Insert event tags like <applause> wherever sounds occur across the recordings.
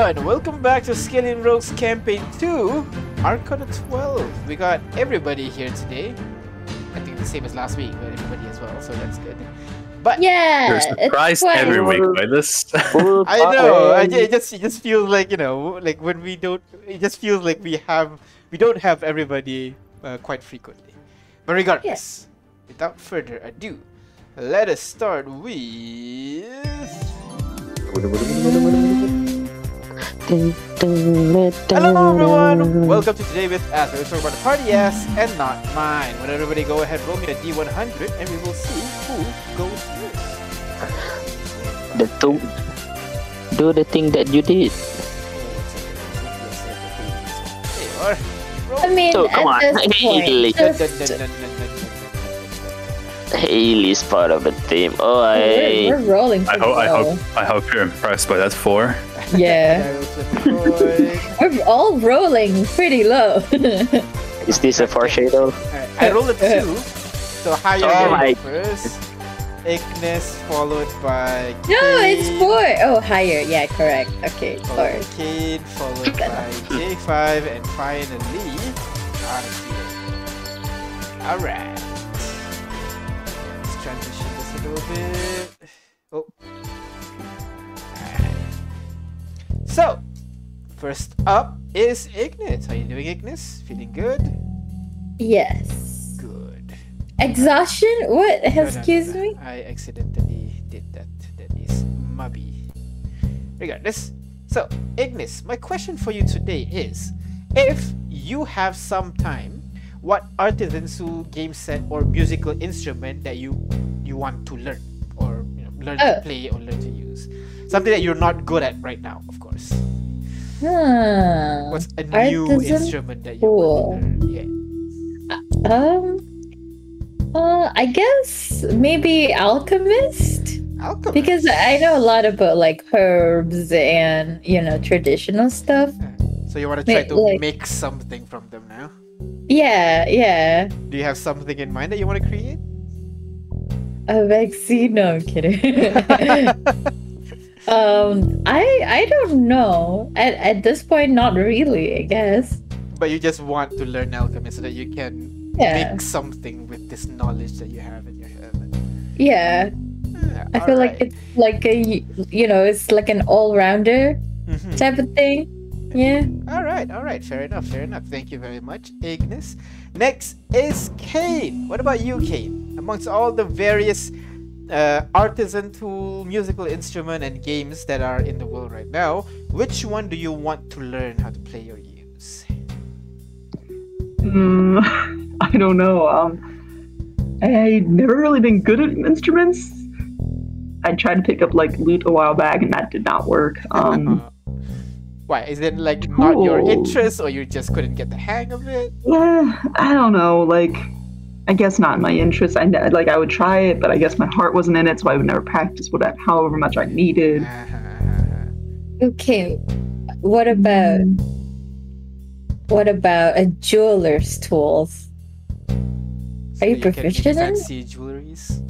everyone! Welcome back to Scaling Rogues Campaign 2, Arcana 12. We got everybody here today. I think the same as last week, but everybody as well, so that's good. But Yeah, You're it's surprised quite- every week by this. I know, I, it just it just feels like you know, like when we don't, it just feels like we have we don't have everybody uh, quite frequently. But regardless, without further ado, let us start with. <laughs> Hello everyone! Welcome to Today with Ass, where we talk about the party ass and not mine. When everybody go ahead, roll me a D100 and we will see who goes first. The two, do the thing that you did. There you are. I mean, So, come at on, this <laughs> point, Dun, dun, just, Haley's part of the team. Oh, we're, I. we're rolling I pretty hope, I hope, I hope you're impressed by that four. Yeah, <laughs> I will flip a coin. we're all rolling pretty low. <laughs> Is this a foreshadow? Alright, I rolled a two, so higher Oh my- first. Ignis followed by no, it's Cade, four. Oh, higher. Yeah, correct. Okay, four. sorry. Cade, followed by J5, and finally Anakin. Alright. Bit. <sighs> Oh. <sighs> So, first up is Ignis. How are you doing, Ignis? Feeling good? Yes. Good. Exhaustion? What? No, no, no, Excuse no. me? I accidentally did that. That is mubby. Regardless. So, Ignis, my question for you today is if you have some time, what artisanal game set or musical instrument that you you want to learn or you know, learn to Oh. play or learn to use? Something that you're not good at right now, of course. Huh. What's a new Artisan? instrument that you Cool. want to learn? Yeah. Um. Uh, I guess maybe alchemist Alchemist. because I know a lot about like herbs and you know traditional stuff. So you want to try to like- make something from them now? Yeah, yeah. Do you have something in mind that you want to create? A vaccine? No, I'm kidding. <laughs> um, I I don't know. At at this point, not really. I guess. but you just want to learn alchemy so that you can Yeah. make something with this knowledge that you have in your head. Yeah. Ah, I feel like it's like a you know it's like an all rounder Mhm. type of thing. Yeah. All right, all right, fair enough, fair enough. Thank you very much, Ignis. Next is Kane. What about you, Kane? Amongst all the various uh, artisan tool, musical instrument, and games that are in the world right now, which one do you want to learn how to play or use? Mm, <laughs> I don't know. Um, I've never really been good at instruments. I tried to pick up like lute a while back, and that did not work. Um, <laughs> Why? Is it like not your interest, or you just couldn't get the hang of it? yeah, <sighs> I don't know. Like, I guess not in my interest. I ne- like I would try it, but I guess my heart wasn't in it, so I would never practice what I, however much I needed. <laughs> Okay. What about what about a jeweler's tools? So Are you you proficient in? Fancy jewelries.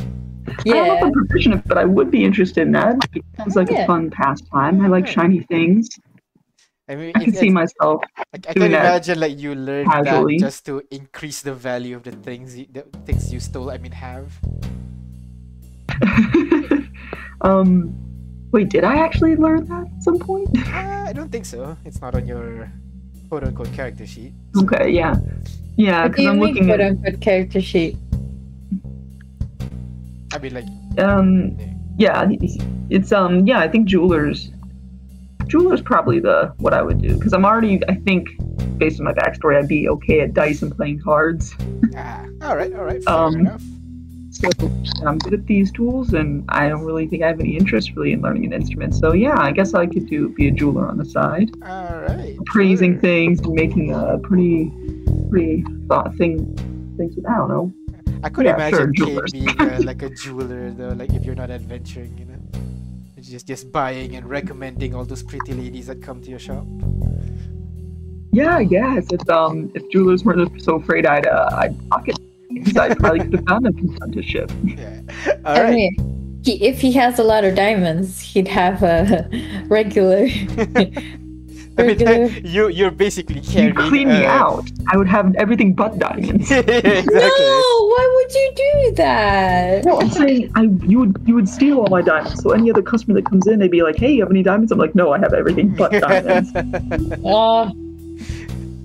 I don't know if Yeah. I'm proficient, but I would be interested in that. It sounds like Yeah. a fun pastime. I like shiny things. I mean, I can see myself. I, I can imagine like you learned casually. that just to increase the value of the things you, the things you stole. I mean, have. <laughs> um, wait, did I actually learn that at some point? Uh, I don't think so. It's not on your quote unquote character sheet. Okay, yeah, yeah, What do because you I'm mean looking quote at unquote character sheet? I mean, like um, yeah, it's um, yeah, I think jewelers, jewelers probably the what I would do because I'm already, I think, based on my backstory, I'd be okay at dice and playing cards. <laughs> ah, all right, all right, fair Um, enough. So I'm good at these tools, and I don't really think I have any interest really in learning an instrument. So yeah, I guess I could do be a jeweler on the side. All right. praising sure. things and making a pretty pretty thought thing things with I don't know. I could yeah, imagine jewelers. being uh, like a <laughs> jeweler though. Like if you're not adventuring, you know, just just buying and recommending all those pretty ladies that come to your shop. Yeah, I guess if um if jewelers weren't so afraid I'd uh, I'd pocket things, I'd probably could have found an apprenticeship. <laughs> Yeah. All I mean, he, if he has a lot of diamonds, he'd have a <laughs> regular. <laughs> I mean, you you're basically You carrying. clean me uh, out. I would have everything but diamonds. <laughs> exactly. No, why would you do that? No, I'm saying I you would you would steal all my diamonds. So any other customer that comes in, they'd be like, "Hey, you have any diamonds?" I'm like, "No, I have everything but <laughs> diamonds." Oh, <laughs>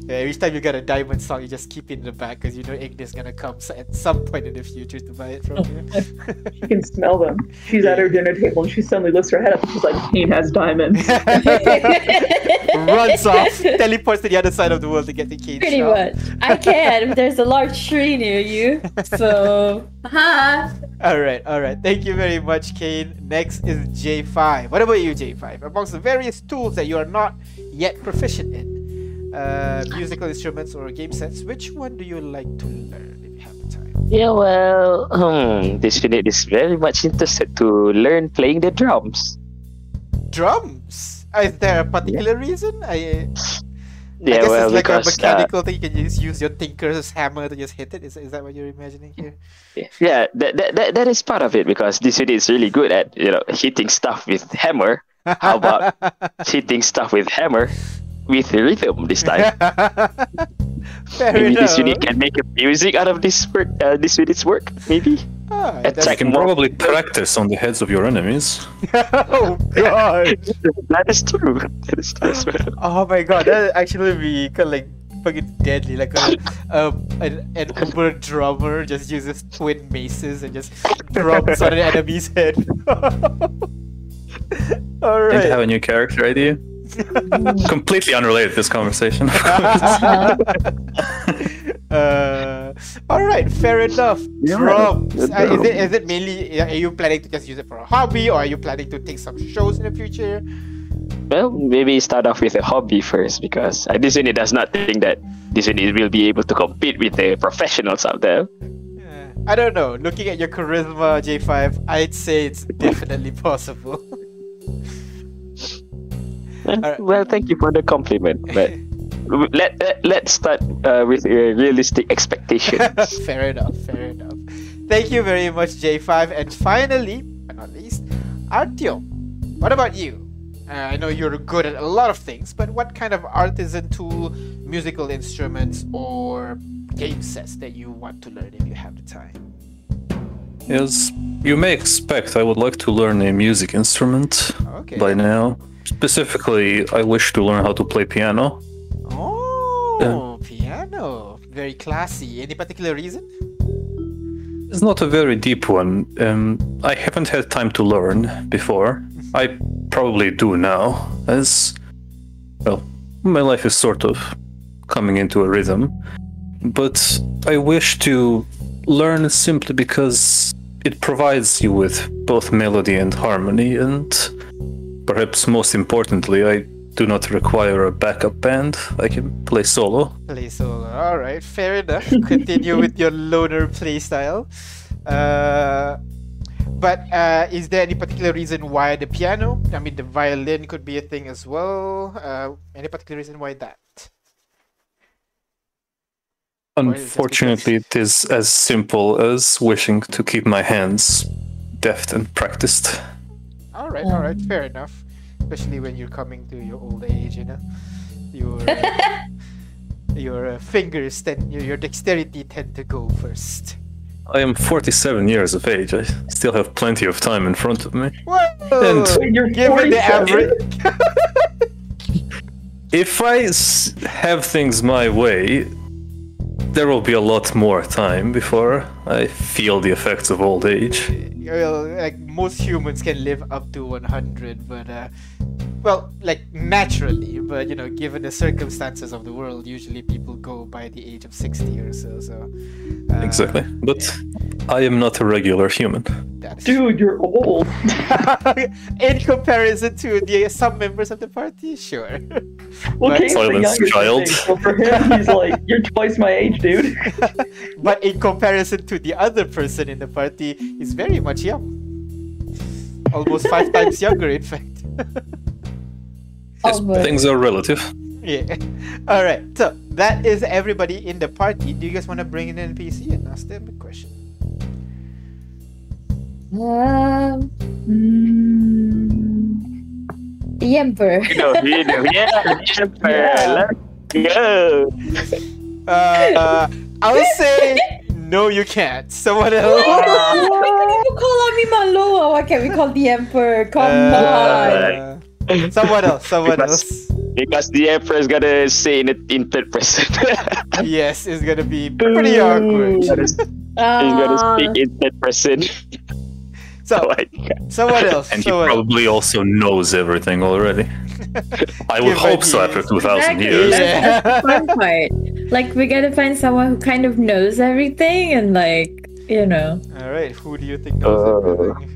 Yeah, every time you get a diamond song, you just keep it in the back because you know Ignis gonna come at some point in the future to buy it from you. <laughs> she can <laughs> smell them. She's at her dinner table and she suddenly lifts her head up and she's like, "Kane has diamonds." <laughs> Runs off, teleports to the other side of the world to get the Kane pretty shop. much. I can there's a large tree near you. So, huh? All right, all right. Thank you very much, Kane. Next is J5. What about you, J5? Amongst the various tools that you are not yet proficient in, uh, musical instruments or game sets, which one do you like to learn if you have the time? Yeah, well, hmm, <clears throat> this unit is very much interested to learn playing the drums. Drums. Is there a particular reason? I, I guess well, it's like a because uh, mechanical thing. You can just use your tinker's hammer to just hit it. Is, is that what you're imagining here? yeah, that, that, that, that is part of it because this unit is really good at you know hitting stuff with hammer. How about <laughs> hitting stuff with hammer with rhythm this time? <laughs> Fair Maybe enough. this unit can make a music out of this work. Uh, this unit's work, maybe. Ah, Attack that's- You can probably practice on the heads of your enemies. <laughs> oh god! <laughs> that is true. That is true. Oh my god, that actually be kind of like fucking deadly. Like a, um, an, an Uber drummer just uses twin maces and just drums on an enemy's head. Didn't have a new character idea. <laughs> Completely unrelated to this conversation. <laughs> uh, alright, fair enough. Yeah, Drums. Uh, is it is it mainly are you planning to just use it for a hobby or are you planning to take some shows in the future? Well, maybe start off with a hobby first because uh, this unit does not think that this unit will be able to compete with the professionals out there. Yeah. I don't know. Looking at your charisma, J5, I'd say it's definitely possible. <laughs> Alright. Well, thank you for the compliment, but <laughs> let, let let's start uh, with uh, realistic expectations. <laughs> fair enough, fair enough. Thank you very much, J5. And finally, but not least, Artyom. What about you? Uh, I know you're good at a lot of things, but what kind of artisan tool, musical instruments, or game sets that you want to learn if you have the time? As you may expect, I would like to learn a music instrument Okay. by now. Specifically, I wish to learn how to play piano. Oh, piano. Very classy. Any particular reason? It's not a very deep one. Um, I haven't had time to learn before. <laughs> I probably do now, as well, my life is sort of coming into a rhythm. But I wish to learn simply because it provides you with both melody and harmony, and perhaps most importantly, I do not require a backup band. I can play solo. Play solo. Alright, fair enough. <laughs> Continue with your loner playstyle. Uh, but uh, is there any particular reason why the piano? I mean, the violin could be a thing as well. Uh, any particular reason why that? Or is it just Unfortunately, it is as simple as wishing to keep my hands deft and practiced. Alright, alright, fair enough. Especially when you're coming to your old age, you know? Your, uh, <laughs> your uh, fingers tend, your, your dexterity tend to go first. I am 47 years of age. I still have plenty of time in front of me. Whoa! Wait, you're Given the average. If I have things my way, there will be a lot more time before I feel the effects of old age. like most humans can live up to 100, but uh, well, like naturally, but you know, given the circumstances of the world, usually people go by the age of 60 or so. So uh, Exactly. But I am not a regular human. That's Dude, you're old. <laughs> in comparison to the some members of the party, sure. Well, But- Kane's the Silence, younger child. sibling, So for him, he's like, you're twice my age, dude. <laughs> but in comparison to the other person in the party, he's very much young. Almost five times younger, in fact. <laughs> Yes, Almost. things are relative. Yeah. <laughs> All right. So that is everybody in the party. Do you guys want to bring in an NPC and ask them a question? Um, Mm, The Emperor. You know, you know, yeah, <laughs> the Emperor, Yeah. let's go. Uh, I would say no, you can't. Someone else. People call on me Maloa. Why can't we call the Emperor? Come on. Someone else. <laughs> Someone Because- else. Because the Emperor's gonna say it in third person. <laughs> Yes, it's gonna be pretty awkward. He's gonna, he's gonna speak in third person. <laughs> So, Oh someone else. And he someone else. probably also knows everything already. I would Yeah, hope so he- after 2,000 Exactly. years. Yeah. That's, that's the fun part. Like we gotta find someone who kind of knows everything and like you know. All right, who do you think knows Uh, everything?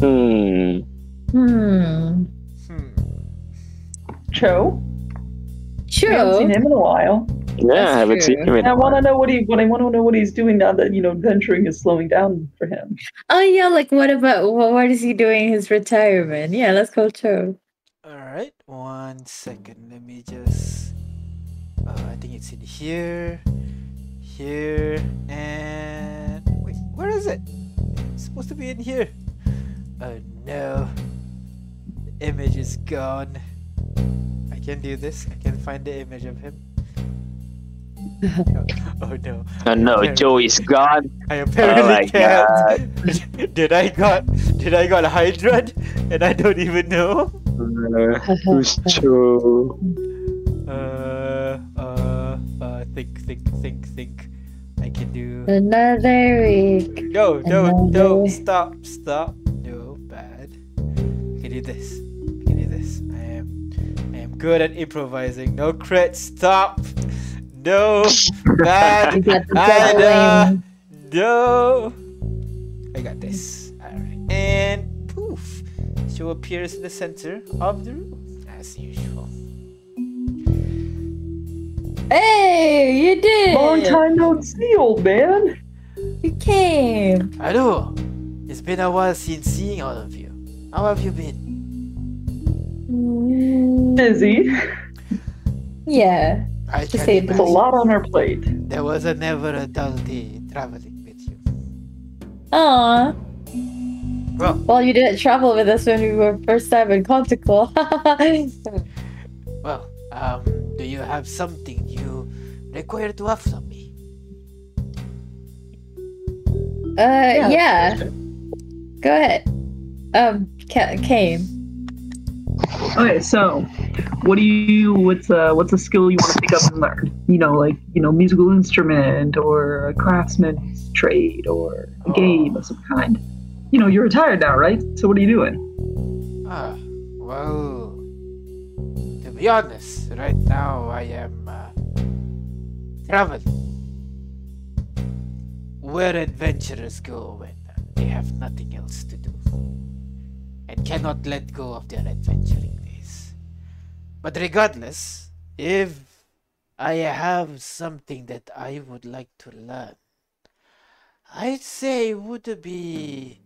Hmm. Hmm. Hmm. Cho. I haven't seen him in a while. Yeah, I haven't seen him in And I a want to while. know what he. What I want to know what he's doing now that you know venturing is slowing down for him. Oh yeah, like what about what, what is he doing in his retirement? Yeah, let's go Cho. All right, one second. Let me just. Uh, I think it's in here, here, and wait, where is it? It's supposed to be in here. Oh no, the image is gone. I can do this. I can find the image of him. <laughs> oh no, Oh no, Cho is gone. I apparently Oh can't. <laughs> did I got? Did I got Hydra? And I don't even know. Uh, who's <laughs> Cho? Uh, uh, uh, think, think, think, think. I can do. Another week. No, no, no, stop, stop. No, bad. I can do this. I can do this. I am, I am good at improvising. No crit, stop. No, We bad. <laughs> got the I. No. I got this. Alright. And poof. Cho appears in the center of the room. As usual. Hey, you did. Long time no see, old man. You came. Hello. It's been a while since seeing all of you. How have you been? Mm, Busy. Yeah. I To say the There's a lot on her plate. There was a never a dull day traveling with you. Aw. Well, Well, you didn't travel with us when we were first time in Conticle. <laughs> well, um, do you have something you require to have from me? uh, yeah. Go ahead. Um, ca- came. Okay, so what do you? What's a what's a skill you want to pick up and learn? You know, like you know, musical instrument or a craftsman's trade or a game of some kind. You know, you're retired now, right? So what are you doing? Ah, well, to be honest, right now I am uh, traveling. Where adventurers go when they have nothing else to do and cannot let go of their adventuring. But regardless, if I have something that I would like to learn, I'd say it would be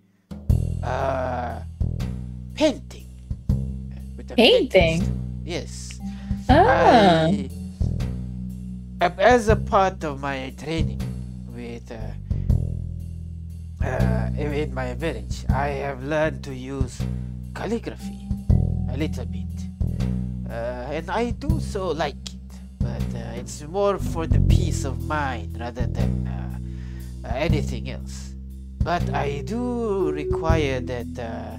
uh painting. With Painting? Yes. Ah. I, as a part of my training with uh, uh, in my village, I have learned to use calligraphy a little bit, uh, and I do so like it. But uh, it's more for the peace of mind rather than uh, uh, anything else. But I do require that uh,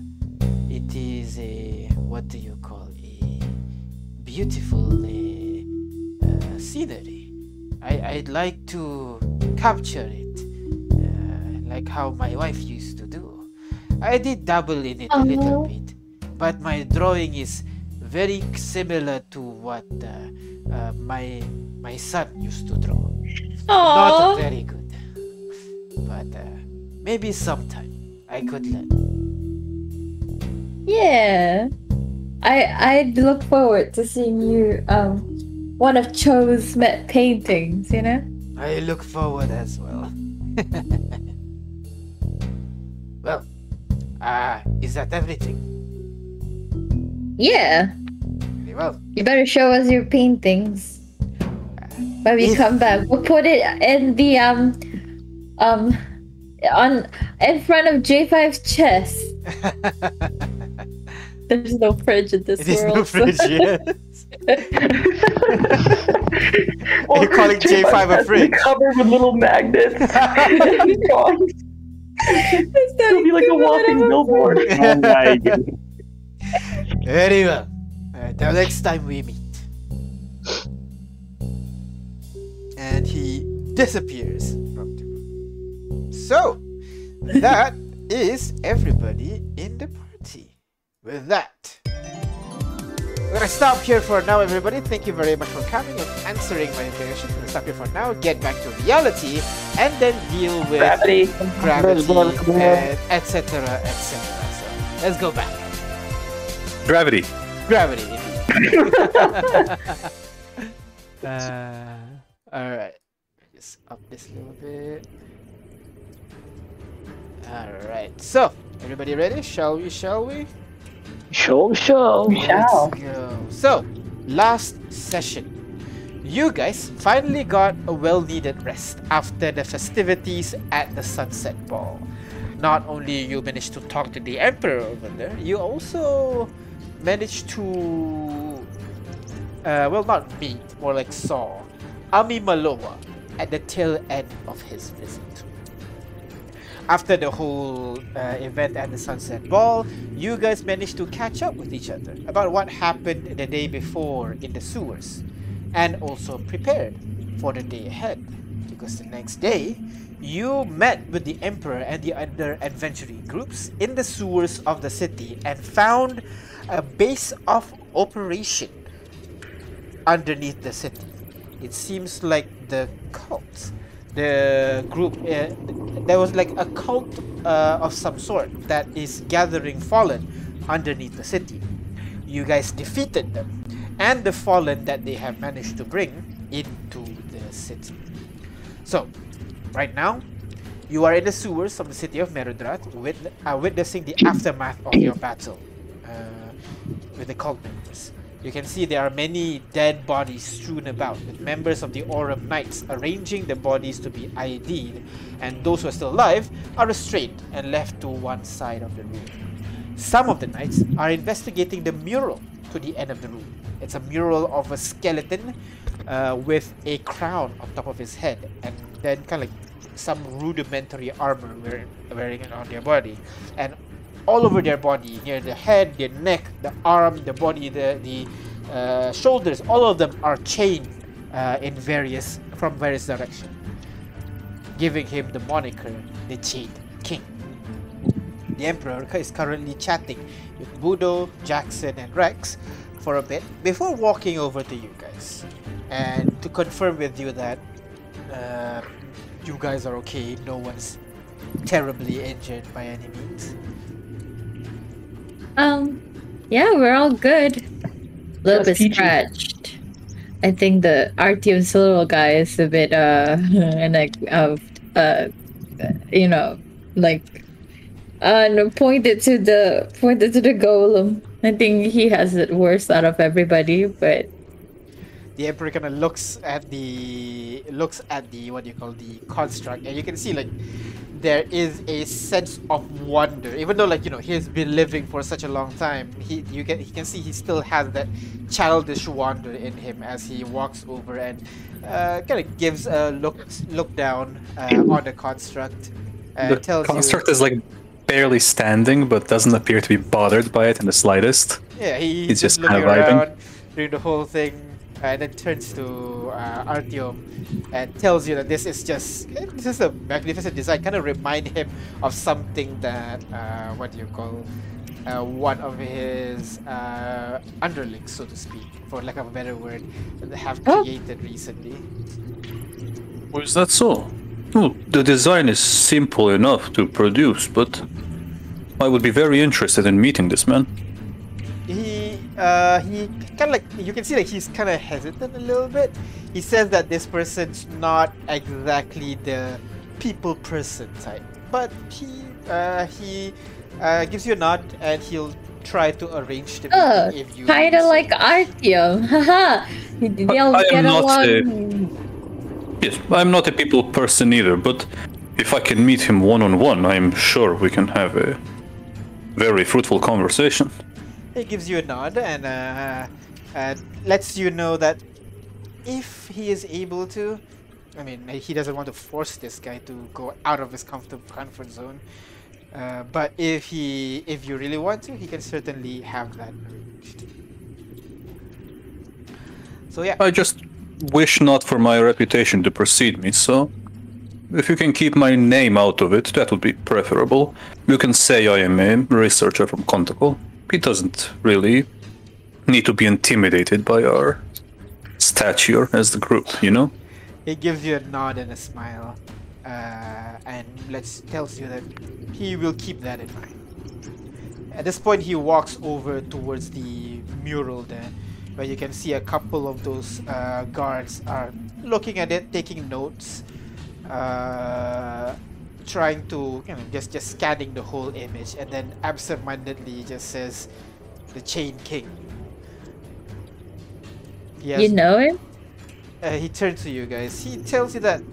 it is a what do you call a beautiful uh, uh, scenery. I, I'd like to capture it, like how my wife used to do. I did dabble in it a little Oh. bit, but my drawing is very similar to what uh, uh, my my son used to draw. Not Aww. very good, but uh, maybe sometime I could learn. Yeah. I I'd look forward to seeing you um one of Cho's met paintings, you know? I look forward as well. <laughs> well, uh, is that everything? Yeah. Very well. You better show us your paintings. When we If- come back. We'll put it in the um um on in front of J5's chest. <laughs> There's no fridge in this There's world. no so- <laughs> yes. Well, <laughs> You're calling J5 a has to fridge. Covered with little magnets. It'll be like a walking billboard. Oh my god. Very well. Alright, till next time we meet. And he disappears from the room. So, that is everybody in the party. With that, we're gonna stop here for now, everybody. Thank you very much for coming and answering my questions. We're gonna stop here for now, get back to reality, and then deal with Gravity. gravity, and etc. etc. So, let's go back. Gravity. Gravity, <laughs> uh, Alright. Just up this little bit. Alright. So, everybody ready? Shall we? Shall we? Show, show. We shall. Let's go. So, last session. You guys finally got a well needed rest after the festivities at the Sunset Ball. Not only you managed to talk to the Emperor over there, you also managed to. Uh, well, not meet, more like saw Ami Maloa at the tail end of his visit. After the whole uh, event at the Sunset Ball, you guys managed to catch up with each other about what happened the day before in the sewers, and also prepared for the day ahead. Because the next day, you met with the Emperor and the other adventuring groups in the sewers of the city and found a base of operation underneath the city. It seems like the cult, the group, uh, there was like a cult uh, of some sort that is gathering fallen underneath the city. You guys defeated them and the fallen that they have managed to bring into the city. So, right now, you are in the sewers of the city of Merodrat, wit- uh, witnessing the aftermath of your battle uh, with the cult members. You can see there are many dead bodies strewn about, with members of the Aurum Knights arranging the bodies to be ID'd, and those who are still alive are restrained and left to one side of the room. Some of the knights are investigating the mural to the end of the room. It's a mural of a skeleton uh, with a crown on top of his head, and then kind of like some rudimentary armor wearing, wearing it on their body. And all over their body, near the head, the neck, the arm, the body, the the uh, shoulders, all of them are chained uh, in various from various directions, giving him the moniker the Chained King. The Emperor is currently chatting with Budo, Jackson, and Rex for a bit before walking over to you guys and to confirm with you that uh, you guys are okay. No one's terribly injured by any means. Um, yeah, we're all good. A little That's bit peachy. scratched. I think the Artyom's little guy is a bit uh <laughs> and like of uh you know like uh no, pointed to the pointed to the golem. I think he has it worse out of everybody, but the emperor kind of looks at the looks at the what do you call the construct and you can see like there is a sense of wonder even though like you know he's been living for such a long time he you can he can see he still has that childish wonder in him as he walks over and uh, kind of gives a look look down uh, on the construct uh, the construct you is like barely standing, but doesn't appear to be bothered by it in the slightest. Yeah, he, He's he's just kinda looking vibing. doing the whole thing, and then turns to uh, Artyom and tells you that this is just this is a magnificent design. Kind of remind him of something that uh, what do you call uh, one of his uh, underlings, so to speak, for lack of a better word, have created recently. Or is that so? Well, the design is simple enough to produce, but I would be very interested in meeting this man. He uh he kind of like you can see like he's kind of hesitant a little bit he says that this person's not exactly the people person type but he uh he uh gives you a nod and he'll try to arrange the uh meeting if you kinda so. like Artyom. <laughs> Haha. They'll I am get not along. Yes, I'm not a people person either, but if I can meet him one on one, I'm sure we can have a very fruitful conversation. He gives you a nod and uh, uh, lets you know that if he is able to, I mean, he doesn't want to force this guy to go out of his comfort comfort zone. Uh, but if he, if you really want to, he can certainly have that arranged. So yeah, I just wish not for my reputation to precede me, so if you can keep my name out of it, that would be preferable. You can say I am a researcher from Contacle. He doesn't really need to be intimidated by our stature as the group, you know? he gives you a nod and a smile, uh, and lets tells you that he will keep that in mind. At this point, he walks over towards the mural there, where you can see a couple of those uh, guards are looking at it, taking notes, uh, trying to you know just just scanning the whole image, and then absentmindedly just says, "The Chain King." Has You know him? uh, he turns to you guys. He tells you that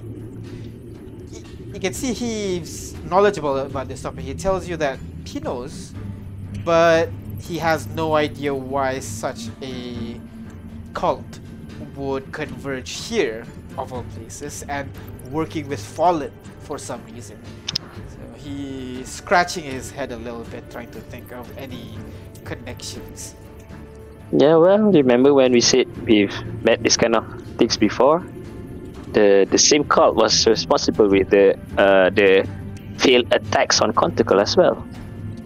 he, you can see he's knowledgeable about this topic. He tells you that he knows, but he has no idea why such a cult would converge here, of all places, and working with Fallen for some reason. So he's scratching his head a little bit, trying to think of any connections. Yeah, well, remember when we said we've met this kind of things before? The the same cult was responsible with the uh, the failed attacks on Conticle as well.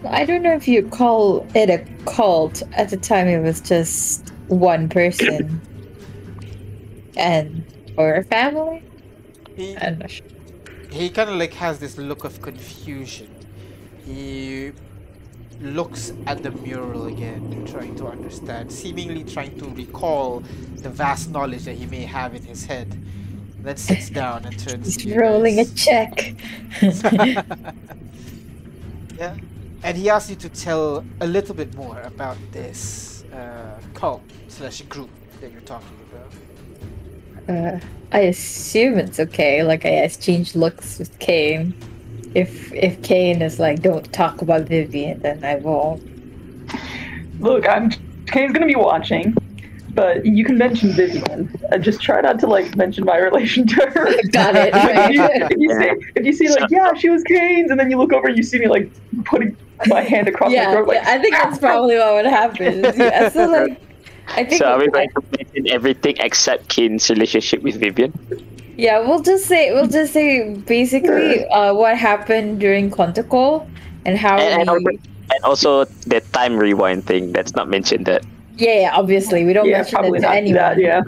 I don't know if you call it a cult. At the time, it was just one person <coughs> and or a family. He, I'm not sure. He kind of like has this look of confusion. He looks at the mural again, trying to understand, seemingly trying to recall the vast knowledge that he may have in his head. Then sits <laughs> down and turns. He's rolling a check. <laughs> yeah, and he asks you to tell a little bit more about this uh, cult slash group that you're talking about. Uh, I assume it's okay. Like I exchange looks with Kane. If if Kane is like, don't talk about Vivian, then I won't. Look, I'm Kane's gonna be watching, but you can mention Vivian. Uh, just try not to like mention my <laughs> relation to her. Got it. if, you, <laughs> if you see, if you see like, yeah, she was Kane's, and then you look over, and you see me like putting my hand across my throat, like, yeah, I think that's probably what would happen. Yeah, so like, I think So are we going to mention everything except Kin's relationship with Vivian? yeah, we'll just say we'll just say basically uh, what happened during Conticle and how And, and, we. also, and also the time rewind thing. That's not mentioned that. Yeah, yeah, obviously we don't yeah, mention it probably to not anyone. that. Yeah.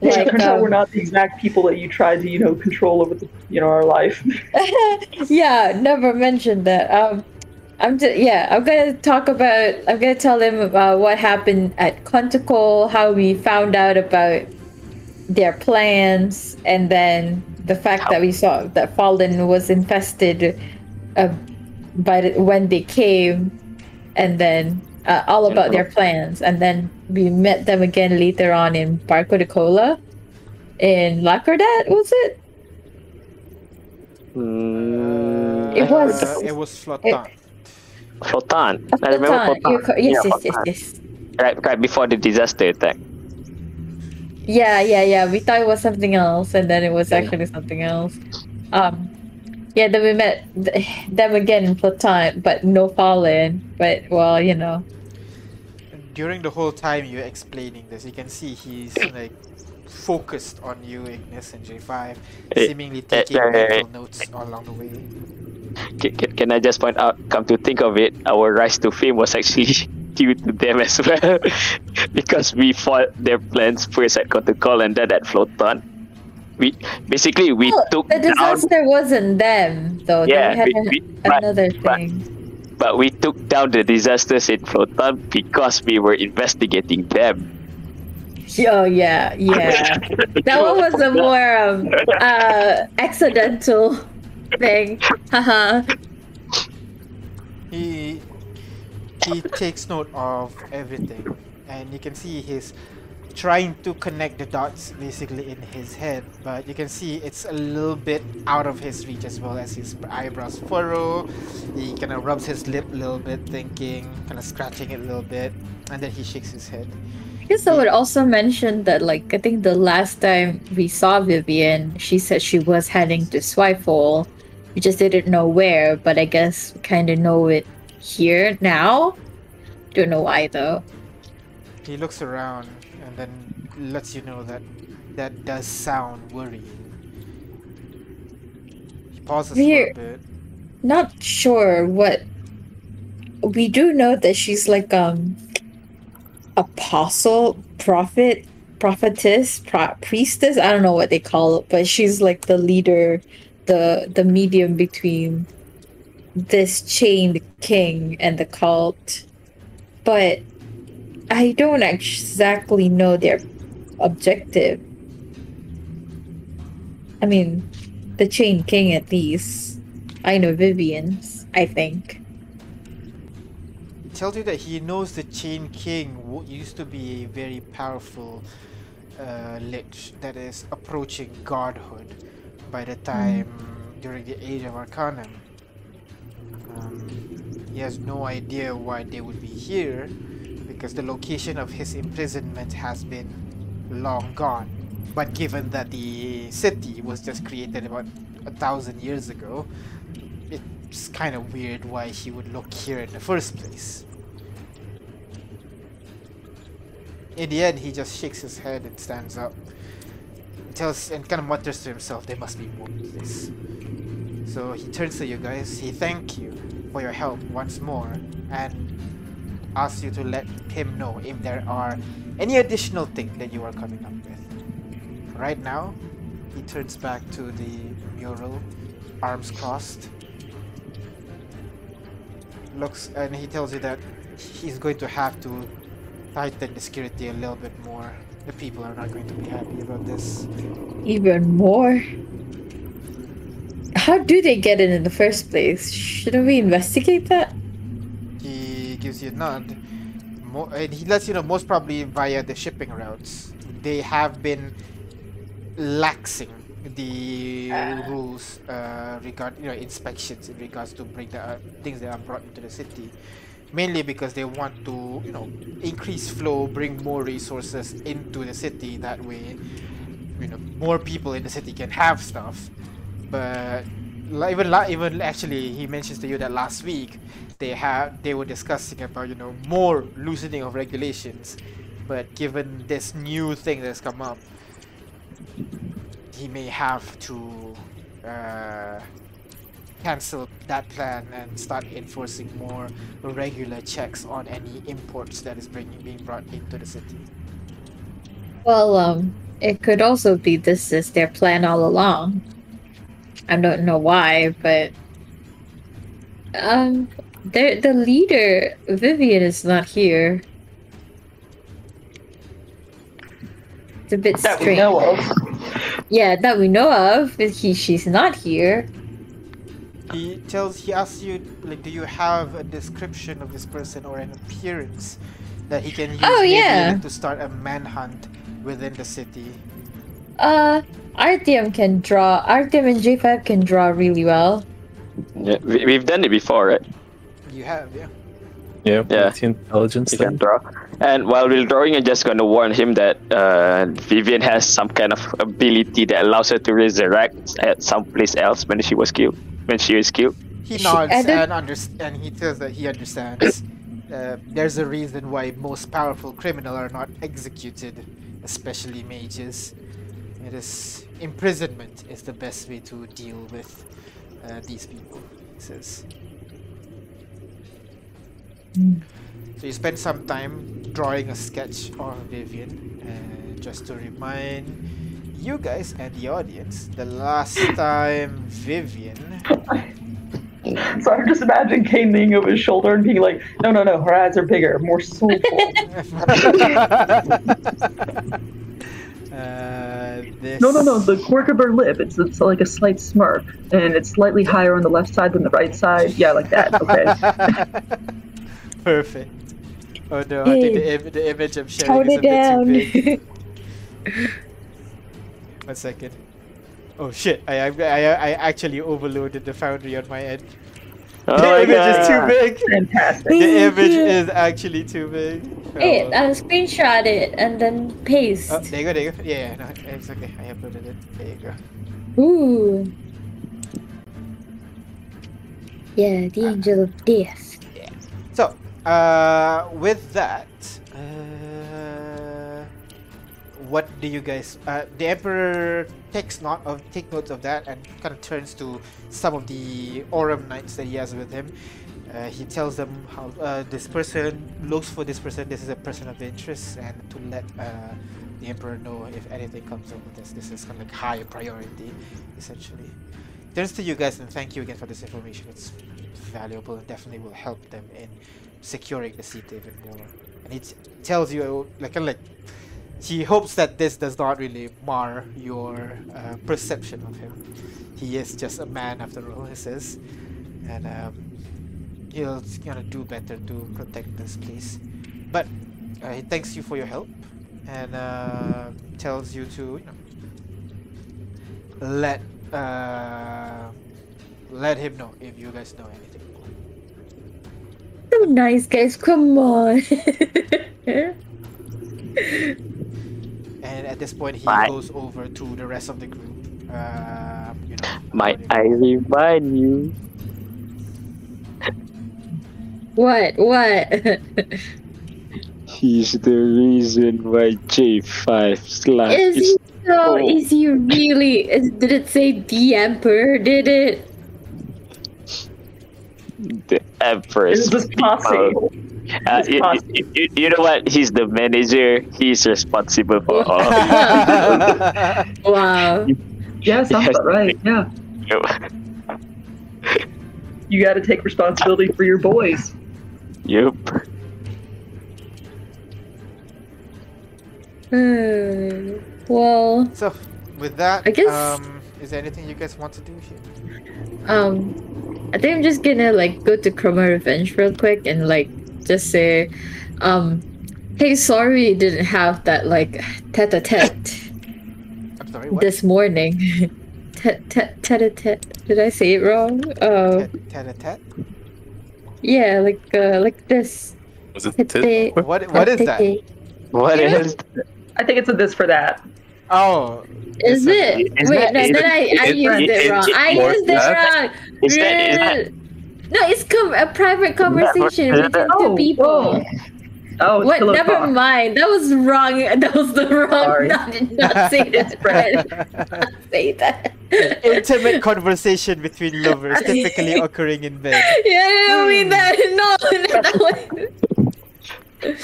Yeah, Like, turns out um, we're not the exact people that you tried to, you know, control over the, you know, our life. <laughs> yeah, never mentioned that. Um, I'm just yeah. I'm gonna talk about. I'm gonna tell them about what happened at Conticle, how we found out about their plans, and then the fact that we saw that Fallen was infested, uh, by the, when they came, and then uh, all about their plans, and then we met them again later on in Barco de Cola, in Lacerdat, was it? Mm, It was- it was Flotant. Flotan. I remember Flotan. Flotan. Co- Yes, Yeah, yes, yes, Flotan. yes. Right, right before the disaster attack. Yeah, yeah, yeah. We thought it was something else, and then it was Yeah. actually something else. Um, yeah. Then we met th- them again in Platon, but no Fallen. But well, you know. During the whole time you're explaining this, you can see he's like focused on you, Ignis and J5, Eh, seemingly eh, taking eh, mental notes all along the way. Can, can, can I just point out, come to think of it, our rise to fame was actually <laughs> due to them as well. <laughs> because we fought their plans first at Call and then at Floton. We basically we Well, took the down disaster wasn't them, though. Yeah, they had we- we- but- another but- thing. but we took down the disasters in Floton because we were investigating them. <laughs> Oh yeah, yeah. that one was a more um, uh, accidental thing. Haha. He he takes note of everything, and you can see he's trying to connect the dots basically in his head, but you can see it's a little bit out of his reach as well as his eyebrows furrow. He kind of rubs his lip a little bit, thinking, kind of scratching it a little bit, and then he shakes his head. I guess I would also mention that, like, I think the last time we saw Vivian, she said she was heading to Swifle. We just didn't know where, but I guess we kind of know it here now. Don't know why though. He looks around and then lets you know that that does sound worrying. He pauses Here- a little bit. Not sure what. We do know that she's like um apostle, prophet, prophetess, pro- priestess. I don't know what they call it, but she's like the leader, the the medium between this chained king and the cult. But I don't exactly know their objective. I mean, the chained king at least. I know Vivian's. I think. Tells you that he knows the Chain King used to be a very powerful uh, lich that is approaching godhood by the time during the Age of Arcanum. Um, he has no idea why they would be here because the location of his imprisonment has been long gone. But given that the city was just created about a thousand years ago, it's kind of weird why he would look here in the first place. In the end, he just shakes his head and stands up. He tells and kind of mutters to himself, "There must be more to this." So he turns to you guys. He thank you for your help once more, and asks you to let him know if there are any additional thing that you are coming up with. Right now, he turns back to the mural, arms crossed, looks and he tells you that he's going to have to tighten the security a little bit more. The people are not going to be happy about this. Even more. How do they get it in the first place? Shouldn't we investigate that? He gives you a nod. Mo- and he lets you know most probably via the shipping routes. They have been laxing the rules uh, regard you know inspections in regards to bring the uh, things that are brought into the city mainly because they want to you know increase flow bring more resources into the city that way you know more people in the city can have stuff. But even even actually he mentions to you that last week they had they were discussing about you know more loosening of regulations. But given this new thing that's come up he may have to uh, cancel that plan and start enforcing more regular checks on any imports that is bringing being brought into the city. Well, um, it could also be this is their plan all along. I don't know why, but um, the the leader Vivian is not here. It's a bit That we strange. know of. Yeah, that we know of. but He she's not here. He tells he asks you like do you have a description of this person or an appearance that he can use Oh, yeah. to start a manhunt within the city. Uh, Artyom can draw. Artyom and J5 can draw really well. Yeah, we, we've done it before, right? You have, yeah. Yeah, Yeah. intelligence He can draw. And while we're drawing, I'm just going to warn him that uh, Vivian has some kind of ability that allows her to resurrect at someplace else when she was killed. When she was killed. He nods added- and underst- and he tells that he understands. Uh, there's a reason why most powerful criminal are not executed, especially mages. It is imprisonment is the best way to deal with uh, these people. He says. So you spend some time drawing a sketch of Vivian, and just to remind you guys and the audience, the last time Vivian <laughs> So I'm just imagining Kane leaning over his shoulder and being like, no, no, no, her eyes are bigger, more soulful. <laughs> <laughs> uh, this... no, no, no, the quirk of her lip, it's, it's like a slight smirk, and it's slightly higher on the left side than the right side. Yeah, like that, okay. Perfect. Oh no, I think the, Im- the image I'm sharing Tone is a bit down. too big. One second. Oh shit! I, I I I actually overloaded the foundry on my end. Oh the my image is too big. Fantastic. The image is actually too big. Hey, Oh, well. uh, screenshot it and then paste. Oh, there you go, there you go. Yeah, yeah, no, it's okay. I uploaded it. There you go. Ooh. Yeah, the angel of death. Yeah. So, uh, with that, uh, what do you guys? Uh, the emperor takes note of take notes of that and kind of turns to some of the Aurum knights that he has with him. Uh, he tells them how uh, this person looks for this person. This is a person of interest, and to let uh, the emperor know if anything comes up with this. This is kind of like high priority, essentially. Turns to you guys and thank you again for this information. It's valuable and definitely will help them in securing the seat even more. And it tells you, like, kinda like he hopes that this does not really mar your uh, perception of him. He is just a man after all, he says, and um, he'll gonna do better to protect this place. But uh, he thanks you for your help and uh, tells you to, you know, let uh, let him know if you guys know anything. Nice, guys. Come on. <laughs> And at this point, he Bye. goes over to the rest of the group. Um, you know, Might about I remind you? what? What? <laughs> He's the reason why J5 slash is is he so? Oh. Is he really? Is, did it say the emperor? Did it? the Empress. It was this posse. Uh, you, you, you, you know what? He's the manager. He's responsible for all. <laughs> Wow. Yeah, sounds Yes. right. Yeah. You got to take responsibility for your boys. yep. Hmm. well, so, with that, I guess- um, is there anything you guys want to do here? um, I think I'm just gonna like go to Chroma Revenge real quick and like just say, um, hey, sorry you didn't have that like tete-a-tete <laughs> I'm sorry, what? this morning. Tete a tete Did I say it wrong? Uh, Tet-a-tet? yeah, like uh, like this. Was it Tete- What? What, what is that? tete. What Yeah. else? I think it's a this for that. Oh, Is Yes, it? Is Wait, no, then I, I used it- it is wrong. I used it wrong. Is that, is that, No, it's com- a private conversation is between that- two Oh, people. whoa. Oh, What? Never talk. mind. That was wrong. <laughs> That was the wrong. Sorry. <laughs> No, did not say that. <laughs> I not say that. Intimate conversation between lovers, typically occurring in bed. Yeah, I don't mean that. No, no,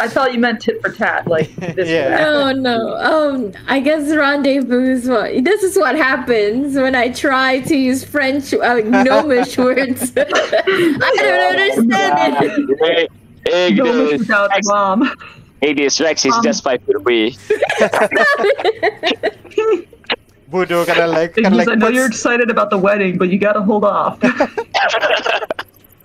I thought you meant tit for tat, like <laughs> this Yeah. for that. no, no. Um, I guess rendezvous is what. This is what happens when I try to use French, uh, gnomish <laughs> words. <laughs> I don't understand it. Hey, hey, No Ignis, miss without Rex, mom. Ignis, Rex is Um, just five feet away. Budo kind of like, kind of like I know puts, you're excited about the wedding, but you gotta hold off.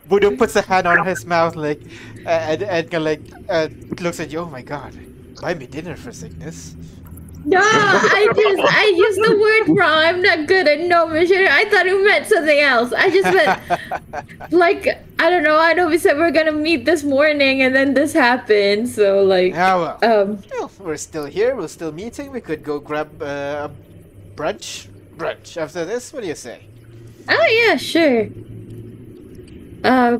Budo puts a hand on his mouth, like, and, and kind like uh, looks at you. Oh my god, buy me dinner for sickness. No, I just I used the word wrong. I'm not good at gnomish. I thought it meant something else. I just meant <laughs> like I don't know. I know we said we are gonna meet this morning, and then this happened. So like, Yeah, well, um, well, we're still here. We're still meeting. We could go grab uh, a brunch. Brunch after this. What do you say? oh yeah, sure. Uh,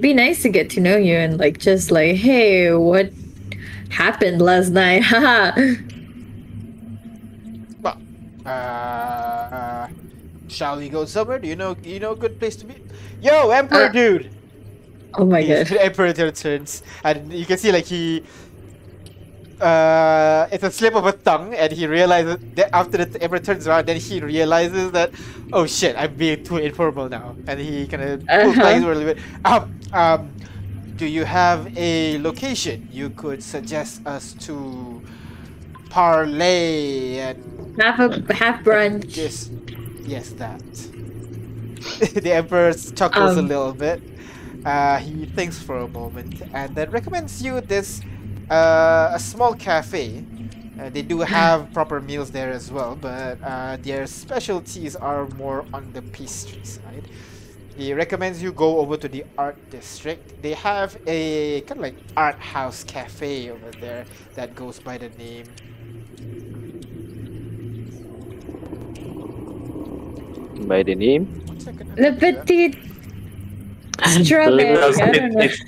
be nice to get to know you and like just like, hey, what happened last night? <laughs> Haha. Well, uh, shall we go somewhere? Do you know? You know a good place to be? Yo, Emperor Uh, dude. oh my god. <laughs> Emperor returns, and you can see like he. Uh, it's a slip of a tongue, and he realizes that after the Emperor turns around, then he realizes that, oh shit, I'm being too informal now, and he kind of <laughs> pulls back a little bit. Um, um, do you have a location you could suggest us to parlay and have a half brunch. just yes, that. <laughs> the emperor chuckles a Um. little bit. Uh, he thinks for a moment and then recommends you this uh, a small cafe. Uh, they do have <clears throat> proper meals there as well, but uh, their specialties are more on the pastry side. He recommends you go over to the art district. They have a kind of like art house cafe over there that goes by the name. By the name. Le Petit It does, it,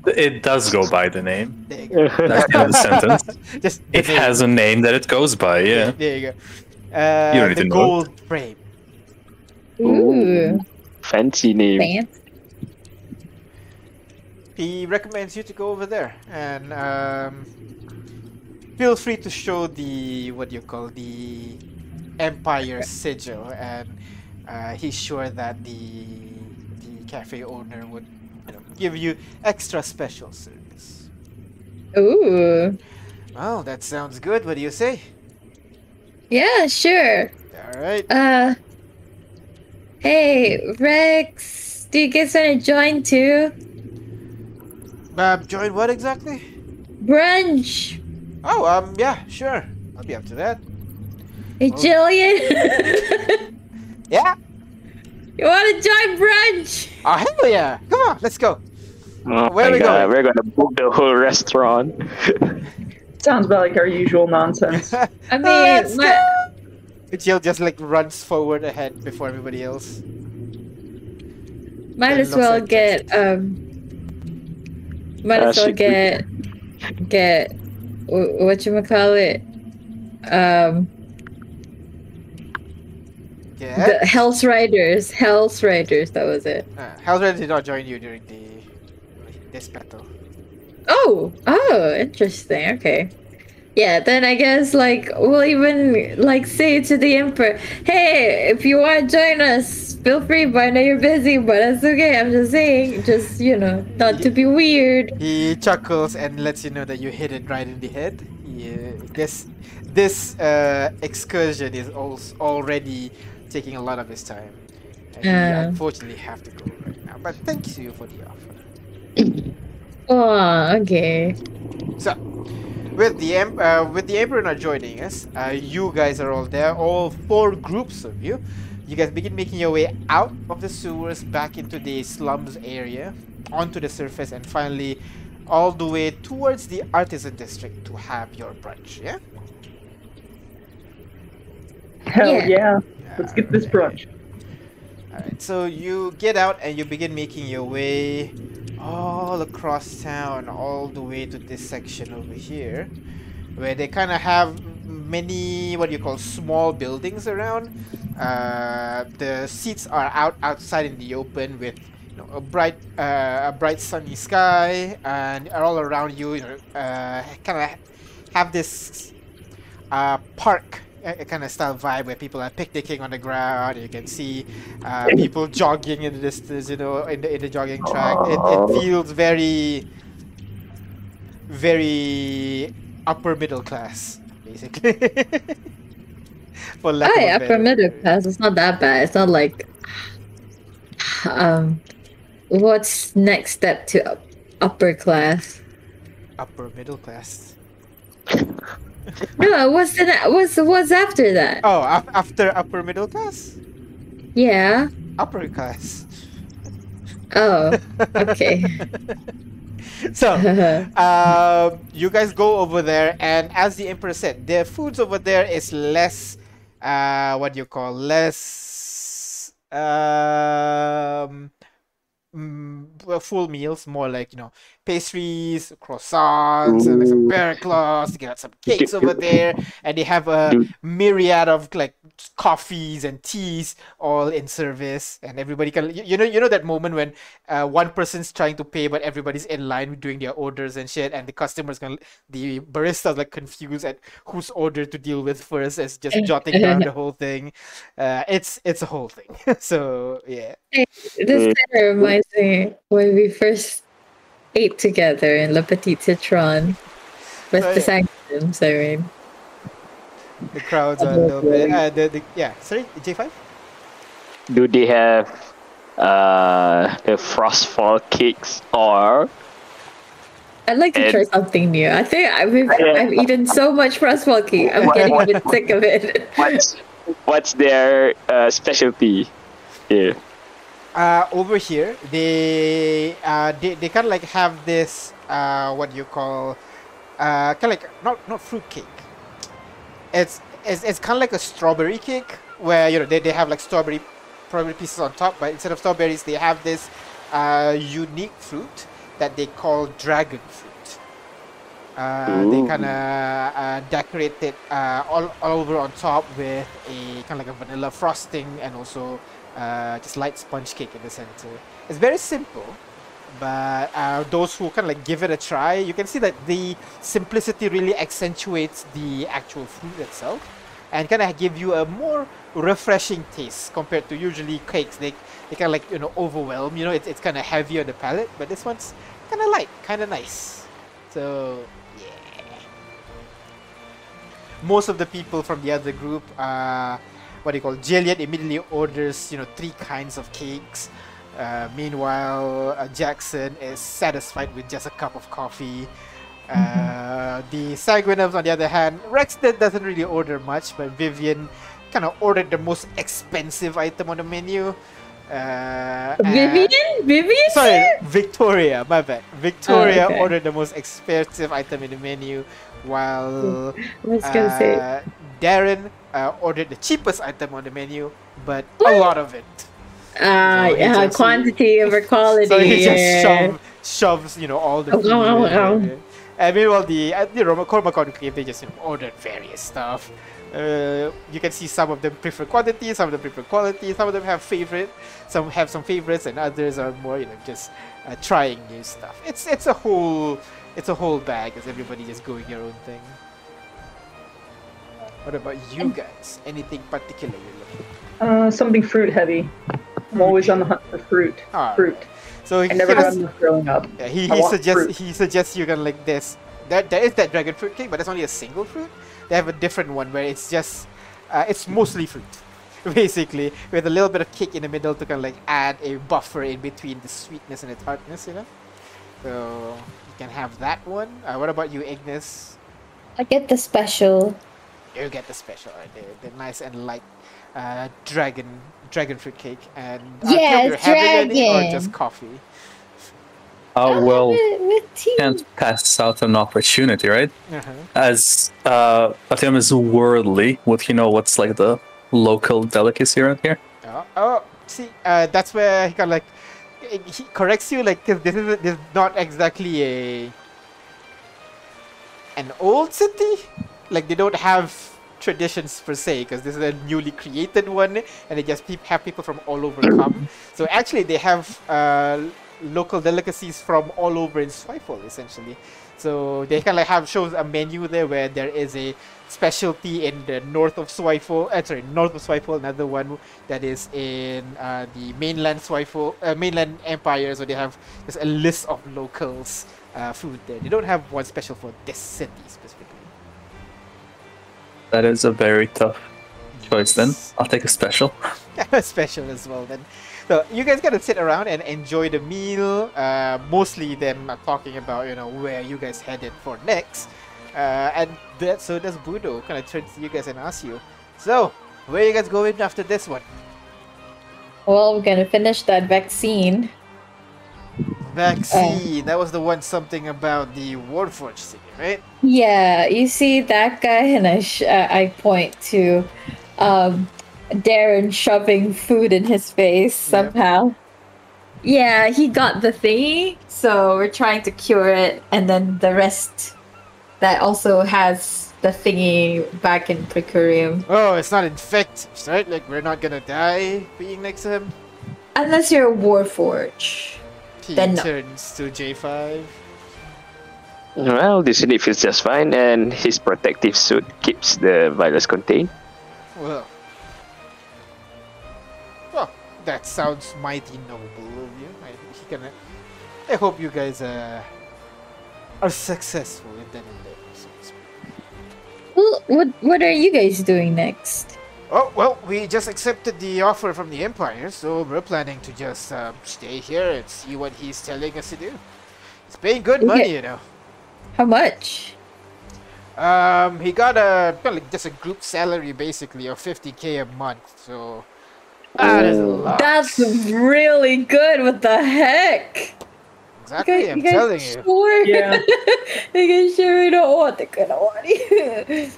it, it does go by the name. There you go. That's the end of <laughs> the sentence. Just It name. has a name that it goes by, yeah. There you go. Uh, You don't need the to know. gold frame. Ooh, Fancy name. fancy. He recommends you to go over there and um, feel free to show the what do you call the Empire sigil, and uh, he's sure that the the cafe owner would you know, give you extra special service. Ooh, Well, that sounds good. What do you say? yeah, sure. All right. Uh, hey Rex, do you guys want to join too? Uh, join what exactly? Brunch. Oh, um, yeah, sure. I'll be up to that. Hey Oh. Jillian, <laughs> Yeah. you want to join brunch? Oh hell yeah! Come on, let's go. Oh Where my we god, going? we're gonna book the whole restaurant. Sounds about like our usual nonsense. <laughs> I mean, Let's my! Jill just like runs forward ahead before everybody else. might as well like get um, might Uh, as well should we- get get what you call it, um, Yeah. the Hell's Riders, Hell's Riders. That was it. Uh, Riders did not join you during the this battle. Oh, oh, interesting. Okay. Yeah, then I guess like we'll even like say to the emperor, "Hey, if you want to join us, feel free. But I know you're busy, but that's okay. I'm just saying, just you know, not to be weird." He chuckles and lets you know that you hit it right in the head. Yeah, this this uh, excursion is also already taking a lot of his time. And Uh. unfortunately have to go right now. But thank you for the offer. Oh, okay. So, with the em- uh, with the emperor not joining us, uh, you guys are all there. All four groups of you. You guys begin making your way out of the sewers, back into the slums area, onto the surface, and finally, all the way towards the artisan district to have your brunch. Yeah. Hell Yeah. yeah. Let's get this brunch. Alright, so you get out and you begin making your way all across town, all the way to this section over here, where they kind of have many, what do you call, small buildings around. Uh, the seats are out outside in the open with you know, a bright, uh, a bright sunny sky, and all around you, you know, uh, kind of have this uh, park a, kind of style vibe where people are picnicking on the ground. You can see uh, people jogging in the distance, you know, in the in the jogging track. It, it feels very, very upper middle class, basically. <laughs> For lack Oh, yeah, upper middle class. It's not that bad. It's not like um, what's next step to upper class? Upper middle class. No, what's the what's what's after that? Oh, af- after upper middle class, Yeah. upper class. Oh, okay. <laughs> so, <laughs> um, you guys go over there, and as the emperor said, the foods over there is less, uh, what do you call less, um, mm, full meals, more like you know pastries, croissants, and like some Ooh. bear claws. You got some cakes over there, and they have a Dude. myriad of like coffees and teas all in service, and everybody can you, you know you know that moment when uh, one person's trying to pay, but everybody's in line doing their orders and shit, and the customers can the barista's like confused at whose order to deal with first, as just jotting down the whole thing. Uh, it's it's a whole thing. <laughs> so yeah. This kind of reminds me when we first ate together in Le Petit Citron with the yeah. sanctums. I mean, The crowds are a little bit. Uh, the, the, yeah, sorry, J5? Do they have uh, the frostfall cakes or I'd like to And- try something new. I think I've, Yeah. I've eaten so much frostfall cake. I'm What- getting a what- bit sick of it. what's what's their uh, specialty? Yeah. Uh, over here they uh, they, they kind of like have this uh, what do you call uh, kind of like not not fruit cake it's it's, it's kind of like a strawberry cake where you know they, they have like strawberry strawberry pieces on top but instead of strawberries they have this uh, unique fruit that they call dragon fruit. Uh, they kind of uh, decorate it uh, all, all over on top with a kind of like a vanilla frosting and also uh, just light sponge cake in the center. It's very simple, but uh, those who kind of like give it a try, you can see that the simplicity really accentuates the actual fruit itself, and kind of give you a more refreshing taste compared to usually cakes. They they kind of like you know overwhelm. You know, it's it's kind of heavy on the palate, but this one's kind of light, kind of nice. So yeah. Most of the people from the other group, uh, what do you call Jillian immediately orders, you know, three kinds of cakes. Uh, meanwhile, uh, Jackson is satisfied with just a cup of coffee. Uh, the Sanguinums, on the other hand, Rex doesn't really order much, but Vivian kind of ordered the most expensive item on the menu. Uh, Vivian? Vivian? Sorry, Victoria. My bad. Victoria okay. ordered the most expensive item in the menu, while <laughs> I was gonna say. uh, Darren uh, ordered the cheapest item on the menu, but a lot of it. Ah, so yeah, just- quantity over quality. <laughs> So he just shove, shoves, you know, all the Oh, food. oh, oh. And meanwhile, the uh, the Roma Cormacon cave, they just you know, ordered various stuff. Uh, you can see some of them prefer quantity, some of them prefer quality, some of them have favorite, some have some favorites, and others are more, you know, just uh, trying new stuff. It's it's a whole it's a whole bag as everybody just going your own thing. What about you guys? Anything particular you're looking? Uh, something fruit heavy. I'm always on the hunt for fruit. Ah, Fruit. So I he never kind got enough growing up. Yeah, he, he suggests fruit. he suggests you can like this. That there is that dragon fruit cake, but it's only a single fruit. They have a different one where it's just uh, it's mostly fruit, <laughs> basically, with a little bit of cake in the middle to kind of like add a buffer in between the sweetness and the tartness, you know. So you can have that one. Uh, what about you, Ignis? I get the special. You get the special, right? The, the nice and light uh, dragon dragon fruit cake, and Yeah, you're having any or just coffee. Uh, well, with, with tea. can't pass out an opportunity, right? Uh-huh. As uh, Artyom is worldly, would he know what's like the local delicacy around here? Oh, oh see, uh, that's where he kind of like he he corrects you, like 'cause this is this is not exactly a an old city. Like they don't have traditions per se, because this is a newly created one, and they just have people from all over come. <coughs> So actually, they have uh, local delicacies from all over in Swifel, essentially. So they kind of like have shows a menu there where there is a specialty in the north of Swifel, uh, sorry, north of Swifel, another one that is in uh, the mainland Swifel, uh, mainland empire. So they have just a list of locals uh, food there. They don't have one special for this city. That is a very tough choice. Then I'll take a special. <laughs> a special as well then. So you guys gotta sit around and enjoy the meal. Uh, mostly them are talking about you know where you guys headed for next. Uh, and that so does Budo kind of turns to you guys and asks you. So where you guys going after this one? Well, we're gonna finish that vaccine. Vaccine. that was the one something about the Warforged city, right? Yeah, you see that guy, and I sh- uh, I point to um, Darren shoving food in his face somehow. Yeah, he got the thingy, so we're trying to cure it, and then the rest that also has the thingy back in Precurium. Oh, it's not infectious, right? Like we're not gonna die being next to him. Unless you're a Warforged. He Then no. turns to J5. Well, this unit feels just fine, and his protective suit keeps the virus contained. Well, well, that sounds mighty noble of you. I, he can, I hope you guys uh, are successful in that endeavor. So to speak. Well, what what are you guys doing next? Oh, well, we just accepted the offer from the Empire, so we're planning to just uh, stay here and see what he's telling us to do. He's paying good money, Okay. you know. How much? Um, he got a well, like just a group salary basically of 50k a month, so that is a lot. That's really good. What the heck? exactly. I'm you guys telling you. Sure? Yeah. <laughs> you guys sure don't want the kind of money.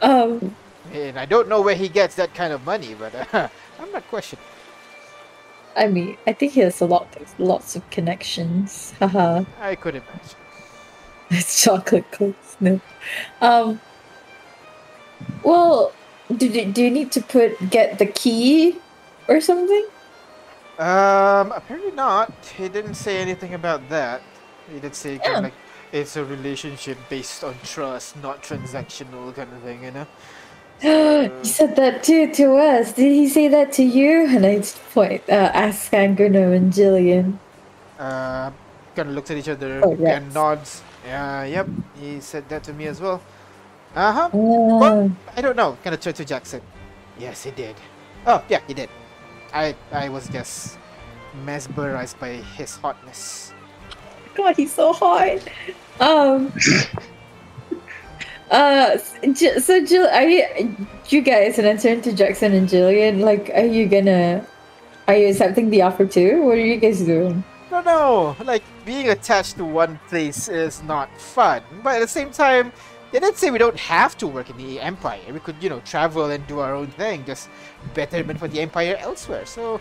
<laughs> um, And I don't know where he gets that kind of money, but uh, <laughs> I'm not questioning. I mean, I think he has a lot, lots of connections. Haha. I could imagine. <laughs> It's chocolate cookies. No. Um. Well, do you, do you need to put get the key or something? Um, apparently not. He didn't say anything about that. He did say kind of like it's a relationship based on trust, not transactional kind of thing, you know. <gasps> he said that too to us. Did he say that to you? And I just point, uh, ask Angano and Jillian. Uh, kind of looks at each other Oh, yes. and nods. Yeah, yep. He said that to me as well. Uh huh. Uh, I don't know. Kind of turn to Jackson. Yes, he did. Oh, yeah, he did. I I was just mesmerized by his hotness. God, he's so hot. Um. <laughs> Uh, so Jill, are you, you guys, and I turn to Jackson and Jillian. Like, are you gonna, are you accepting the offer too? What are you guys doing? No, no. Like being attached to one place is not fun, but at the same time, they didn't say we don't have to work in the Empire. We could, you know, travel and do our own thing, just betterment for the Empire elsewhere. So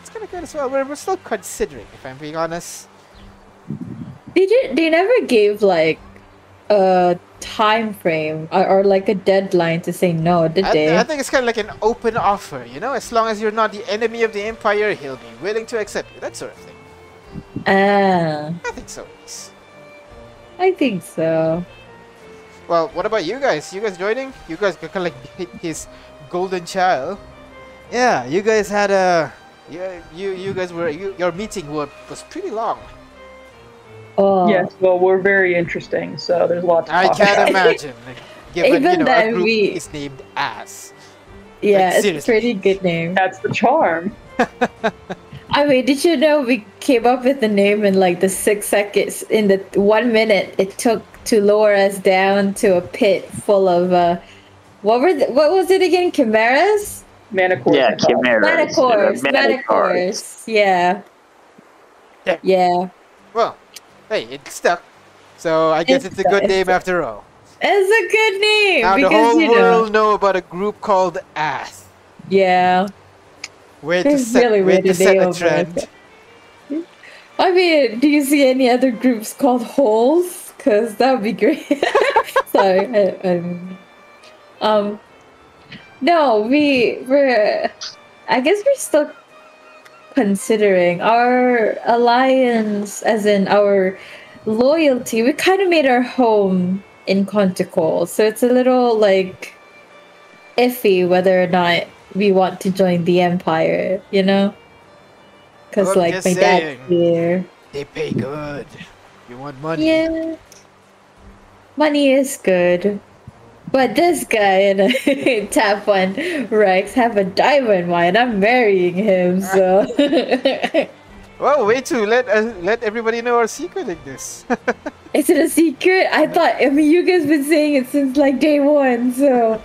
it's kind of good as well. We're, we're still considering, if I'm being honest. They did. They never gave like a time frame or, or like a deadline to say no, did I, they? I think it's kind of like an open offer, you know. As long as you're not the enemy of the Empire, he'll be willing to accept you. That sort of thing. Ah, I think so. I think so. Well, what about you guys? You guys joining? You guys kind of like hi- his golden child. Yeah, you guys had a. Yeah, you you guys were you, your meeting were, was pretty long. Oh, Yes, well, we're very interesting, so there's lots to I can't about. imagine. <laughs> like, Given you Even know then our group we- is named Ass. yeah, it's a pretty good name. That's the charm. <laughs> I mean, did you know we came up with the name in like the six seconds? In the one minute it took to lower us down to a pit full of uh, what were the, what was it again? Chimeras, Manicore. Yeah, chimeras. manticores, uh, manticores. Yeah, Yeah. yeah. Well, hey, it stuck. So I guess It it's a good name stuck. after all. It's a good name Now the because whole you know. world know about a group called Ass. Yeah, Way to It's set, really way to set a trend. I mean, do you see any other groups called holes? Because that would be great. Sorry. I, I, um, no, we we're. I guess we're still considering our alliance, as in our loyalty. We kind of made our home in Quantico, so it's a little like iffy whether or not we want to join the Empire. You know. Because like my saying. dad's here. They pay good. You want money? Yeah. Money is good. But this guy in and <laughs> tap one Rex have a diamond mine. I'm marrying him, so <laughs> Well, way to let uh, let everybody know our secret like this. <laughs> is it a secret? I thought I mean you guys been saying it since like day one, so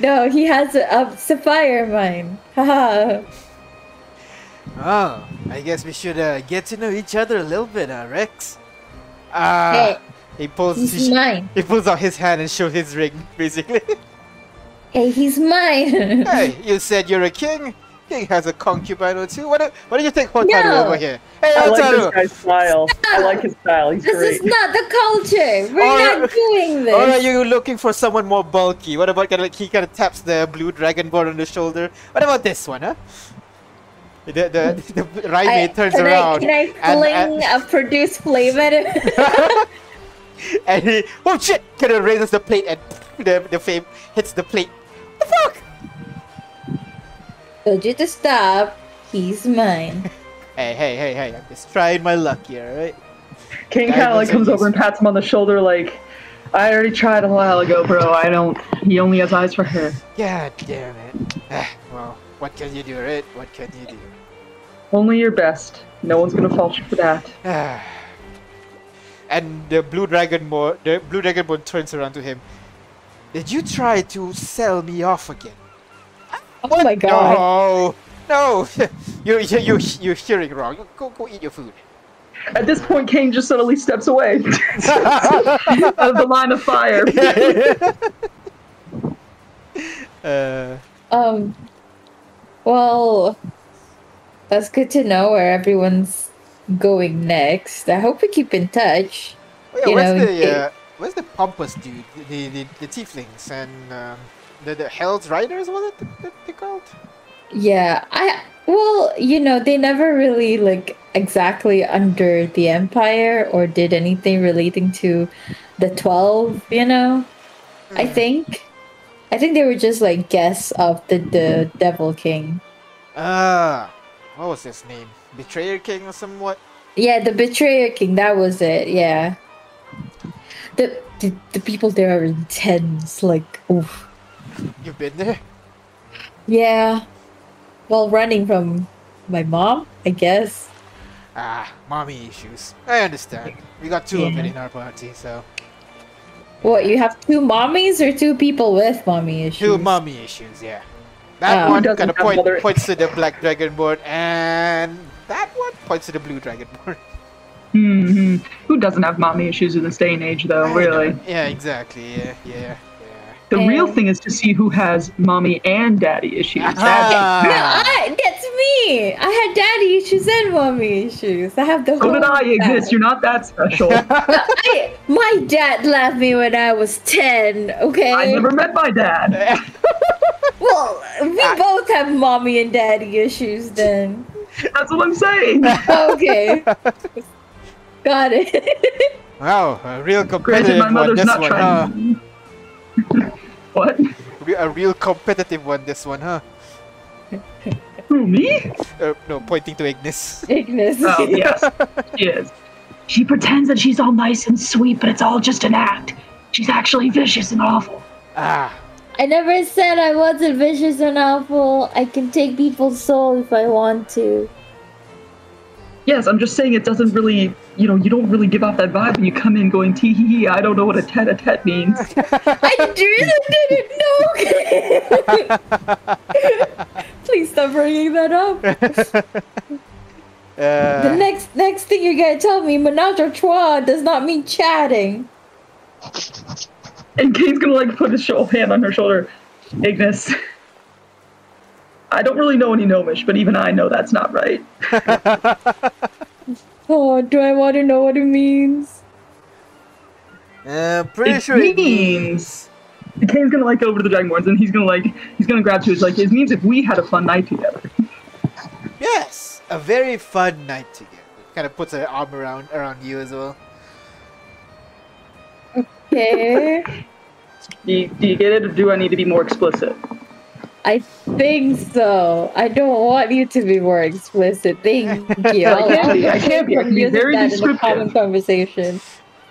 no, he has a, a sapphire mine. Haha. oh, I guess we should uh, get to know each other a little bit, uh, Rex. Ah, hey, he pulls he's he, mine. he pulls out his hand and shows his ring, <laughs> basically. Hey, he's mine. <laughs> hey, you said you're a king. King has a concubine or two. What do, what do you think, Hotaru No. over here? Hey, I like this Hotaru. guy's style. I like his style. He's this great. is not the culture. We're Or- not doing this. Or are you looking for someone more bulky? What about kind of like he kind of taps the blue dragonborn on the shoulder? What about this one, huh? The the, the, the I- Raime turns can around I, can I fling and- a produce flame at him? <laughs> and he oh shit kind of raises the plate and <laughs> the the fame hits the plate. What the fuck? Told you to stop. He's mine. <laughs> Hey hey hey hey! I'm just trying my luck here, right? King kind of like comes over and pats him on the shoulder, like, I already tried a while ago, bro. I don't. He only has eyes for her. God damn it. Ah, well, what can you do, right? What can you do? Only your best. No one's gonna fault you for that. And the blue dragon mo- the blue dragonborn turns around to him. Did you try to sell me off again? Oh my god. No, no, <laughs> you you you you're hearing wrong. Go go eat your food. At this point, Kane just suddenly steps away <laughs> out of the line of fire. <laughs> uh, Um. Well, that's good to know where everyone's going next. I hope we keep in touch. oh yeah, You where's know, the uh, where's the pompous dude? The the, the tieflings and um, the the Hell's Riders was it that they called? Yeah, I well, you know, they never really like exactly under the empire or did anything relating to the 12, you know. I Hmm. think I think they were just like guests of the the Devil King. Ah, what was his name? Betrayer King or somewhat? Yeah, the Betrayer King, that was it. Yeah. The the, the people there are intense like oof. You've been there? Yeah. While running from my mom, I guess. Ah, mommy issues. I understand. We got two of it in our party, so What, you have two mommies or two people with mommy issues? two mommy issues. Yeah, that Oh. one kind of point, mother- points to the black dragonborn, and that one points to the blue dragonborn. <laughs> hmm Who doesn't have mommy issues in this day and age, though? I Really. know. Yeah, exactly. Yeah, yeah, yeah. The real thing is to see who has mommy and daddy issues. That's- Ah. No, I, that's me. I had daddy issues and mommy issues. I have the So whole. did I exist. pack. You're not that special. <laughs> I, my dad left me when I was ten. Okay. I never met my dad. <laughs> Well, we both have mommy and daddy issues then. That's what I'm saying. <laughs> Okay. Got it. wow, a real Granted, competitive my one. mother's This not one, huh? trying. What? Re- A real competitive one. This one, huh? Who me? Uh, no, pointing to Ignis. Ignis. Oh <laughs> yes, she is. She pretends that she's all nice and sweet, but it's all just an act. She's actually vicious and awful. Ah, I never said I wasn't vicious and awful. I can take people's soul if I want to. Yes, I'm just saying it doesn't really, you know, you don't really give off that vibe when you come in going tee hee hee. I don't know what a tete a tete means. <laughs> I really didn't know. <laughs> Please stop bringing that up. <laughs> The uh, next next thing you're gonna tell me, menage a trois does not mean chatting. And Kane's gonna like put his sho- hand on her shoulder. Ignis. I don't really know any gnomish, but even I know that's not right. <laughs> <laughs> Oh, do I want to know what it means? uh, pretty It sure it means- And Kane's gonna like go over to the Dragonborns and he's gonna like he's gonna grab to his like it means if we had a fun night together. <laughs> Yes, a very fun night together. Kind of puts an arm around around you as well. Okay. Do you, do you get it or do I need to be more explicit? I think so. I don't want you to be more explicit. Thank <laughs> you. I can't be, I can't be. I can be very that in a common descriptive. conversation.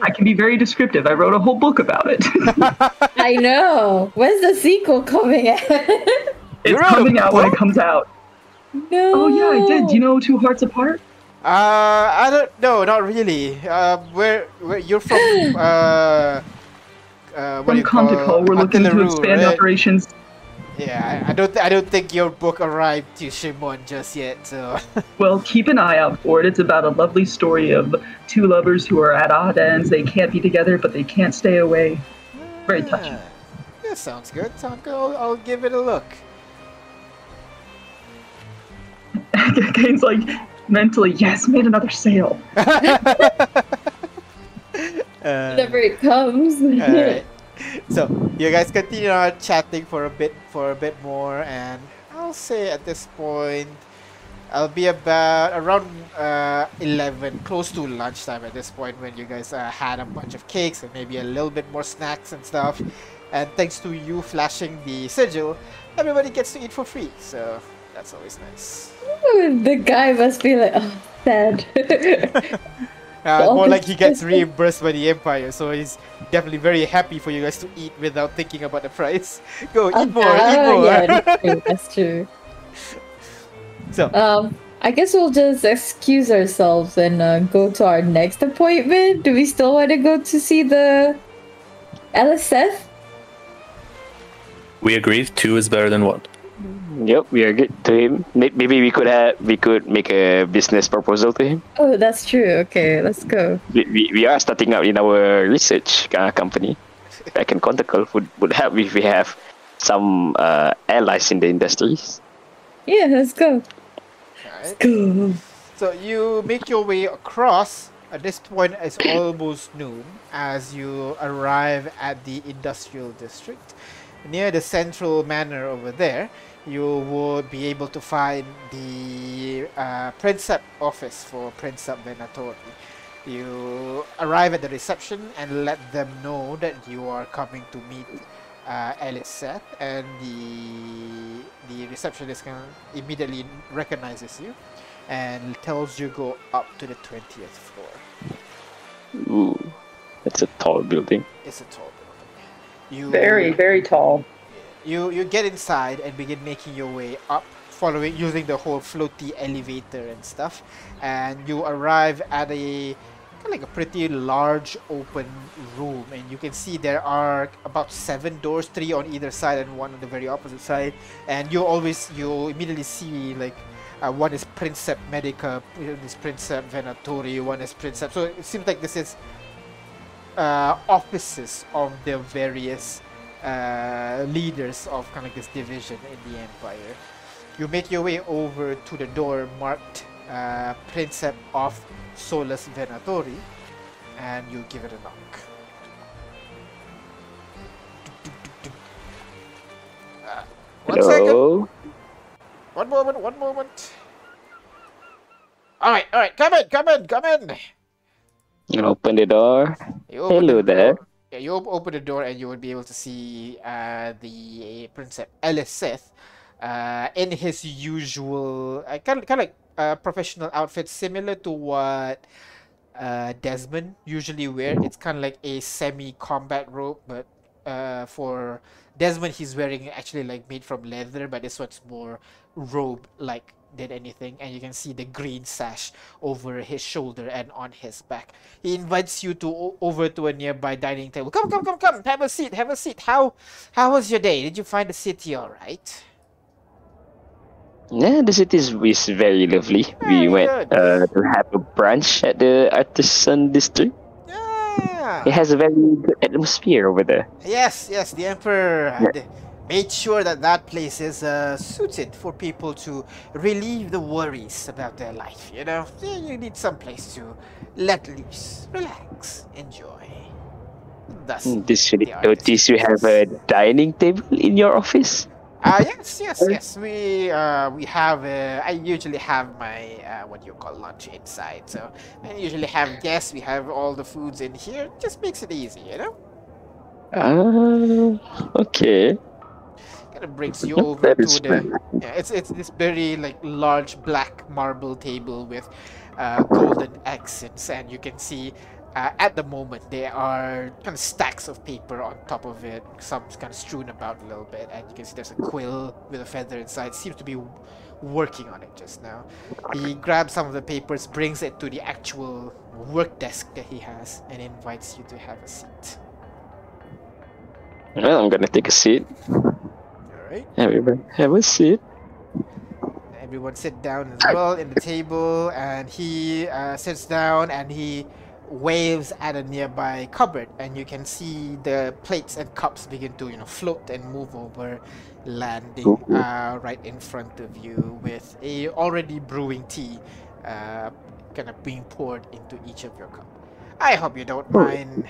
I can be very descriptive. I wrote a whole book about it. <laughs> I know. When's the sequel coming out? <laughs> it's wrote a coming out when it comes out. no. Oh yeah, I did. Do you know Two Hearts Apart? Uh, I don't. No, not really. Uh, where where you're from? uh, uh, what do From you call? We're looking to Artillery, expand right? operations. Yeah, I, I don't. I don't think your book arrived to Shimon just yet. So. <laughs> Well, keep an eye out for it. It's about a lovely story of two lovers who are at odd ends. They can't be together, but they can't stay away. Very touching. Ah, Yeah, sounds good. Sounds good. I'll, I'll give it a look. <laughs> Kane's like mentally, yes, made another sale. Uh, <laughs> Whenever it comes. Alright. <laughs> So you guys continue on chatting for a bit for a bit more and I'll say at this point I'll be about around uh, 11, close to lunchtime at this point when you guys uh, had a bunch of cakes and maybe a little bit more snacks and stuff. And thanks to you flashing the sigil, everybody gets to eat for free. So that's always nice. <laughs> the guy must be like, oh, <laughs> sad. Uh, more like he gets reimbursed by the Empire, so he's definitely very happy for you guys to eat without thinking about the price. <laughs> Go, eat more, eat ah, more. yeah, that's true. <laughs> That's true. so, Um, I guess we'll just excuse ourselves and uh, go to our next appointment. Do we still want to go to see the LSF? We agreed two is better than one. Yep, we are good to him. Maybe we could have we could make a business proposal to him. Oh, that's true. Okay, let's go. We, we, we are starting out in our research uh, company. Back in Conticle would, would help if we have some uh, allies in the industries. Yeah, let's go. alright. Go. So you make your way across. At this point, it's almost noon as you arrive at the industrial district. Near the central manor over there, you would be able to find the uh, Princep office for Princep Venatori. You arrive at the reception and let them know that you are coming to meet uh, Alice Seth, and the the receptionist can immediately recognizes you and tells you go up to the 20th floor. Ooh, that's a tall building. It's a tall building. You Very, very tall. You you get inside and begin making your way up, following using the whole floaty elevator and stuff, and you arrive at a kind of like a pretty large open room, and you can see there are about seven doors, three on either side and one on the very opposite side, and you always you immediately see like. Uh, one is Princep Medica, one is Princep Venatori, one is Princep. So it seems like this is uh, offices of the various uh, leaders of kind of this division in the empire. You make your way over to the door marked uh, Princep of Solus Venatori, and you give it a knock. Uh, one second. Hello? One moment. One moment. All right. All right. Come in. Come in. Come in. You open the door. You open Hello the there. Yeah, you open the door and you would be able to see uh, the Princep Eliseth uh, in his usual, uh, kind of, kind of like uh, professional outfit, similar to what uh, Desmond usually wear. It's kind of like a semi-combat robe, but uh, for Desmond, he's wearing actually like made from leather, but this one's more robe-like than anything. And you can see the green sash over his shoulder and on his back. He invites you to o- over to a nearby dining table. Come, come, come, come. Have a seat. Have a seat. How, how was your day? Did you find the city all right? Yeah, the city is, is very lovely. Very we went uh, to have a brunch at the artisan district. Yeah. It has a very good atmosphere over there. Yes, yes. The emperor had made sure that that place is uh, suited for people to relieve the worries about their life. You know, you need some place to let loose, relax, enjoy. Thus, Hmm, This really notice you have a dining table in your office. Uh, yes, yes, yes. We uh, we have. Uh, I usually have my uh, what you call lunch inside. So I usually have guests. We have all the foods in here. Just makes it easy, you know. Ah, okay. Kind of brings you over to the yeah, it's it's this very like large black marble table with uh, golden accents, and you can see. Uh, at the moment, there are kind of stacks of paper on top of it, some kind of strewn about a little bit, and you can see there's a quill with a feather inside. Seems to be working on it just now. He grabs some of the papers, brings it to the actual work desk that he has, and invites you to have a seat. Well, I'm gonna take a seat. Alright. Everybody, have a seat. Everyone sit down as well in the table, and he uh, sits down and he waves at a nearby cupboard, and you can see the plates and cups begin to, you know, float and move over, landing uh, right in front of you with a already brewing tea, uh, kind of being poured into each of your cup. I hope you don't mind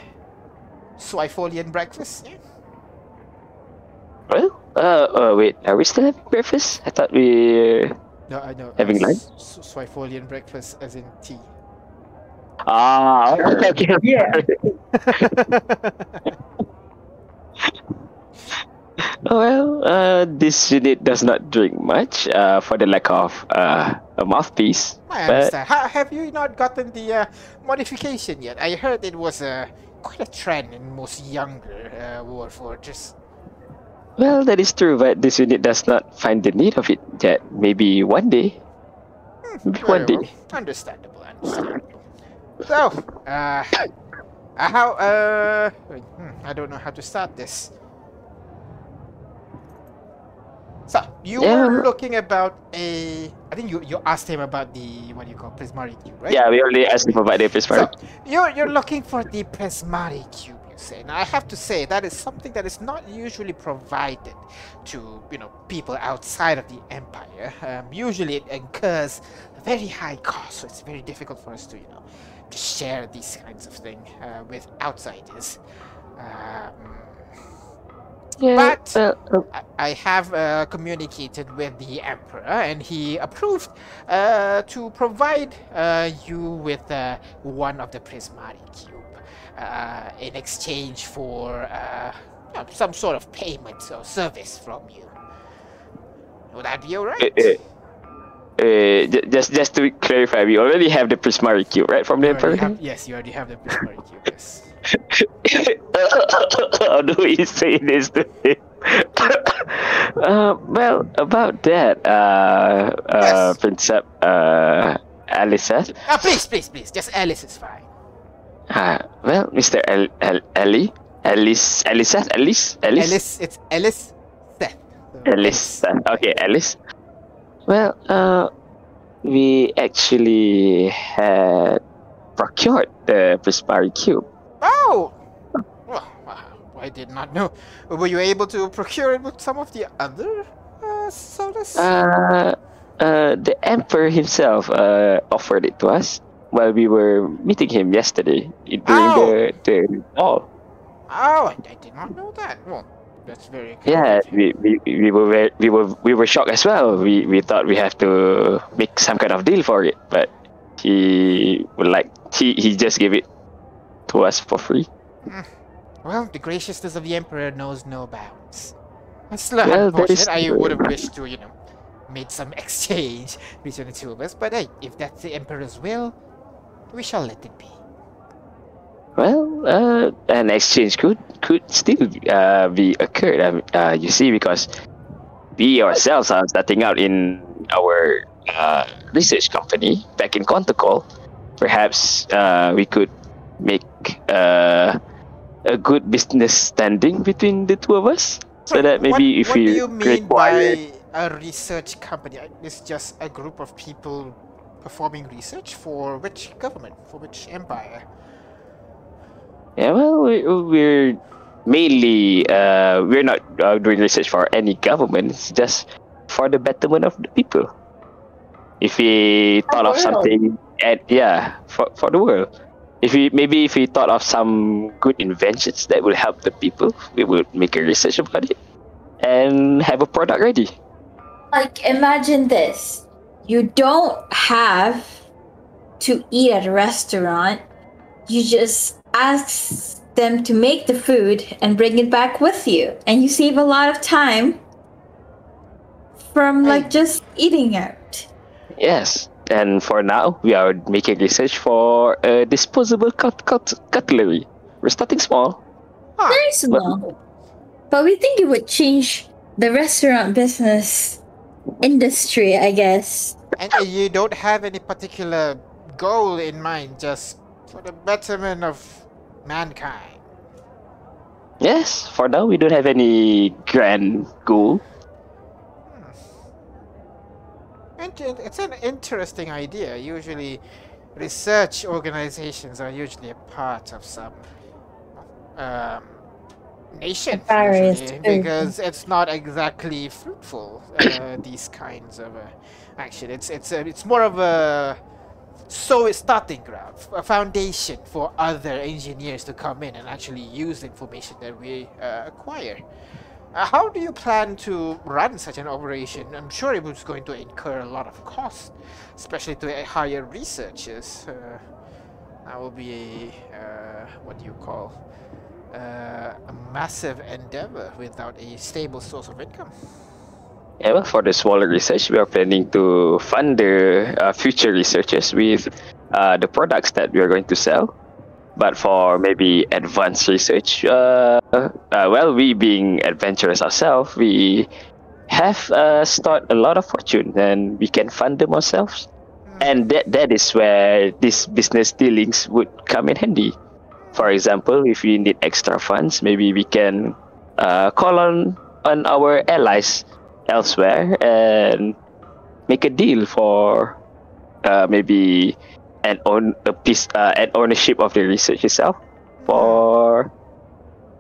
Swifolian breakfast. Yeah? Well, uh, uh, wait, are we still having breakfast? I thought we. No, I know. Having uh, lunch? s- s- Swifolian breakfast, as in tea. Ah, okay. <laughs> Yeah. <laughs> Well, uh, this unit does not drink much uh, for the lack of uh, a mouthpiece. I but understand. Ha- have you not gotten the uh, modification yet? I heard it was uh, quite a trend in most younger uh, Warforgers. Well, that is true. But this unit does not find the need of it yet. Maybe one day. Maybe one day. Understandable, understandable. So, uh, uh, how, uh, hmm, I don't know how to start this. So, you Yeah. were looking about a, I think you, you asked him about the, what do you call, prismatic cube, right? Yeah, we already asked him about the So, prismatic. you're, you're looking for the prismatic cube, say. Now, I have to say, that is something that is not usually provided to, you know, people outside of the Empire. Um, usually it incurs a very high cost, so it's very difficult for us to, you know, to share these kinds of things uh, with outsiders. Um, Yeah, but- uh, I- I have uh, communicated with the Emperor, and he approved uh, to provide uh, you with uh, one of the prismatic uh, in exchange for uh, you know, some sort of payment or service from you. Would that be alright? uh, uh, uh, just just to clarify, we already have the prismatic cube, right, from the emperor. yes, you already have the prismatic cube. Yes. <laughs> How do we say this to him? <laughs> uh, well, about that, uh, uh, Yes. Princep, uh, Alicet, Ah, please, please, please. Just Alice is fine. Uh, well, Mr. El, El, Ellie, Alice, Alicet, Alice, Alice, Alice, it's Alice Seth. Alice, okay, Alice. Well, uh, we actually had procured the prismatic cube. Oh! Well, wow, I did not know. Were you able to procure it with some of the other uh, sodas? Uh, uh, the emperor himself uh, offered it to us while we were meeting him yesterday during Ow. the the oh oh, I, I did not know that. Well, that's very yeah we, we, we were we were we were shocked as well we we thought we have to make some kind of deal for it but he would like he he just gave it to us for free hmm. Well, the graciousness of the Emperor knows no bounds. Still Well, that is unfortunate. I would have wished to, you know, made some <laughs> exchange between the two of us. But hey, if that's the Emperor's will, we shall let it be. Well, uh, an exchange could could still uh, be occurred. Um, uh, you see, because we ourselves are starting out in our uh, research company back in Conticle. Perhaps uh, we could make uh, a good business standing between the two of us, so that maybe what, if what we do you mean require. by a research company? It's just a group of people performing research for which government, for which empire? Yeah, well, we, we're mainly uh, we're not uh, doing research for any government. It's just for the betterment of the people. If we thought of world. something, and yeah, for for the world. If we maybe if we thought of some good inventions that will help the people, we would make a research about it and have a product ready. Like, imagine this you don't have to eat at a restaurant, you just ask them to make the food and bring it back with you, and you save a lot of time from like just eating out. Yes. And for now, we are making research for uh, disposable cut, cut, cutlery. We're starting small. Ah, Very small. But we think it would change the restaurant business industry, I guess. and uh, you don't have any particular goal in mind, just for the betterment of mankind. Yes, for now we don't have any grand goal. Int- It's an interesting idea. Usually, research organizations are usually a part of some um, nation, usually, because it's not exactly fruitful. Uh, <coughs> these kinds of uh, action. It's it's uh, it's more of a so a starting ground, a foundation for other engineers to come in and actually use the information that we uh, acquire. Uh, how do you plan to run such an operation? I'm sure it was going to incur a lot of cost, especially to hire researchers. Uh, that will be a, uh, what do you call, uh, a massive endeavor without a stable source of income. Yeah, well, for the smaller research, we are planning to fund the uh, future researchers with uh, the products that we are going to sell. But for maybe advanced research, uh, uh, well, we being adventurous ourselves, we have uh, stored a lot of fortune and we can fund them ourselves. And that, that is where these business dealings would come in handy. For example, if we need extra funds, maybe we can uh, call on, on our allies elsewhere and make a deal for uh, maybe an own a piece uh, an ownership of the research itself for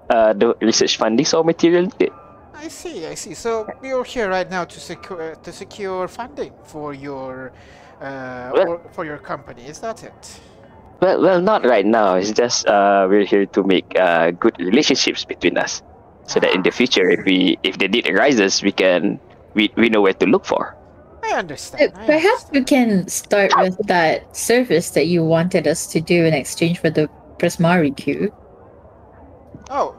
uh, the research funding or material needed. I see, I see. So you're here right now to secure to secure funding for your uh, Well- or for your company. Is that it? Well, well, not right now. It's just uh, we're here to make uh, good relationships between us, so that in the future, if we if the need arises, we can we, we know where to look for. I understand. I Perhaps we can start with that service that you wanted us to do in exchange for the prismatic cube. Oh.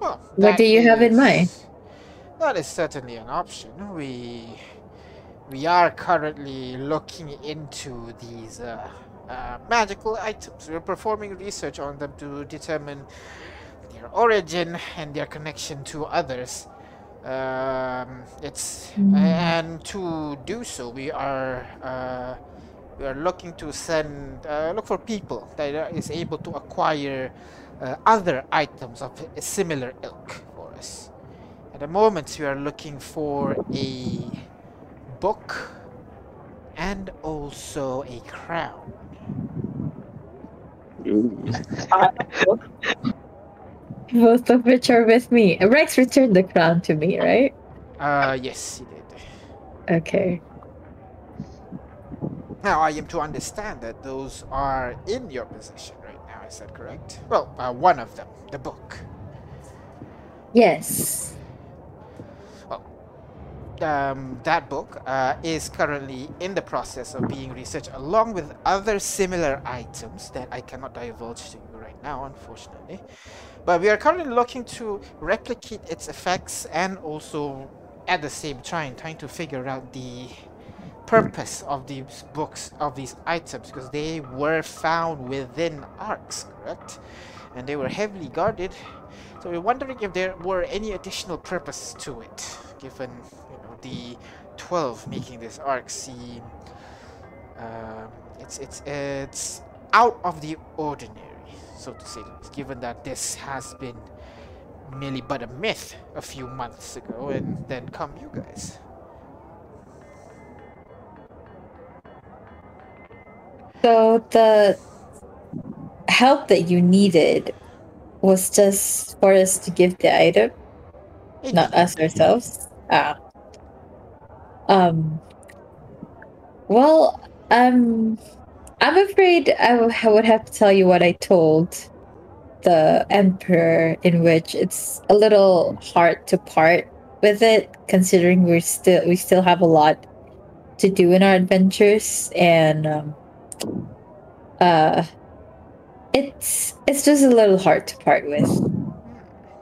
Well, What do you have in mind? That is certainly an option. We we are currently looking into these uh, uh, magical items. We're performing research on them to determine their origin and their connection to others. Um, it's and to do so, we are uh, we are looking to send uh, look for people that is able to acquire uh, other items of a similar ilk for us. At the moment, we are looking for a book and also a crown. Both <laughs> of which are with me. Rex returned the crown to me, right? Uh, yes, he did. Okay. Now, I am to understand that those are in your possession right now. Is that correct? Well, uh, one of them, the book. Yes. Um, that book uh, is currently in the process of being researched along with other similar items that I cannot divulge to you right now, unfortunately. But we are currently looking to replicate its effects and also at the same time trying to figure out the purpose of these books, of these items, because they were found within arcs, correct? And they were heavily guarded. So we're wondering if there were any additional purpose to it, given the twelve making this arc seem um, it's it's it's out of the ordinary, so to say. Given that this has been merely but a myth a few months ago, and then come you guys. So the help that you needed was just for us to give the item, not us ourselves. Ah. Um. Well, um, I'm afraid I would have to tell you what I told the emperor, in which it's a little hard to part with it, considering we're still we still have a lot to do in our adventures, and um, uh, it's it's just a little hard to part with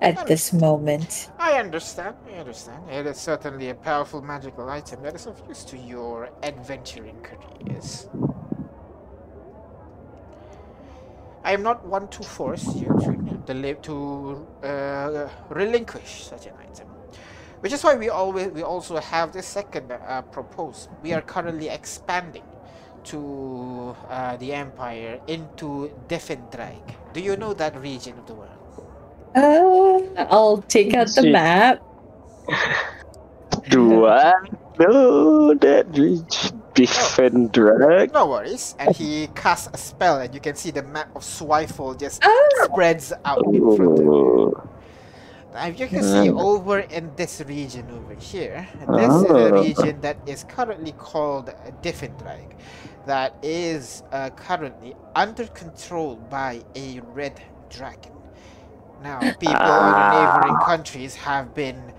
at this moment. I understand, I understand. It is certainly a powerful magical item that is of use to your adventuring careers. I am not one to force you to to uh, relinquish such an item, which is why we always we also have this second uh, proposal. We are currently expanding to uh, the empire into Defendraig. Do you know that region of the world? Uh, I'll take out the See. map. <laughs> Do I know that rich beef and drag? No worries. And he casts a spell, and you can see the map of Swifle just Oh, spreads out in front of you. Oh, Now, you can see Ah. over in this region over here, and this is a region that is currently called Diffendraig, that is uh, currently under control by a red dragon. Now, people in neighboring countries have been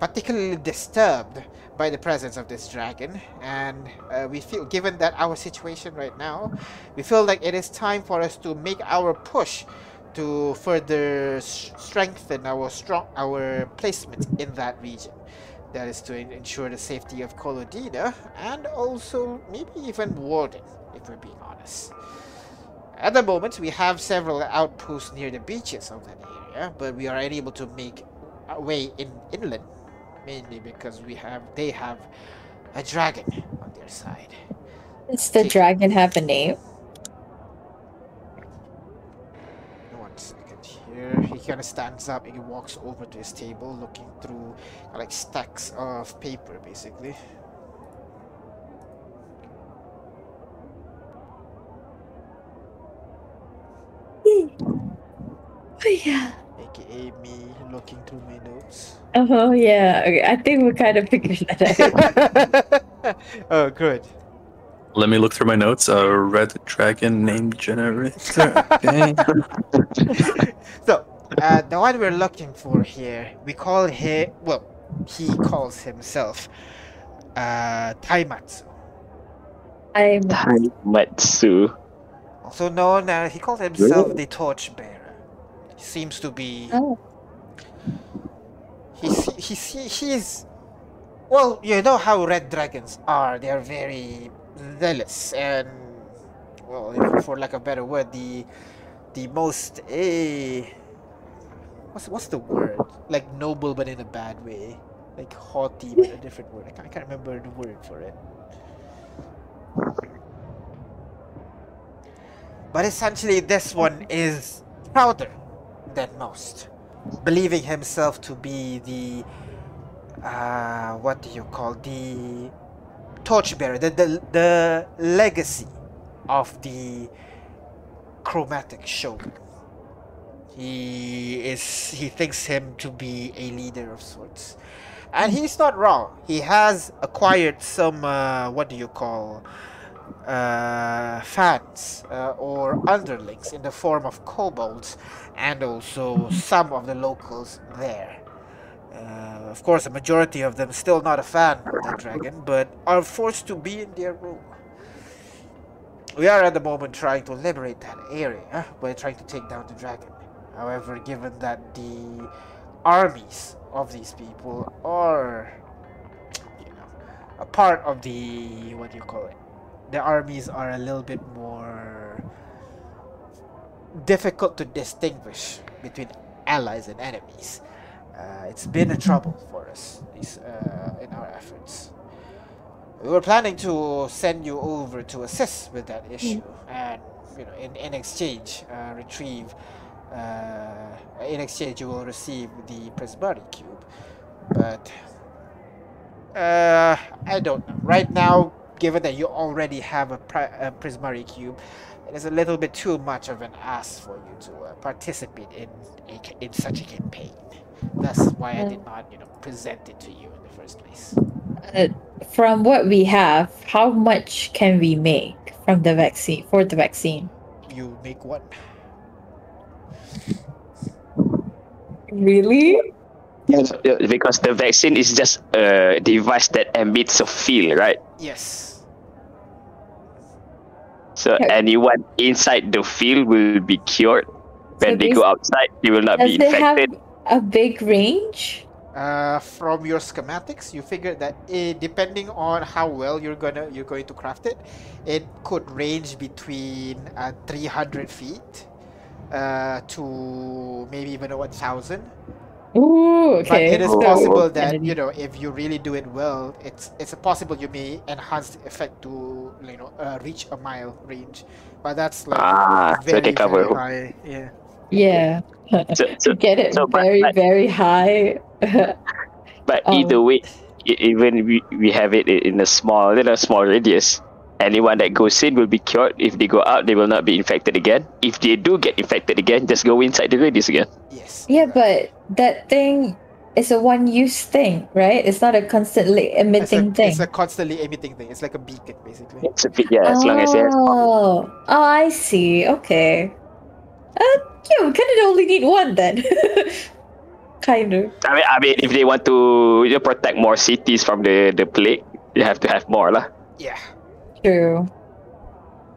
particularly disturbed by the presence of this dragon, and uh, we feel, given that our situation right now, we feel like it is time for us to make our push to further strengthen our strong our placement in that region. That is to en- ensure the safety of Kolodina and also maybe even Warden, if we're being honest. At the moment, we have several outposts near the beaches of that area, but we are unable to make our way in inland, mainly because we have they have a dragon on their side. Does the dragon have a name? One second here. He kind of stands up and he walks over to his table, looking through like stacks of paper, basically. Oh yeah. AKA me looking through my notes. Oh yeah. Okay, I think we kind of figured that out. <laughs> oh, good. Let me look through my notes. A red dragon named generator. Okay. <laughs> So, uh, the one we're looking for here, we call him, well, he calls himself uh, Taimatsu. I'm Matsu. Also known, uh, he calls himself the Torchbearer. He seems to be oh. he's he's he's well you know how red dragons are. They're very zealous and well if- for lack of a better word the the most eh, what's what's the word? Like noble but in a bad way. Like haughty but a different word. I can't, I can't remember the word for it. But essentially this one is prouder than most believing himself to be the uh, what do you call the torchbearer, the, the the legacy of the chromatic shogun. He is he thinks him to be a leader of sorts, and he's not wrong. He has acquired some uh, what do you call uh, fans uh, or underlings in the form of kobolds and also some of the locals there. Uh, of course, a majority of them still not a fan of the dragon, but are forced to be in their room. We are at the moment trying to liberate that area by trying to take down the dragon. However, given that the armies of these people are, you know, a part of the what do you call it? The armies are a little bit more difficult to distinguish between allies and enemies. Uh, it's been a trouble for us these, uh, in our efforts. We were planning to send you over to assist with that issue, and you know, in, in exchange, uh, retrieve. Uh, in exchange, you will receive the prismatic cube, but uh, I don't know. Right now, given that you already have a, pri- a prismatic cube, it is a little bit too much of an ask for you to uh, participate in a, in such a campaign. That's why I did not, you know, present it to you in the first place. Uh, from what we have, how much can we make from the vaccine for the vaccine? You make one. Really? Yeah, because the vaccine is just a device that emits a field, right? Yes. So Yeah. anyone inside the field will be cured. When So they go outside, they will not Does be it have infected. a big range? Uh, from your schematics, you figure that eh, depending on how well you're gonna you're going to craft it, it could range between uh, 300 feet uh, to maybe even 1,000. Ooh, But it is Oh, possible that you know if you really do it well, it's it's possible you may enhance the effect to you know uh, reach a mile range, but that's like Ah, so very they cover. very high. Yeah. Yeah. <laughs> So, so, <laughs> to get it so very, but- very high. <laughs> but Um, either way, even we, we have it in a small, little small radius. Anyone that goes in will be cured. If they go out, they will not be infected again. If they do get infected again, just go inside the radius again. Yes. yeah, but that thing is a one-use thing, right? It's not a constantly It's a, emitting thing. it's a constantly emitting thing. It's like a beacon, basically. It's a beacon, yeah, as long as it has Oh, oh, I see. Okay. Uh, yeah, we kind of only need one then. <laughs> kind of. I mean, I mean, if they want to you know, protect more cities from the the plague, you have to have more, lah. Yeah. True.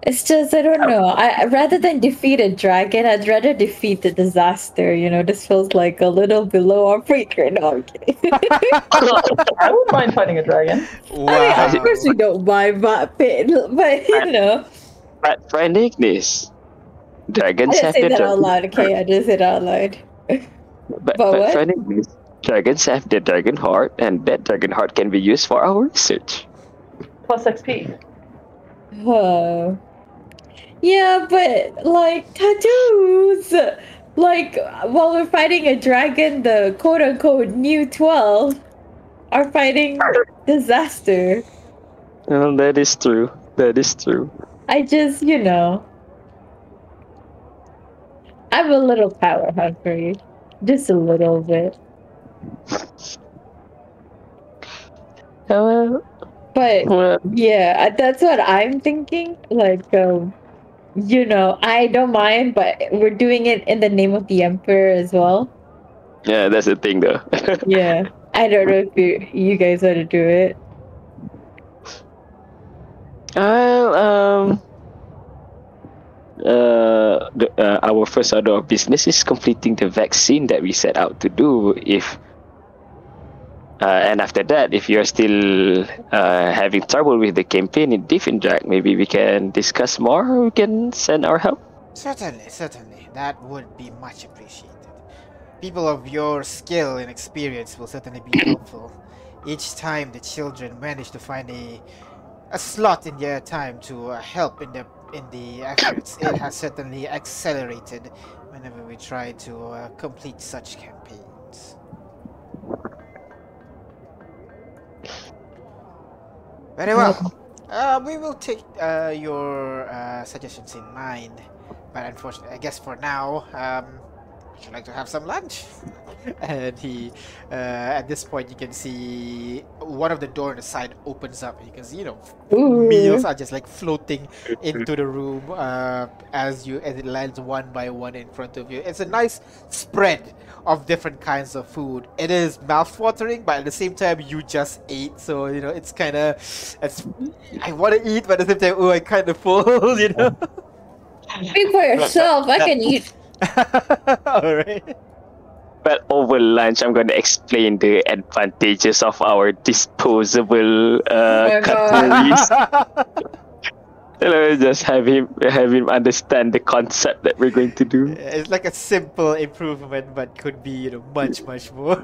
It's just I don't know. I rather than defeat a dragon, I'd rather defeat the disaster. You know, this feels like a little below our freak right now. I'm kidding. <laughs> I wouldn't mind fighting a dragon. I mean, of course we don't mind, but but you know, But friend Ignis, I dragons didn't say the that out loud. Okay, I just said it out loud. But, But but what? friend Ignis, dragons have the dragon heart, and that dragon heart can be used for our research. Plus XP. Oh. Yeah, but like tattoos. Like while we're fighting a dragon, the quote unquote new twelve are fighting disaster. Well, that is true. That is true. I just, you know, I'm a little power hungry, just a little bit. Uh, But well, yeah, that's what I'm thinking. Like, um, you know, I don't mind, but we're doing it in the name of the emperor as well. yeah, that's the thing, though. <laughs> Yeah, I don't know if you you guys want to do it. Well, um, uh, the, uh, our first order of business is completing the vaccine that we set out to do. If uh, and after that, if you're still uh, having trouble with the campaign in Diffendrag, maybe we can discuss more. We can send our help. Certainly, certainly. That would be much appreciated. People of your skill and experience will certainly be <coughs> helpful. Each time the children manage to find a a slot in their time to uh, help in the in the efforts, it has certainly accelerated whenever we try to uh, complete such campaigns. Very well. Uh, we will take uh, your uh, suggestions in mind, but unfortunately, I guess for now, um, would you like to have some lunch? <laughs> and he, uh, at this point, you can see one of the door on the side opens up. and You can see, you know, Ooh. meals are just like floating into the room uh, as you as it lands one by one in front of you. It's a nice spread of different kinds of food. It is mouth-watering, but at the same time, you just ate, so you know it's kind of it's. I want to eat, but at the same time, oh, I kind of <laughs> full, you know. Speak for yourself. I can eat. <laughs> All right. But over lunch, I'm going to explain the advantages of our disposable uh, Oh my God. cutleries. <laughs> You just have him have him understand the concept that we're going to do. It's like a simple improvement, but could be you know much much more. <laughs>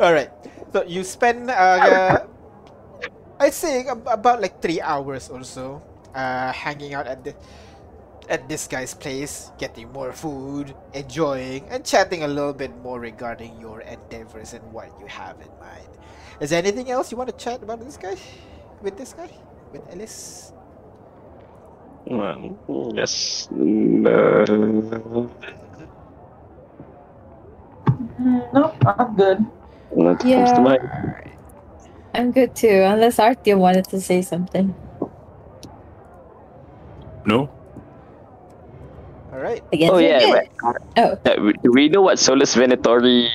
All right. So you spend uh, I'd say about like three hours or so uh, hanging out at the at this guy's place, getting more food, enjoying, and chatting a little bit more regarding your endeavors and what you have in mind. Is there anything else you want to chat about this guy? With this guy? With Ellis? Well, yes. No. Mm, Nope, I'm good. Not comes Yeah. to mind. I'm good too, unless Artyom wanted to say something. No? Alright. I guess Oh yeah, good. but, Oh. uh, we- do we know what Solus Venatori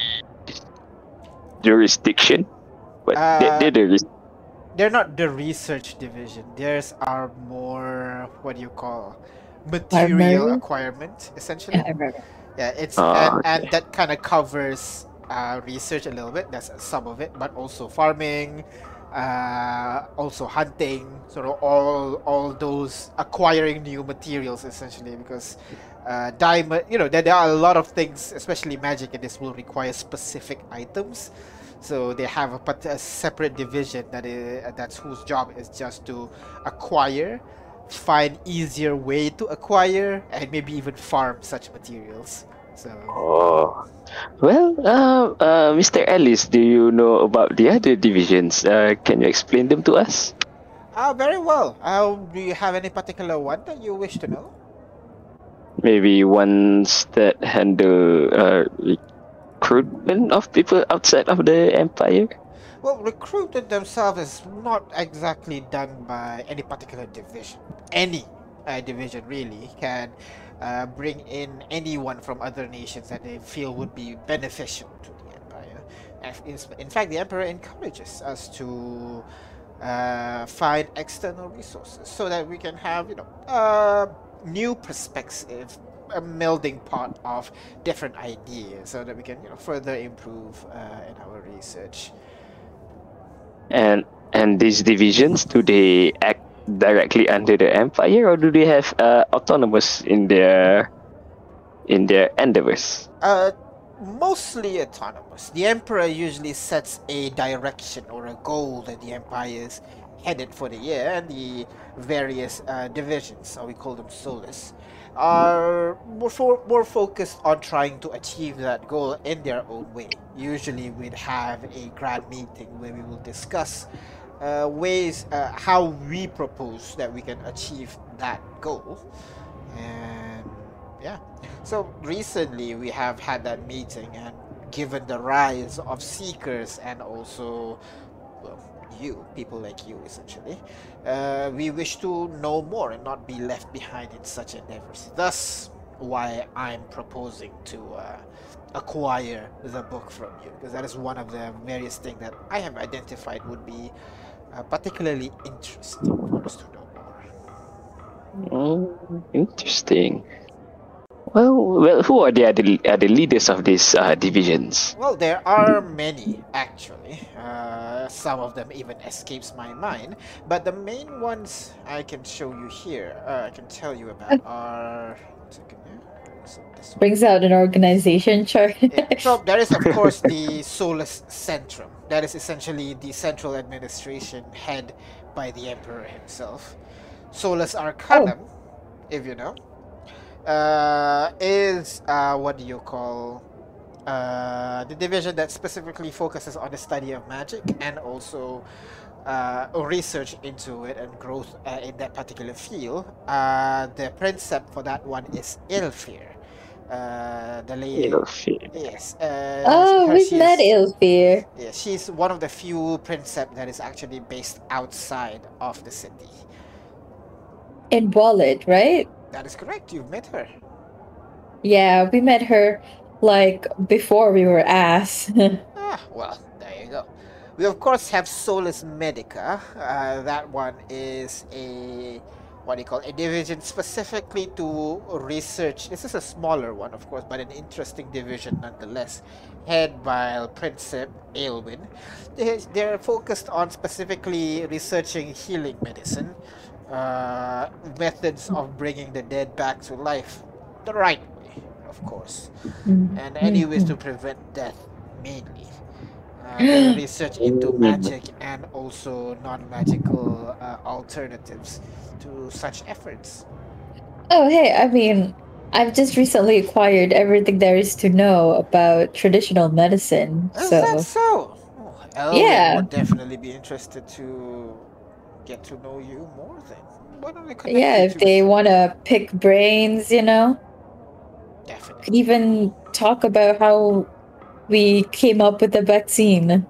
jurisdiction? What Uh, they, they're the res- they're not the research division. Theirs are more what do you call material Primary? acquirement, essentially. Yeah, I. Yeah, it's Ah, and, and that kind of covers uh, research a little bit. That's some of it, but also farming, uh, also hunting. Sort of all all those acquiring new materials essentially because uh, diamond. You know, there, there are a lot of things, especially magic, and this will require specific items. So they have a, a separate division that is that's whose job is just to acquire, find easier way to acquire, and maybe even farm such materials. So Oh. Well, uh, uh, Mr. Ellis, do you know about the other divisions? Uh, can you explain them to us? Ah, very well. Uh, do you have any particular one that you wish to know? Maybe ones that handle uh, recruitment of people outside of the Empire? Well, recruitment themselves is not exactly done by any particular division. Any uh, division really can uh, bring in anyone from other nations that they feel would be beneficial to the Empire. In, fact, the Emperor encourages us to uh, find external resources so that we can have, you know, a new perspective, a melding pot of different ideas, so that we can, you know, further improve uh, in our research. And and these divisions, do they act directly under the empire, or do they have uh, autonomous in their in their endeavors? Uh, mostly autonomous. The emperor usually sets a direction or a goal that the empire is headed for the year, and the various uh, divisions, we call them Solus, are more, fo- more focused on trying to achieve that goal in their own way. Usually, we'd have a grand meeting where we will discuss uh, ways uh, how we propose that we can achieve that goal, and yeah. So recently we have had that meeting, and given the rise of seekers and also, you, people like you essentially, uh, we wish to know more and not be left behind in such endeavors. Thus, why I'm proposing to uh, acquire the book from you, because that is one of the various things that I have identified would be uh, particularly interesting for us to know more. Oh, interesting. Well, well, who are the other, are the leaders of these uh, divisions? Well, there are many actually. Uh, some of them even escapes my mind, but the main ones I can show you here, uh, I can tell you about are. one second here. Is it this one? Brings out an organization <laughs> chart. Yeah, So there is of course the Solus Centrum. That is essentially the central administration head by the emperor himself. Solus Arcanum, if you know, uh, is uh, what do you call uh, the division that specifically focuses on the study of magic and also uh, research into it and growth uh, in that particular field. Uh, the princeps for that one is Ilfir. Uh, the lady. Ilfir. Yes. Uh, oh, her- we've met is- Ilfir. Yeah, she's one of the few princeps that is actually based outside of the city. In Wallet, right? That is correct. You've met her. Yeah, we met her like before we were ass. <laughs> Ah, well, there you go. We of course have Solus Medica. Uh, that one is a what do you call it? a division specifically to research. This is a smaller one, of course, but an interesting division nonetheless. Head by Princep Aelwyn. They, they're focused on specifically researching healing medicine, uh, methods of bringing the dead back to life, the right way, of course and any ways to prevent death mainly. Uh, research into magic and also non-magical uh, alternatives to such efforts. Oh, hey, I mean, I've just recently acquired everything there is to know about traditional medicine. Is So, that so? Oh, Elwyn Yeah. would definitely be interested to get to know you more then. Why don't we connect yeah, if they want to pick brains, you know, could even talk about how we came up with the vaccine.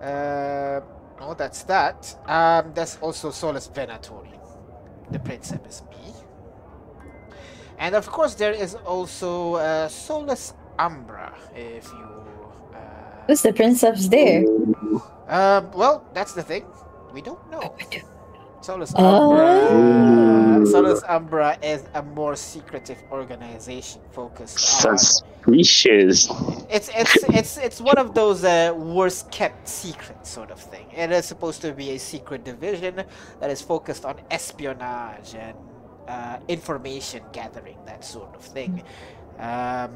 Uh, oh, that's that. Um, there's also Solus Venatori. The Princep is me. And of course, there is also uh, Solus Umbra, if you. Uh, Who's the princeps there? um, well, that's the thing. We don't know. Solus Oh. Umbra. Solus Umbra is a more secretive organization focused on. Suspicious. It's it's it's it's one of those uh, worst kept secrets sort of thing. It is supposed to be a secret division that is focused on espionage and uh, information gathering, that sort of thing. Um,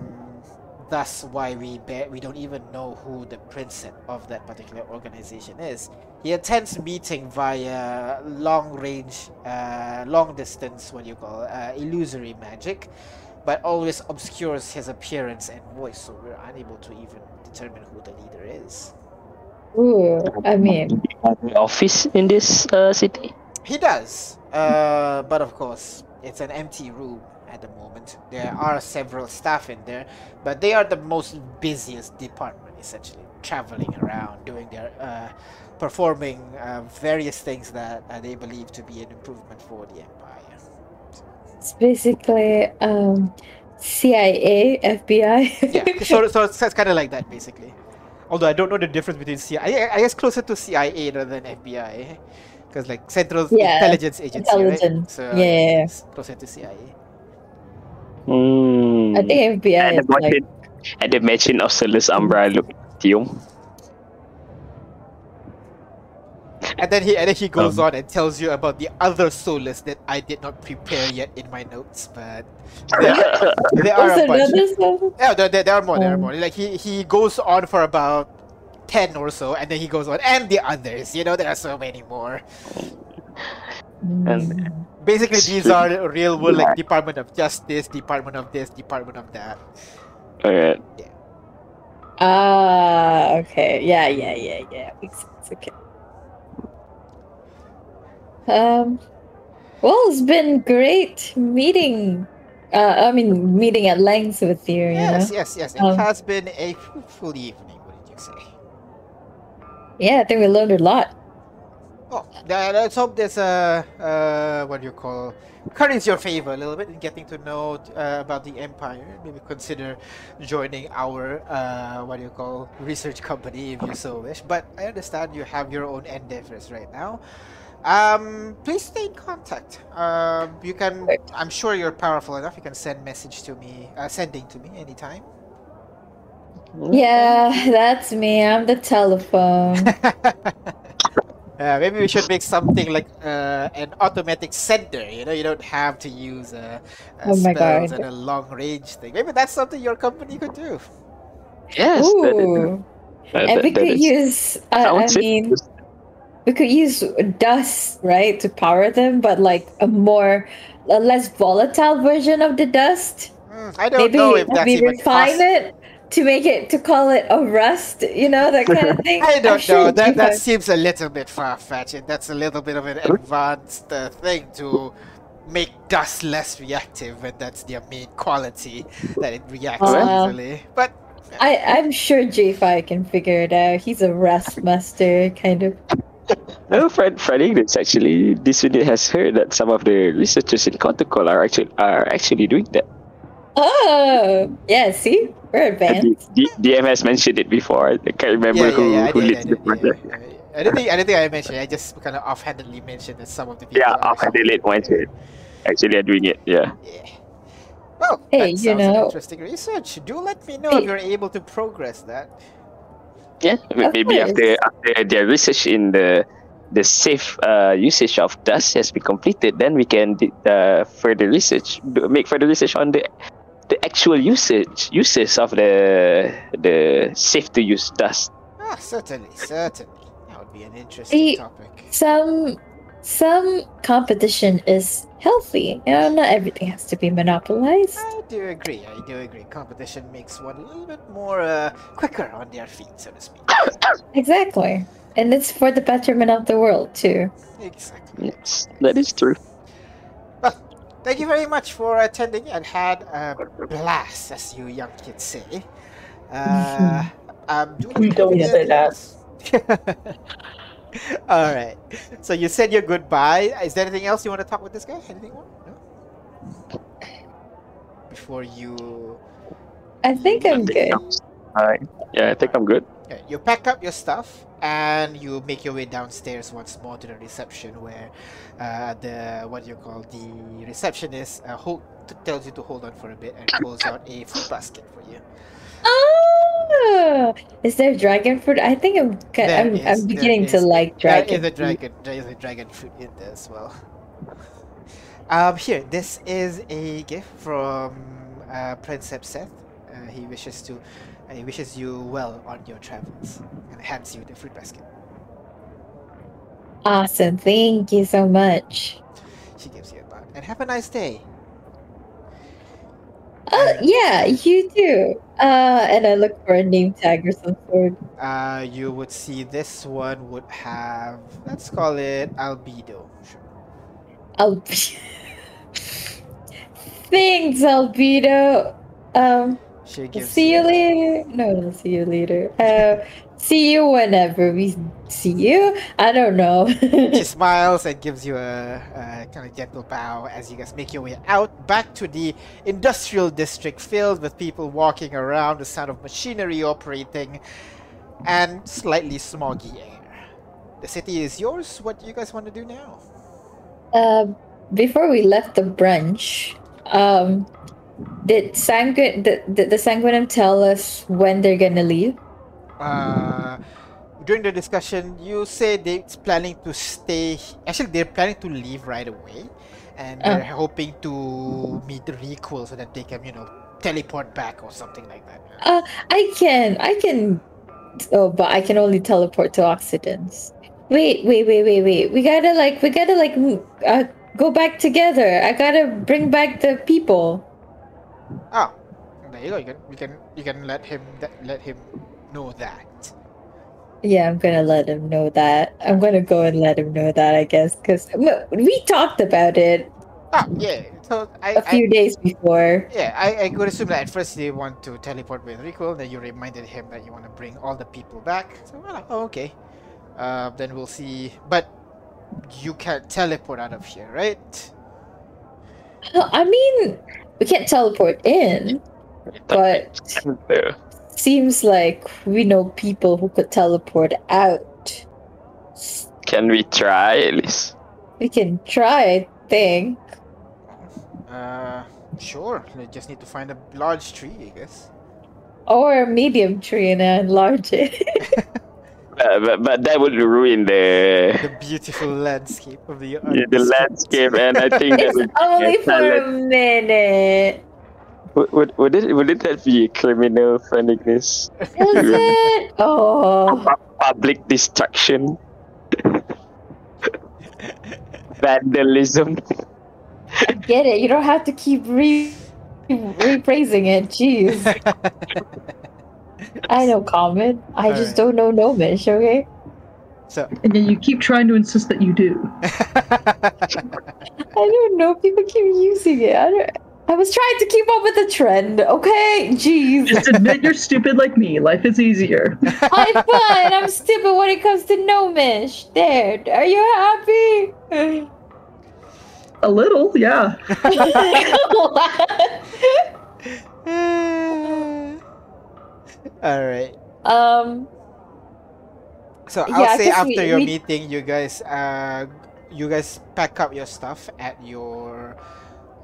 thus, why we be- we don't even know who the princeps of that particular organization is. He attends meeting via long range, uh, long distance, what do you call, uh, illusory magic but always obscures his appearance and voice, so we're unable to even determine who the leader is. Ooh, I mean, The office in this uh, city. He does, uh, but of course, it's an empty room at the moment. There are several staff in there, but they are the most busiest department, essentially, traveling around, doing their, uh, performing uh, various things that uh, they believe to be an improvement for the empire. it's basically um, CIA, FBI. yeah, <laughs> so, so it's, it's kind of like that, basically. Although I don't know the difference between CIA. I guess closer to CIA rather than FBI, because like Central Yeah, Intelligence Agency, right? intelligence. So Yeah. it's closer to CIA. Hmm. I think FBI At is the, like mention, at the mention of Solus Umbra, look, And then he and then he goes Um. on and tells you about the other Solus that I did not prepare yet in my notes, but there, there are a bunch. Yeah, there, there, there are more. There are Um. more. Like he he goes on for about ten or so, and then he goes on, and the others. You know, there are so many more. And- Mm. Basically, these are real world like Department of Justice, Department of this, Department of that. Alright. Ah, okay. Yeah, yeah, yeah, yeah. It's, sense. Okay. Um, well, it's been great meeting. Uh, I mean, meeting at length with you. You Yes, know. yes, yes. It Um, has been a fruitful evening. What did you say? Yeah, I think we learned a lot. Oh, let's hope there's a uh, what do you call curries your favor a little bit in getting to know uh, about the empire. Maybe consider joining our uh, what do you call research company if you so wish. But I understand you have your own endeavors right now. Um, please stay in contact. Um, you can. I'm sure you're powerful enough. You can send message to me, uh, sending to me anytime. Yeah, that's me. I'm the telephone. <laughs> Uh, maybe we should make something like uh, an automatic sender. You know, you don't have to use uh, uh, Oh spells and a long range thing. Maybe that's something your company could do. Yes. that is- Ooh, that- and we that- that could is- use. I, I would I say mean, we could use dust, right, to power them, but like a more, a less volatile version of the dust. Hmm, I don't maybe know if that's maybe even refine possible. it to make it to call it a rust you know that kind of <laughs> thing I don't sure know. That that seems a little bit far fetched. That's a little bit of an advanced uh, thing to make dust less reactive, and that's their main quality that it reacts Uh, easily. But I, i'm sure j5 can figure it out he's a rust master kind of No, Fred, Fred English actually, this unit has heard that some of the researchers in Conticle are actually are actually doing that. oh yeah see we're advanced D- D- DM has mentioned it before. I can't remember yeah, yeah, who, yeah, I who did, I leads the did, yeah, project. yeah, yeah. I don't think I don't think I mentioned. it. I just kind of offhandedly mentioned that some of the people. Yeah, are after actually- they late mentioned actually are doing it. Yeah. Yeah. Well, Hey, that you sounds know- interesting research. Do let me know if you're able to progress that. Yeah, Of maybe after after their research in the the safe uh, usage of dust has been completed, then we can d- uh, further research, make further research on the the actual usage uses of the the safe to use dust. Ah, certainly, certainly. That would be an interesting Hey. topic. some some competition is healthy you know not everything has to be monopolized I do agree. I do agree. Competition makes one a little bit more uh, quicker on their feet, so to speak. <coughs> exactly and it's for the betterment of the world too exactly. Yes, that is true. Well, thank you very much for attending and had a blast, as you young kids say. Uh, um, do we don't know if say there's anything else. <laughs> All right. So you said your goodbye. Is there anything else you want to talk with this guy? Anything more? No. Before you, i think i'm good Alright. Yeah, I think I'm good. yeah, you pack up your stuff and you make your way downstairs once more to the reception, where uh, the what do you call the receptionist uh, hold, t- tells you to hold on for a bit and pulls out a fruit basket for you. Oh, is there dragon fruit? I think I'm I'm, is, I'm there beginning to like dragon. is a fruit. dragon. There is a dragon fruit in there as well. Um, here, this is a gift from uh, Princeps Seth. Uh, he wishes to, uh, he wishes you well on your travels, and hands you the fruit basket. Awesome, thank you so much. She gives you a bag, and have a nice day. Oh yeah, you too. Uh, and I look for a name tag or some sort. Uh, you would see this one would have, let's call it albedo. Sure. I'll. <laughs> Thanks, Albedo. Um, She gives see you later. No, not see you later. Uh, see you whenever we see you. I don't know. <laughs> <laughs> She smiles and gives you a, a kind of gentle bow as you guys make your way out back to the industrial district filled with people walking around, the sound of machinery operating. and slightly smoggy air. The city is yours. What do you guys want to do now? Uh, before we left the brunch, um, did Sanguin did, did the Sanguinum tell us when they're gonna leave? Uh, during the discussion, you say they're planning to stay. Actually, they're planning to leave right away, and Oh. they're hoping to meet the Requel so that they can, you know, teleport back or something like that. Uh, I can, I can. Oh, but I can only teleport to Occidents. Wait, wait, wait, wait, wait. We gotta like, we gotta like, uh, go back together. I gotta bring back the people. Oh, there you go. You can, you can, you can let him, let him know that. Yeah, I'm gonna let him know that. I'm gonna go and let him know that, I guess, because we talked about it Oh, yeah. So I, a few I days before. yeah, I, I could assume that at first you want to teleport with Rico, then you reminded him that you want to bring all the people back. So we're oh, okay. Uh, then we'll see. But you can't teleport out of here, right? I mean, we can't teleport in. But- There. Seems like we know people who could teleport out. Can we try at least? We can try, I think. Uh, sure. We just need to find a large tree, I guess. Or a medium tree and enlarge it. <laughs> Uh, but, but that would ruin the The beautiful landscape of the yeah, the landscape, and I think that <laughs> it's would, only for a minute. Would, would, would it wouldn't that be criminal friendliness? Is it? <laughs> Oh. Public destruction. <laughs> Vandalism. I get it. You don't have to keep re repraising it. Jeez. <laughs> I know common. I just Alright. don't know gnomish, okay? so, And then you keep trying to insist that you do. I don't know. People keep using it. I don't I was trying to keep up with the trend, okay? Jeez. Just admit you're stupid like me. Life is easier. I'm fine. I'm stupid when it comes to gnomish. There. Are you happy? A little, yeah. <laughs> all right. um. So I'll say after we- your we- meeting, you guys, uh, you guys pack up your stuff at your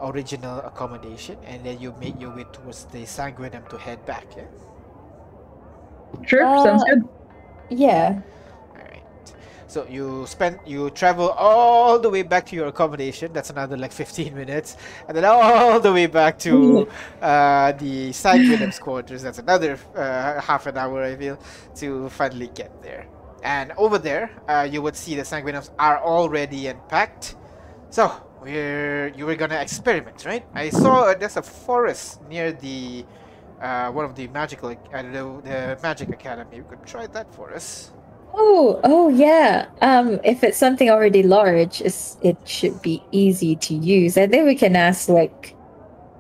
original accommodation, and then you make your way towards the Sanguinum to head back. Yeah. Sure, Uh, sounds good. Yeah. All right. So you spend, you travel all the way back to your accommodation. That's another like 15 minutes, and then all the way back to <laughs> uh, the Sanguinum's quarters. That's another uh, half an hour, I feel, to finally get there. And over there, uh, you would see the Sanguinums are already unpacked. So we're you were gonna experiment, right? I saw uh, there's a forest near the uh, one of the magical uh, the, the magic academy. You could try that for us. Oh, oh yeah. Um, if it's something already large, it should be easy to use. I think we can ask like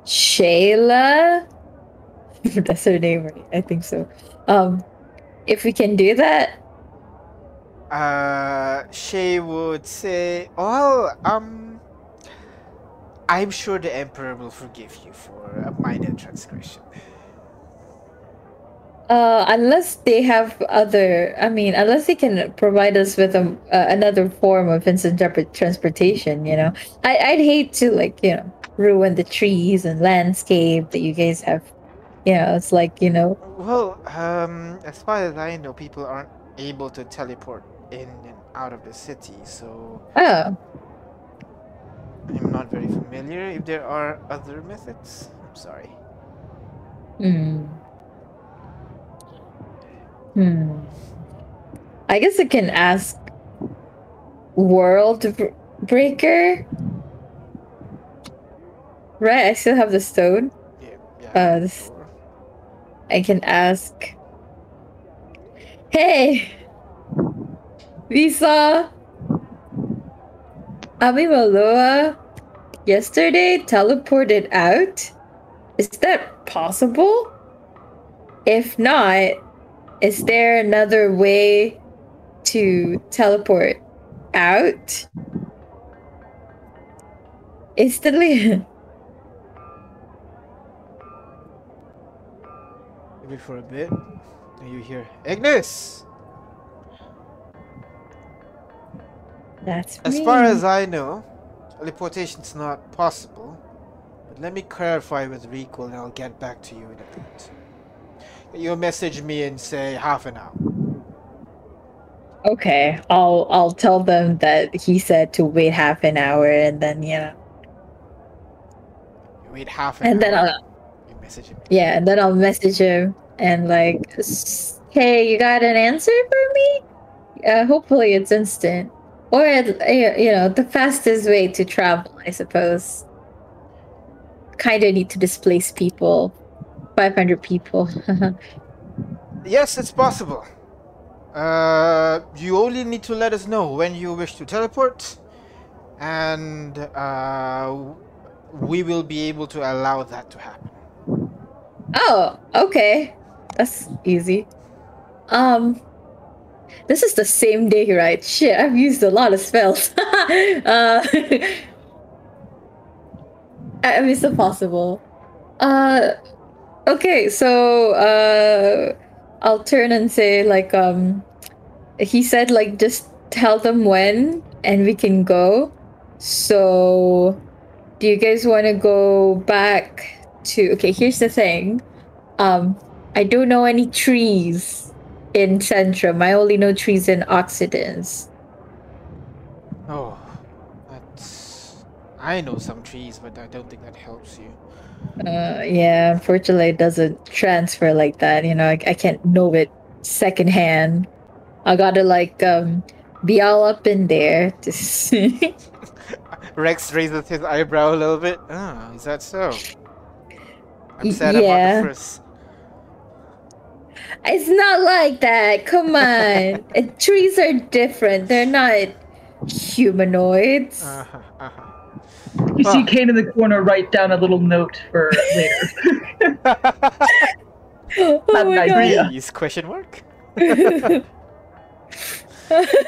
Shayla. <laughs> That's her name, right? I think so. Um, if we can do that. Uh, Shay would say, "Well, um, I'm sure the Emperor will forgive you for a minor transgression." Uh, unless they have other, I mean, unless they can provide us with a, uh, another form of instant transportation, you know, I, I'd hate to like, you know, ruin the trees and landscape that you guys have. You know, it's like, you know, Well, um, as far as I know, people aren't able to teleport in and out of the city, so oh, I'm not very familiar. If there are other methods, I'm sorry. Hmm. Hmm. I guess I can ask World Br- Breaker. Right, I still have the stone. Yeah, yeah. Uh, sure. I can ask. Hey, saw Amimaloa yesterday teleported out. Is that possible? If not, is there another way to teleport out instantly? <laughs> Maybe for a bit. And you hear Ignis. That's As me. far as I know, teleportation's not possible. But let me clarify with Rico and I'll get back to you in a bit. You'll message me and say half an hour. Okay, I'll I'll tell them that he said to wait half an hour and then you know You wait half an and then. I'll You message him. yeah and then I'll message him and like hey you got an answer for me? Uh, hopefully it's instant or you know the fastest way to travel I suppose. Kind of need to displace people, five hundred people. <laughs> Yes, it's possible. Uh, you only need to let us know when you wish to teleport, and uh, we will be able to allow that to happen. Oh, okay. That's easy. Um this is the same day, right? Shit, I've used a lot of spells. <laughs> uh I mean it's still possible. Uh okay, so uh I'll turn and say like um he said like just tell them when and we can go. So do you guys want to go back to okay here's the thing um i don't know any trees in centrum i only know trees in Occidents Oh, that's. I know some trees, but I don't think that helps you. uh yeah unfortunately it doesn't transfer like that you know i, I can't know it secondhand i gotta like um be all up in there to see <laughs> Rex raises his eyebrow a little bit. Oh, is that so? I'm sad yeah. about the first. It's not like that come on <laughs> trees are different they're not humanoids Uh-huh, uh-huh. You see Ah. Kane in the corner write down a little note for later. <laughs> <laughs> oh Not my an god idea. Please, question mark?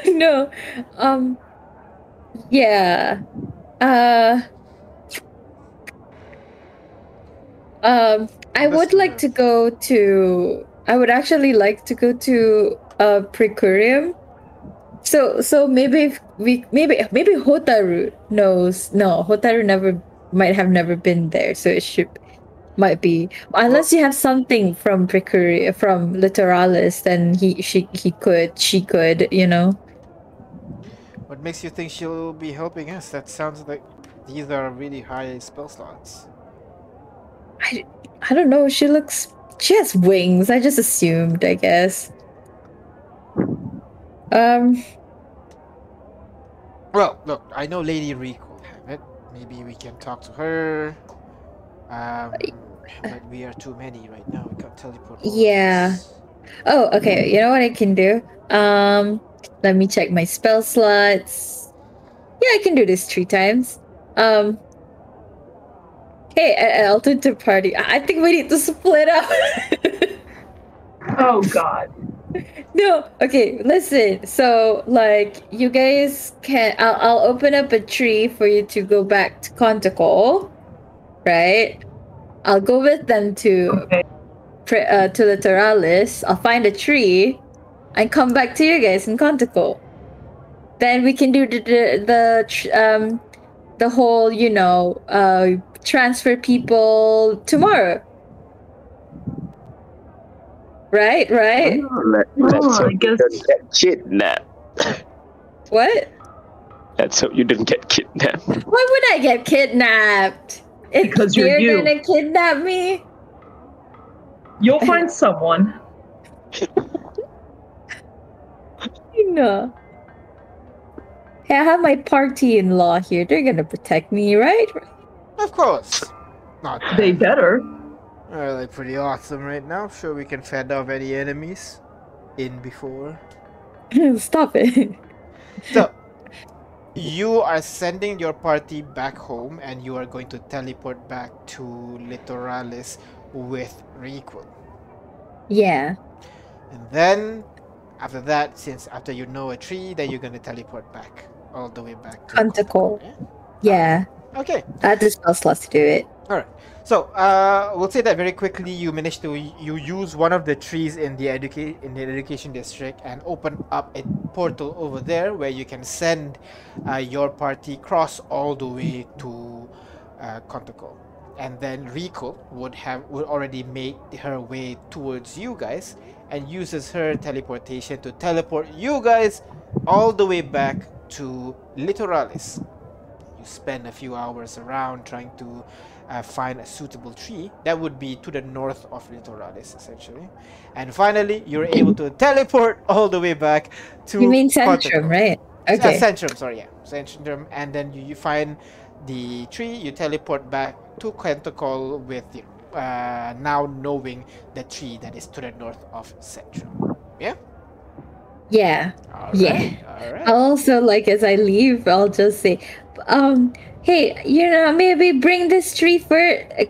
no. Um yeah. Uh um I would like to go to I would actually like to go to uh Precurium. So so maybe if we maybe maybe Hotaru knows. No, Hotaru never might have never been there, so it should might be unless you have something from Precuri from Littoralis, then he she he could she could you know. What makes you think she'll be helping us? That sounds like these are really high spell slots. I I don't know. She looks she has wings. I just assumed. I guess. Um. Well, look, I know Lady Reek will have it. Maybe we can talk to her. Um, but we are too many right now. We can't teleport. Yeah. Oh, okay. You know what I can do? Um. Let me check my spell slots. Yeah, I can do this three times. Um. Hey, I- I'll do the party. I think we need to split up. <laughs> oh God. No, okay, listen. So, like, you guys can. I'll, I'll open up a tree for you to go back to Conticle, right? I'll go with them to Okay. uh, to the Terralis. I'll find a tree and come back to you guys in Conticle. Then we can do the the, the um the whole you know uh transfer people tomorrow. Right, right. Let, let's Oh, oh I guess- get kidnapped. What? Let's hope you didn't get kidnapped. Why would I get kidnapped? If Because you're they're you. gonna kidnap me? You'll find someone. <laughs> You know. Hey, I have my party in law here. They're gonna protect me, right? Of course. Not bad. They better. We're like pretty awesome right now. Sure, we can fend off any enemies in before. <laughs> Stop it. So, <laughs> you are sending your party back home, and you are going to teleport back to Littoralis with Requel. Yeah. And then, after that, since after you know a tree, then you're gonna teleport back all the way back to Conticle. Yeah? Okay. I the spell slots to do it. All right. So uh, we'll say that very quickly. You managed to you use one of the trees in the educate in the education district and open up a portal over there where you can send uh, your party cross all the way to uh, Conticle. And then Rico would have would already make her way towards you guys and uses her teleportation to teleport you guys all the way back to Littoralis. You spend a few hours around trying to uh, find a suitable tree that would be to the north of Littoralis, essentially. And finally, you're able to teleport all the way back to. You mean. Centrum, right? Uh, Okay. Centrum, sorry, yeah. Centrum, and then you, you find the tree, you teleport back to Conticle with the, uh, now knowing the tree that is to the north of Centrum. Yeah? Yeah. Yeah. right, All right. Also, like as I leave, I'll just say, um, hey, you know, maybe bring this tree for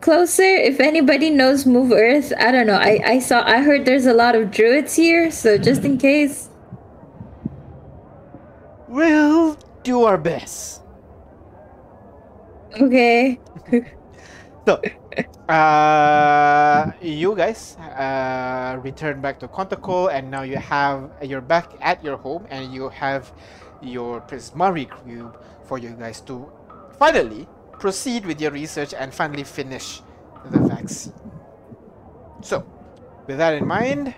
closer. If anybody knows Move Earth, I don't know. I I saw, I heard there's a lot of druids here, so just in case. We'll do our best. Okay. <laughs> So, uh, you guys uh, return back to Conticle, and now you have you're back at your home, and you have your prismatic cube for you guys to finally proceed with your research and finally finish the vaccine. So, with that in mind,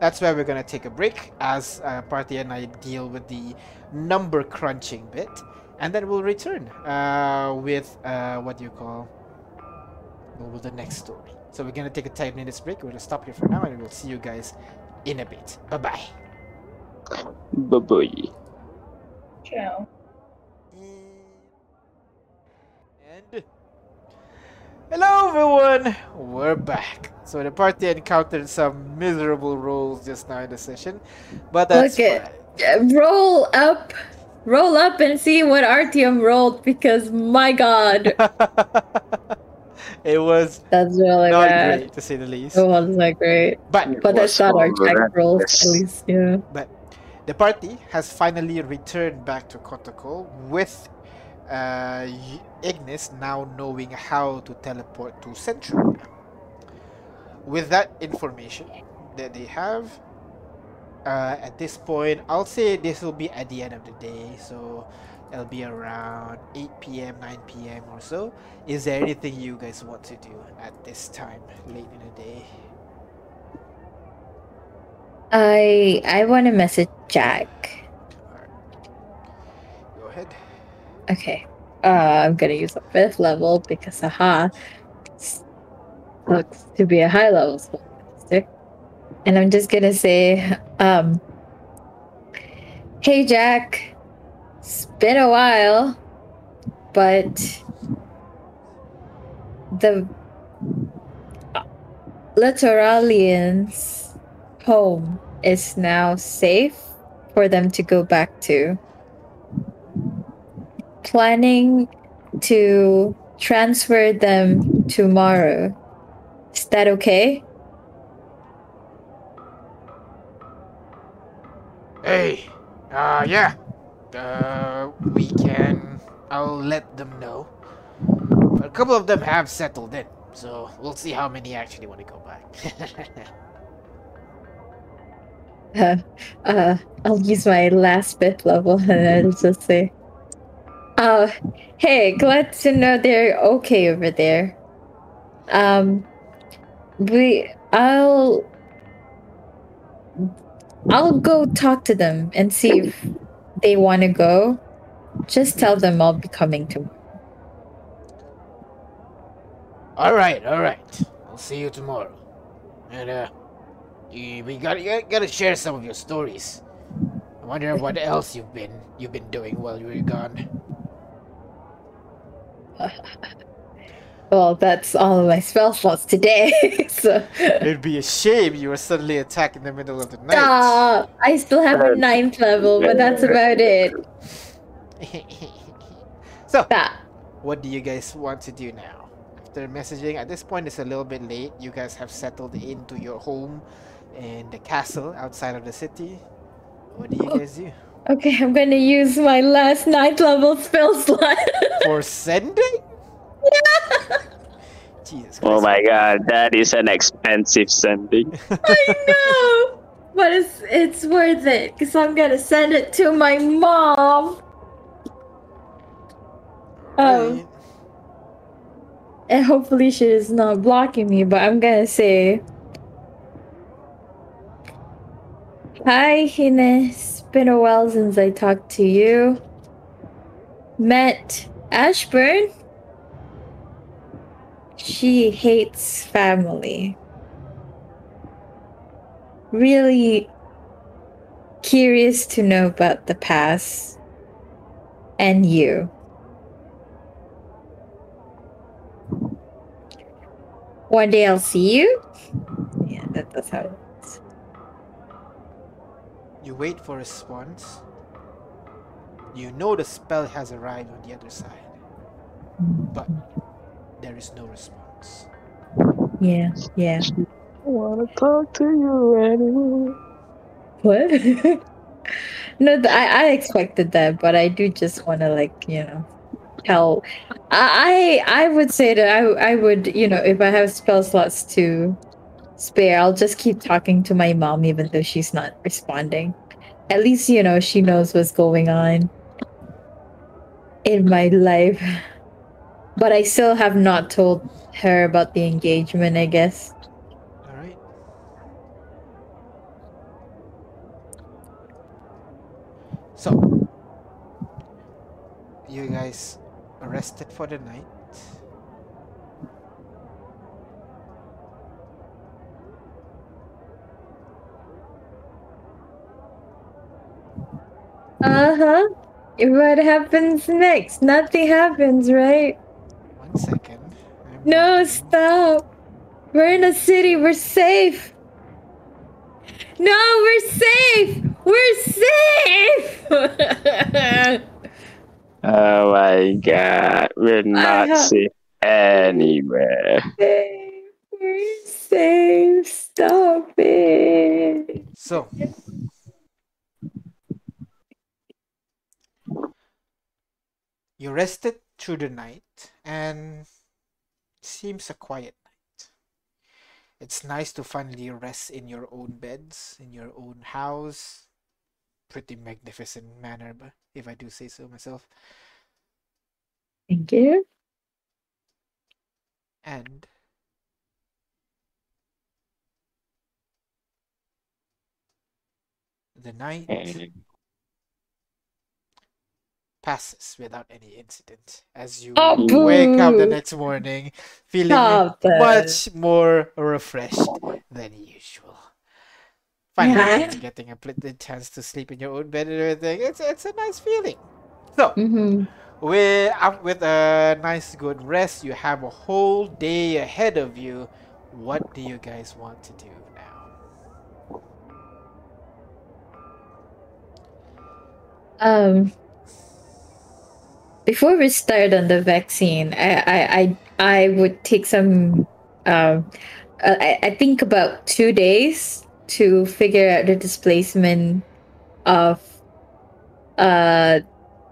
that's where we're gonna take a break as uh, Party and I deal with the number crunching bit, and then we'll return uh, with uh, what do you call with the next story. So we're gonna take a 10 minutes break. We're gonna stop here for now, and we'll see you guys in a bit. Bye bye. Bye bye. Ciao. And hello, everyone. We're back. So the party encountered some miserable rolls just now in the session, but that's Look at- fine. Uh, Roll up. Roll up and see what Artyom rolled because my god, <laughs> it was that's really not bad. great to say the least. It wasn't great. But But that's not our check rolls, at least, yeah. But the party has finally returned back to Conticle with uh, Ignis now knowing how to teleport to Centrum. With that information that they have, uh, at this point, I'll say this will be at the end of the day, so it'll be around 8 p.m., 9 p.m. or so. Is there anything you guys want to do at this time, late in the day? I I want to message Jack. Alright. Go ahead. Okay. Uh, I'm gonna use a fifth level because haha, s- looks to be a high level spellcaster. And I'm just gonna say, um, hey Jack, it's been a while, but the Littoralians' home is now safe for them to go back to planning to transfer them tomorrow. Is that okay? Hey, uh, yeah. Uh, we can. I'll let them know. But a couple of them have settled in, so we'll see how many actually want to go back. <laughs> Uh, uh, I'll use my last fifth level <laughs> and I'll just say, uh, hey, glad to know they're okay over there. Um, we, I'll, I'll go talk to them and see if they want to go. Just tell them I'll be coming tomorrow. all right, all right. I'll see you tomorrow. And uh, you, we got you gotta share some of your stories. I wonder what else you've been you've been doing while you were gone. <laughs> Well, that's all of my spell slots today. <laughs> so, It'd be a shame you were suddenly attacked in the middle of the night. Stop! I still have a ninth level, but that's about it. <laughs> so, Stop. what do you guys want to do now? After messaging, at this point it's a little bit late. You guys have settled into your home in the castle outside of the city. What do you oh. guys do? Okay, I'm gonna use my last ninth level spell slot. <laughs> For sending? Jesus oh Christ. Oh my god, that is an expensive sending. <laughs> I know, but it's it's worth it because I'm gonna send it to my mom. Oh. Right. And hopefully she is not blocking me, but I'm gonna say Hi Hines. Been a while since I talked to you. Met Ashburn. She hates family. Really curious to know about the past and you. One day I'll see you. Yeah, that, that's how. You wait for a response. You know the spell has arrived on the other side, but there is no response. Yeah, yeah. I wanna talk to you anymore. What? <laughs> no, th- I, I expected that, but I do just want to like you know tell. I I I would say that I I would you know if I have spell slots to spare, I'll just keep talking to my mom even though she's not responding. At least you know she knows what's going on in my life. But I still have not told her about the engagement. I guess. All right. So, you guys arrested for the night. Uh huh. What happens next? Nothing happens, right? One second. I'm No, stop. We're in a city. We're safe. No, we're safe. We're safe. <laughs> Oh my god, we're not have- safe anywhere. Safe. We're safe. Stop it. So, you rested through the night and seems a quiet night. It's nice to finally rest in your own beds, in your own house. Pretty magnificent manner, but if I do say so myself. Thank you. And the night And passes without any incident as you Oh, wake up the next morning feeling Stop it. much more refreshed than usual. Finally, Yeah. getting a the chance to sleep in your own bed and everything. It's it's a nice feeling. So, Mm-hmm. up with a nice good rest, you have a whole day ahead of you. What do you guys want to do now? Um. Before we start on the vaccine, I I I, I would take some. Um, uh, I I think about two days to figure out the displacement of uh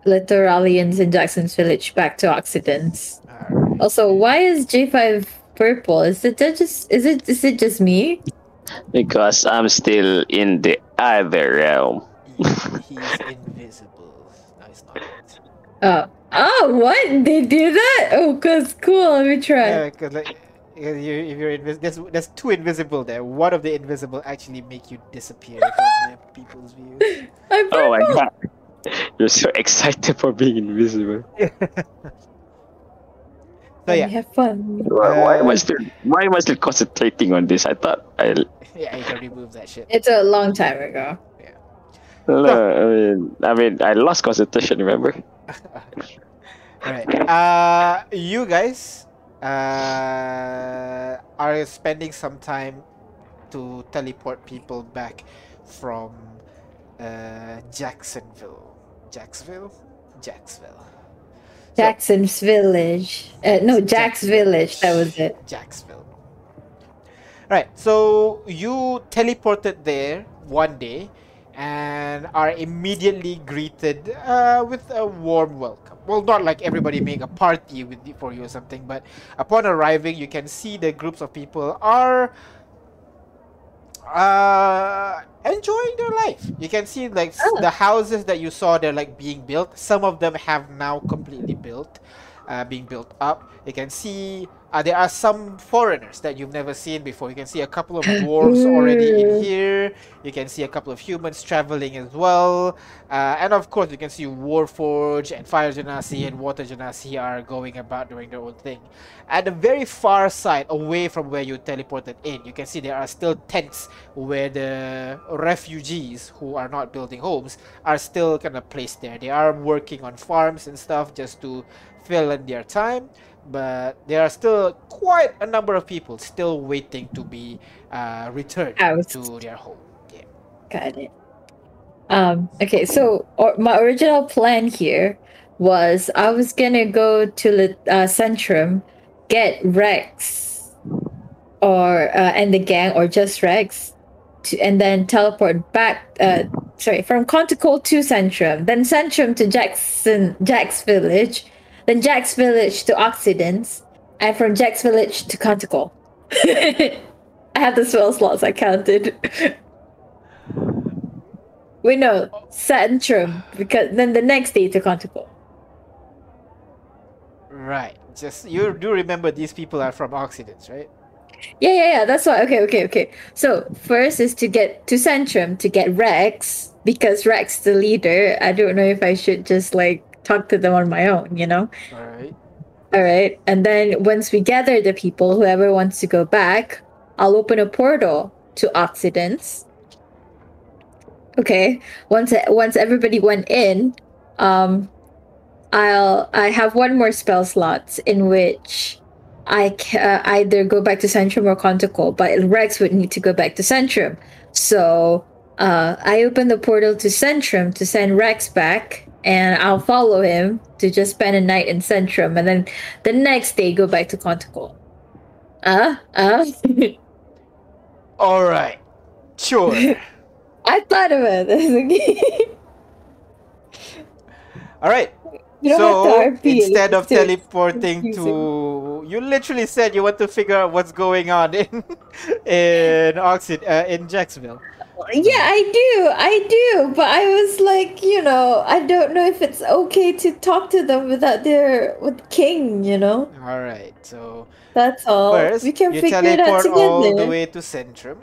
Littoralians in Jackson's village back to Occidents. Alright. Also, why is J five purple? Is it just is it is it just me? because I'm still in the other realm. He- he's invisible. No, it's not. Oh oh what they do that? Oh, cause cool. Let me try. Yeah, because like you, if you're invis- there's there's two invisible there. One of the invisible actually make you disappear from <laughs> people's view. I'm Oh my god. <laughs> You're so excited for being invisible. <laughs> so yeah, have fun. Why, why am I Uh, still why am I still concentrating on this? I thought I yeah, you can remove that shit. It's a long time ago. Yeah. no, I mean I mean I lost concentration, remember? <laughs> Alright. Uh, you guys uh, are spending some time to teleport people back from uh, Jacksonville. Jacksonville? Jacksville. So- Jackson's village. Uh, no, Jack's village. That was it. Jacksonville. Right. So you teleported there one day, and are immediately greeted uh, with a warm welcome. Well, not like everybody make a party with for you or something, but upon arriving, you can see the groups of people are uh, enjoying their life. You can see like Oh. the houses that you saw they're like being built. Some of them have now completely built, uh, being built up. You can see uh, there are some foreigners that you've never seen before. You can see a couple of <gasps> dwarves already in here. You can see a couple of humans traveling as well. Uh, and of course, you can see Warforge and Fire Genasi and Water Genasi are going about doing their own thing. At the very far side, away from where you teleported in, you can see there are still tents where the refugees who are not building homes are still kind of placed there. They are working on farms and stuff just to fill in their time. But there are still quite a number of people still waiting to be uh, returned Housed. to their home. Yeah. Got it. Um, okay, so or, my original plan here was I was gonna go to the uh, Centrum, get Rex, or uh, and the gang, or just Rex, to, and then teleport back. Uh, sorry, from Conticle to Centrum, then Centrum to Jackson Jack's village, then Jack's village to Occidents, and from Jack's village to Conticle. <laughs> I have the spell slots I counted. we know Centrum, because then the next day to Conticle. Right. Just you do remember these people are from Occidents, right? Yeah, yeah, yeah. That's why. Okay, okay, okay. So first is to get to Centrum to get Rex because Rex the leader. I don't know if I should just like talk to them on my own. You know. All right. All right. And then once we gather the people, whoever wants to go back, I'll open a portal to Occidents. Okay. Once once everybody went in, um, I'll I have one more spell slot in which I can uh, either go back to Centrum or Conticle, but Rex would need to go back to Centrum. So uh, I open the portal to Centrum to send Rex back, and I'll follow him to just spend a night in Centrum, and then the next day go back to Conticle. Uh, uh. <laughs> All right. Sure. <laughs> I thought about this. All right. You so have to RP. instead of teleporting to, you literally said you want to figure out what's going on in <laughs> in Oxid uh, in Jacksonville. Yeah, I do. I do. But I was like, you know, I don't know if it's okay to talk to them without their with King, you know? All right. So That's all. first, we can figure it out teleport all the way to Centrum,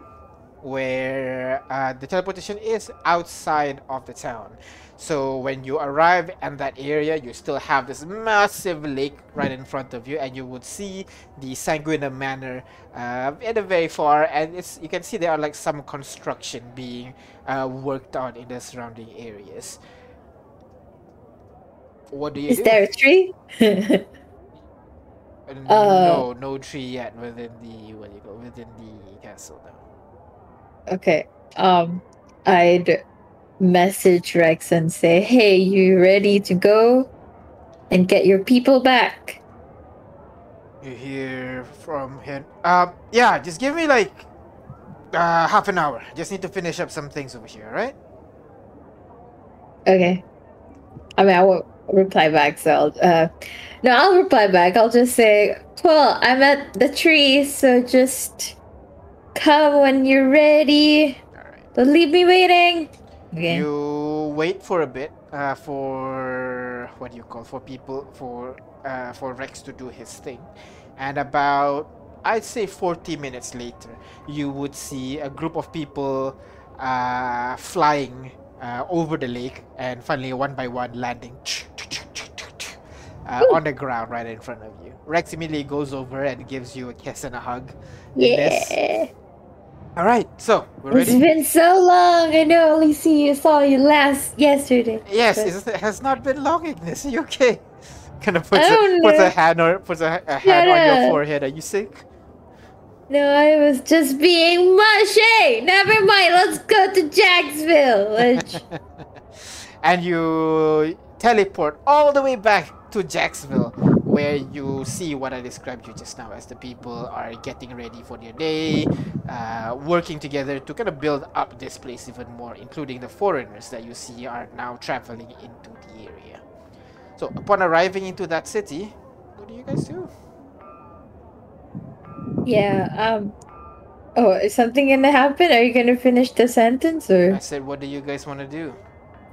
where uh, the teleportation is outside of the town. So when you arrive in that area, you still have this massive lake right in front of you, and you would see the Sanguina Manor uh, at the very far, and it's you can see there are like some construction being uh, worked on in the surrounding areas. What do you Is do? there a tree? Uh, <laughs> Uh, no, no tree yet within the what do you call within the castle now. okay. Um I'd message Rex and say, Hey, you ready to go and get your people back? You hear from him. Um, yeah, just give me like uh, half an hour. Just need to finish up some things over here, right? Okay. I mean, I won't reply back, so I'll, uh, no, I'll reply back. I'll just say, well, I'm at the tree, so just come when you're ready. All right. Don't leave me waiting. Okay. You wait for a bit uh, for what do you call for people for uh, for Rex to do his thing, and about I'd say 40 minutes later, you would see a group of people uh, flying uh, over the lake, and finally one by one landing <tsk> <tsk> <tsk> uh, on the ground right in front of you. Rex immediately goes over and gives you a kiss and a hug. Yes. yeah. All right, so we're It's ready. been so long. I know. Only see you saw you last yesterday. Yes, it has not been long, Ignis. Are you okay? <laughs> Kind of puts, I a, don't puts a oh, hand or puts a, a hand on your forehead. Are you sick? No, I was just being mushy. Never mind. Let's go to Jacksville. Which- <laughs> and you teleport all the way back to Jacksville, where you see what I described you just now as the people are getting ready for their day, uh, working together to kind of build up this place even more, including the foreigners that you see are now traveling into the area. So, upon arriving into that city, what do you guys do? Yeah. Um. Oh, is something gonna happen? Are you gonna finish the sentence or? I said, what do you guys want to do?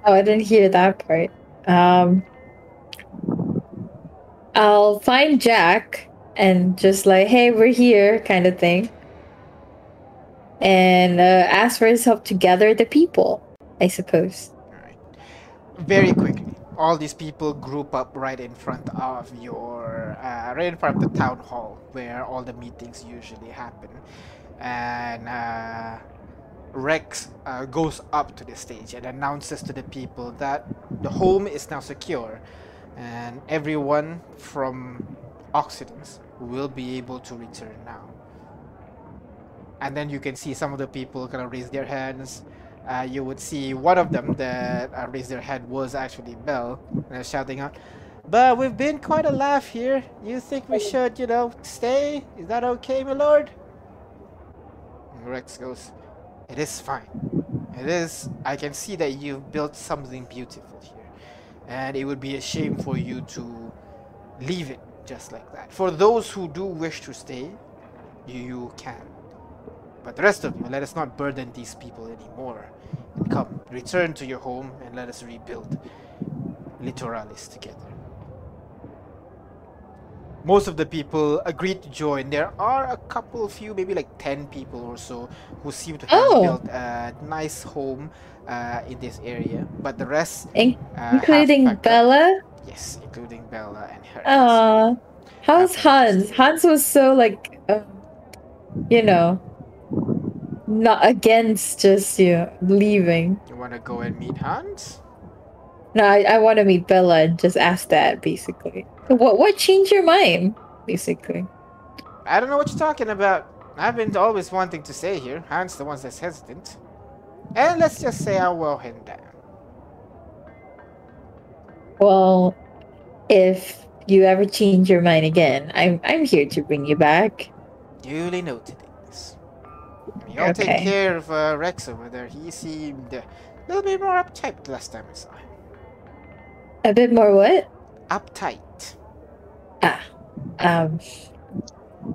Oh, I didn't hear that part. Um. I'll find Jack and just like, hey, we're here, kind of thing. And uh, ask for his help to gather the people, I suppose. Very quickly, all these people group up right in front of your, uh, right in front of the town hall where all the meetings usually happen. And uh, Rex uh, goes up to the stage and announces to the people that the home is now secure and everyone from Occidents will be able to return now. And then you can see some of the people kind of raise their hands. Uh, you would see one of them that uh, raised their hand was actually Bell, and they're shouting out, "But we've been quite a laugh here. You think we should, you know, stay? Is that okay, my lord?" And Rex goes, "It is fine. It is. I can see that you've built something beautiful here." And it would be a shame for you to leave it just like that. For those who do wish to stay, you can. But the rest of you, let us not burden these people anymore. And come, return to your home and let us rebuild Littoralis together. Most of the people agreed to join. There are a couple few, maybe like 10 people or so, who seem to have Oh. built a nice home uh, in this area. But the rest In- uh, including packed up. Bella. Yes, including Bella and her. Aw. How's Hans? Hans was so like, um, you know, not against just you know, leaving. You want to go and meet Hans? No, I, I want to meet Bella and just ask that basically. What what changed your mind? Basically. I don't know what you're talking about. I've been always wanting to stay here. Hans the one that's hesitant. And let's just say I'll well him down. Well, if you ever change your mind again, I'm I'm here to bring you back. Duly noted. Ignis. You'll take care of uh, Rex over there. He seemed a little bit more uptight last time I saw him. A bit more what? Uptight. Um.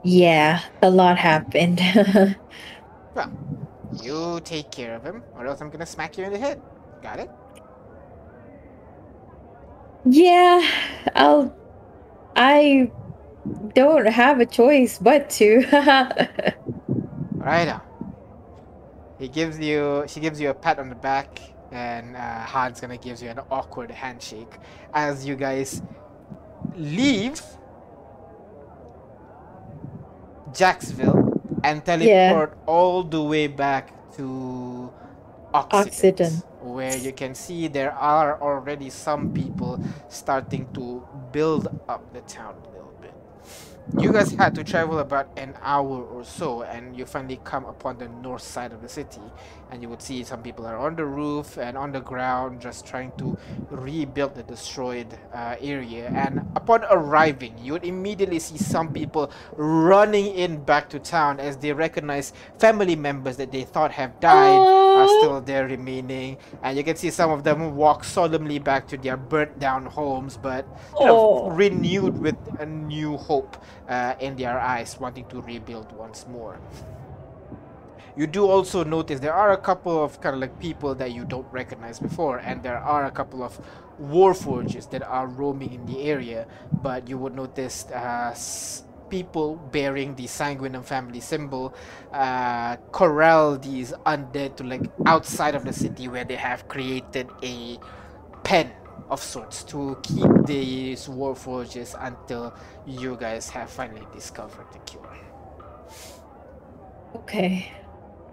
Yeah, a lot happened. <laughs> Well, you take care of him, or else I'm gonna smack you in the head. Got it? yeah, I'll. I don't have a choice but to. <laughs> Right on. He gives you, she gives you a pat on the back, and uh, Hans gonna gives you an awkward handshake as you guys leave Jacksville and teleport all the way back to Occident, Occident. where you can see there are already some people starting to build up the town a little bit. You guys had to travel about an hour or so, and you finally come upon the north side of the city. And you would see some people are on the roof and on the ground, just trying to rebuild the destroyed uh, area. And upon arriving, you would immediately see some people running in back to town as they recognize family members that they thought have died are still there remaining. And you can see some of them walk solemnly back to their burnt down homes, but you know, Oh. renewed with a new hope uh, in their eyes, wanting to rebuild once more. You do also notice there are a couple of kind of like people that you don't recognize before, and there are a couple of war forges that are roaming in the area. But you would notice uh, people bearing the Sanguinum family symbol uh, corral these undead to like outside of the city where they have created a pen of sorts to keep these war forges until you guys have finally discovered the cure. Okay.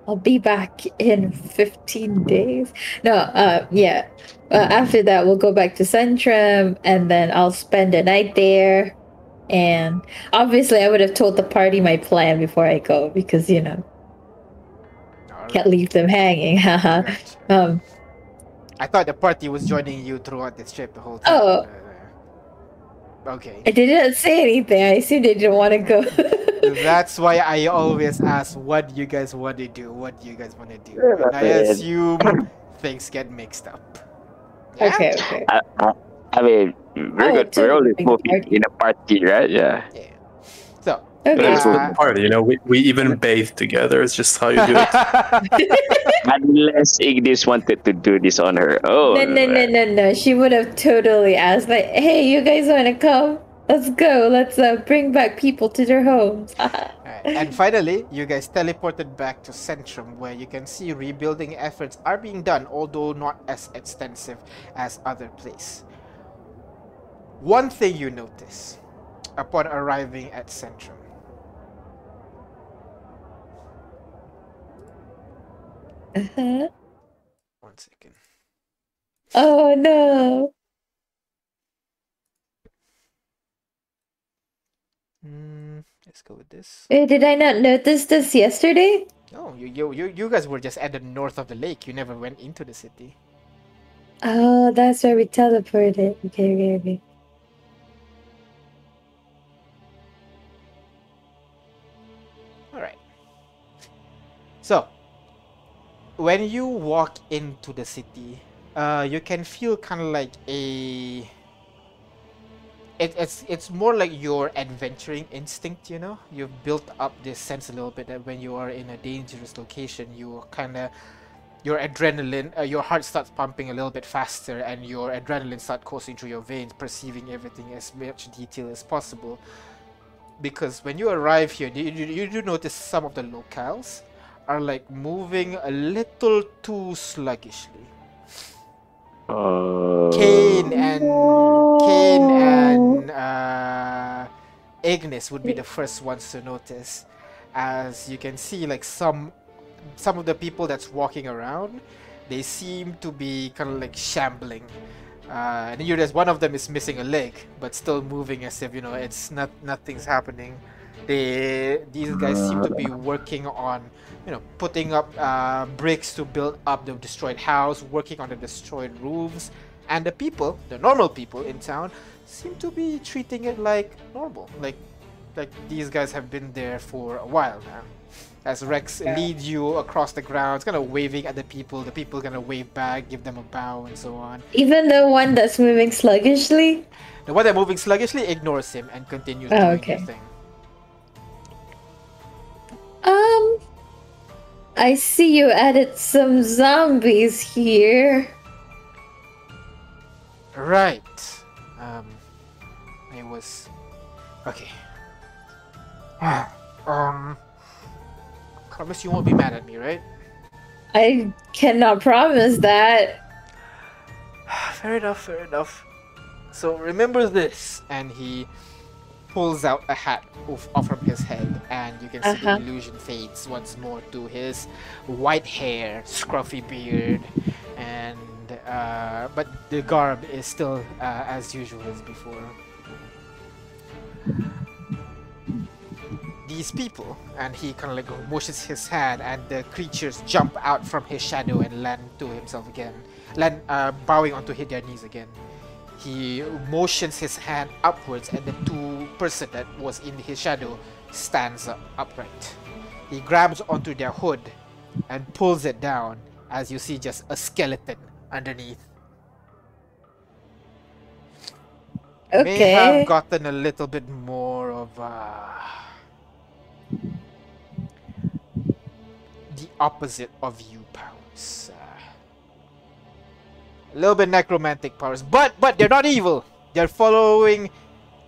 I'll be back in 15 days. No, uh, yeah. Uh, after that, we'll go back to Centrum and then I'll spend a night there. And obviously, I would have told the party my plan before I go because, you know, can't leave them hanging. <laughs> um, I thought the party was joining you throughout this trip the whole time. Oh. Okay. I did not say anything. I assumed they didn't want to go. <laughs> That's why I always ask what you guys want to do, what you guys want to do. And I assume <clears throat> things get mixed up. Yeah? okay, okay. I, I, I mean, we're Oh, good. We're only big moving in a party, right? Yeah. Yeah. So, But Okay. it's party, you know. We, we even bathe together. It's just how you do it. <laughs> Unless Ignis wanted to do this on her own. No, no, no, no, no. She would have totally asked, like, "Hey, you guys want to come? Let's go. Let's uh, bring back people to their homes." <laughs> Alright, And finally, you guys teleported back to Centrum, where you can see rebuilding efforts are being done, although not as extensive as other places. One thing you notice upon arriving at Centrum. Uh-huh. One second. Oh no. Mm, let's go with this. Wait, did I not notice this yesterday? No, you, you you you guys were just at the north of the lake. You never went into the city. Oh, that's where we teleported. Okay, okay, okay. When you walk into the city, uh, you can feel kind of like a. It, it's it's more like your adventuring instinct, you know. You've built up this sense a little bit that when you are in a dangerous location, you kind of your adrenaline, uh, your heart starts pumping a little bit faster, and your adrenaline starts coursing through your veins, perceiving everything as much detail as possible because when you arrive here, you, you, you do notice some of the locales are like moving a little too sluggishly. Uh, Kane and Kane and uh, Ignis would be the first ones to notice, as you can see, like some some of the people that's walking around, they seem to be kind of like shambling. Uh, and you there's one of them is missing a leg, but still moving as if you know it's not nothing's happening. They these guys seem to be working on, you know, putting up uh, bricks to build up the destroyed house, working on the destroyed roofs, and the people, the normal people in town, seem to be treating it like normal, like like these guys have been there for a while now. As Rex leads you across the grounds, kind of waving at the people, the people gonna wave back, give them a bow, and so on. Even the one that's moving sluggishly? The one that's moving sluggishly ignores him and continues Oh, doing okay. their thing. Um, I see you added some zombies here. Right. Um, it was okay. <sighs> um, promise you won't be mad at me, right? I cannot promise that. <sighs> fair enough, fair enough. So remember this, and he pulls out a hat off, off from his head, and you can see Uh-huh. the illusion fades once more to his white hair, scruffy beard, and uh, but the garb is still uh, as usual as before. These people, and he kind of like motions his hand, and the creatures jump out from his shadow and land to himself again, land uh, bowing onto hit their knees again. He motions his hand upwards, and the two person that was in his shadow stands upright. He grabs onto their hood and pulls it down, as you see just a skeleton underneath. Okay. May have gotten a little bit more of uh, the opposite of you powers. A little bit necromantic powers, but but they're not evil. They're following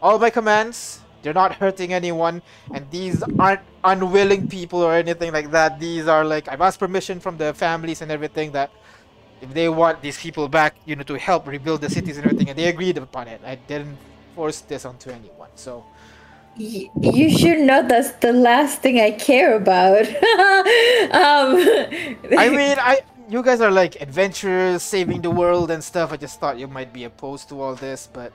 all my commands. They're not hurting anyone, and these aren't unwilling people or anything like that. These are like I've asked permission from the families and everything that if they want these people back, you know, to help rebuild the cities and everything, and they agreed upon it. I didn't force this onto anyone, so you should know that's the last thing I care about. <laughs> um, I mean, I you guys are like adventurers, saving the world and stuff. I just thought you might be opposed to all this, but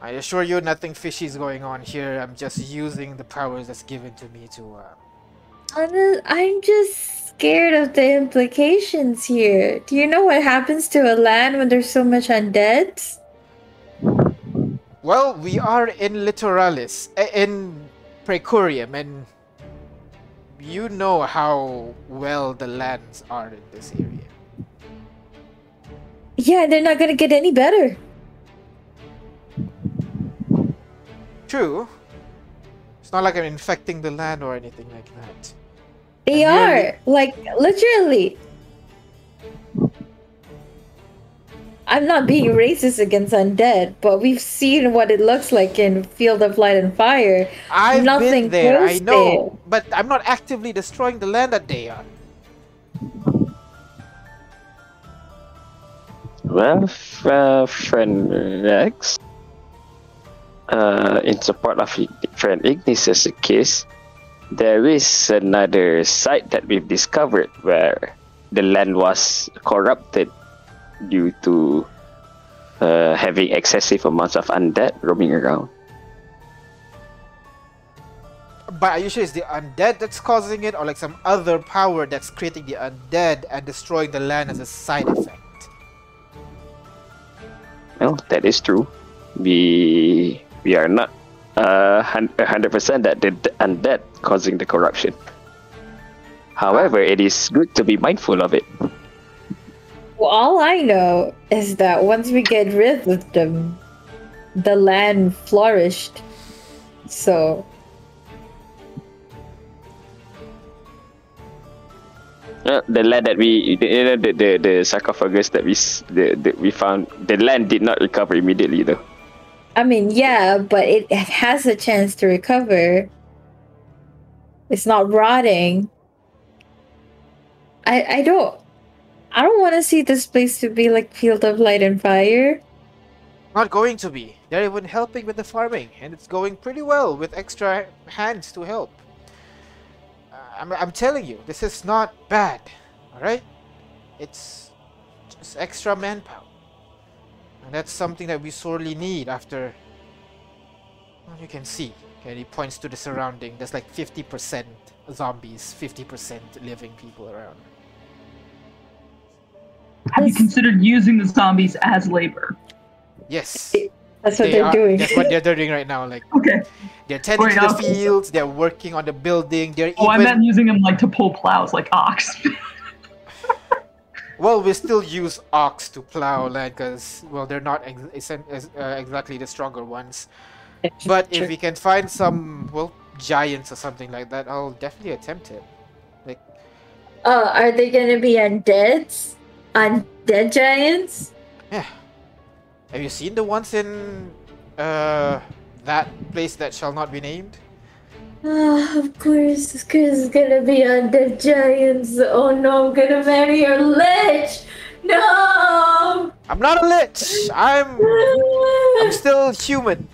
I assure you, nothing fishy is going on here. I'm just using the powers that's given to me to. Uh... I'm just scared of the implications here. Do you know what happens to a land when there's so much undead? Well, we are in Littoralis, eh, in Precurium, and you know how well the lands are in this area. Yeah, they're not gonna get any better. True. It's not like I'm infecting the land or anything like that. They Really? are like literally. I'm not being racist against undead, but we've seen what it looks like in Field of Light and Fire. I've Nothing been there, I close know, but I'm not actively destroying the land that they are. Well, f- uh, friend Rex, uh, in support of I- friend Ignis's case, there is another site that we've discovered where the land was corrupted due to uh, having excessive amounts of undead roaming around. But are you sure it's the undead that's causing it, or like some other power that's creating the undead and destroying the land as a side effect? Well, that is true. We we are not uh, hundred percent that the the undead causing the corruption. However, it is good to be mindful of it. Well, all I know is that once we get rid of them, the land flourished. So Uh, the land that we, the, you know, the, the the sarcophagus that we the, the we found, the land did not recover immediately though. I mean, yeah, but it, it has a chance to recover. It's not rotting. I I don't I don't want to see this place to be like Field of Light and Fire. Not going to be. They're even helping with the farming, and it's going pretty well with extra hands to help. Uh, I'm, I'm telling you, this is not bad. Alright? It's just extra manpower. And that's something that we sorely need after. Well, you can see. Okay, he points to the surrounding. There's like 50% zombies, 50% living people around. Have you considered using the zombies as labor? Yes. That's what they they're are- doing. That's what they're doing right now. Like Okay. they're tending Wait, to the okay. fields, they're working on the building, they're Oh, I meant using them like to pull plows, like ox. <laughs> well, we still use ox to plow land because well, they're not ex- essen- ex- uh, exactly the stronger ones. But if we can find some well giants or something like that, I'll definitely attempt it. Like Uh, are they gonna be undeads? Undead giants? Yeah. Have you seen the ones in uh that place that shall not be named? Oh, of course, course it's gonna be undead giants. Oh no, I'm gonna marry your lich! No! I'm not a lich. I'm I'm still human.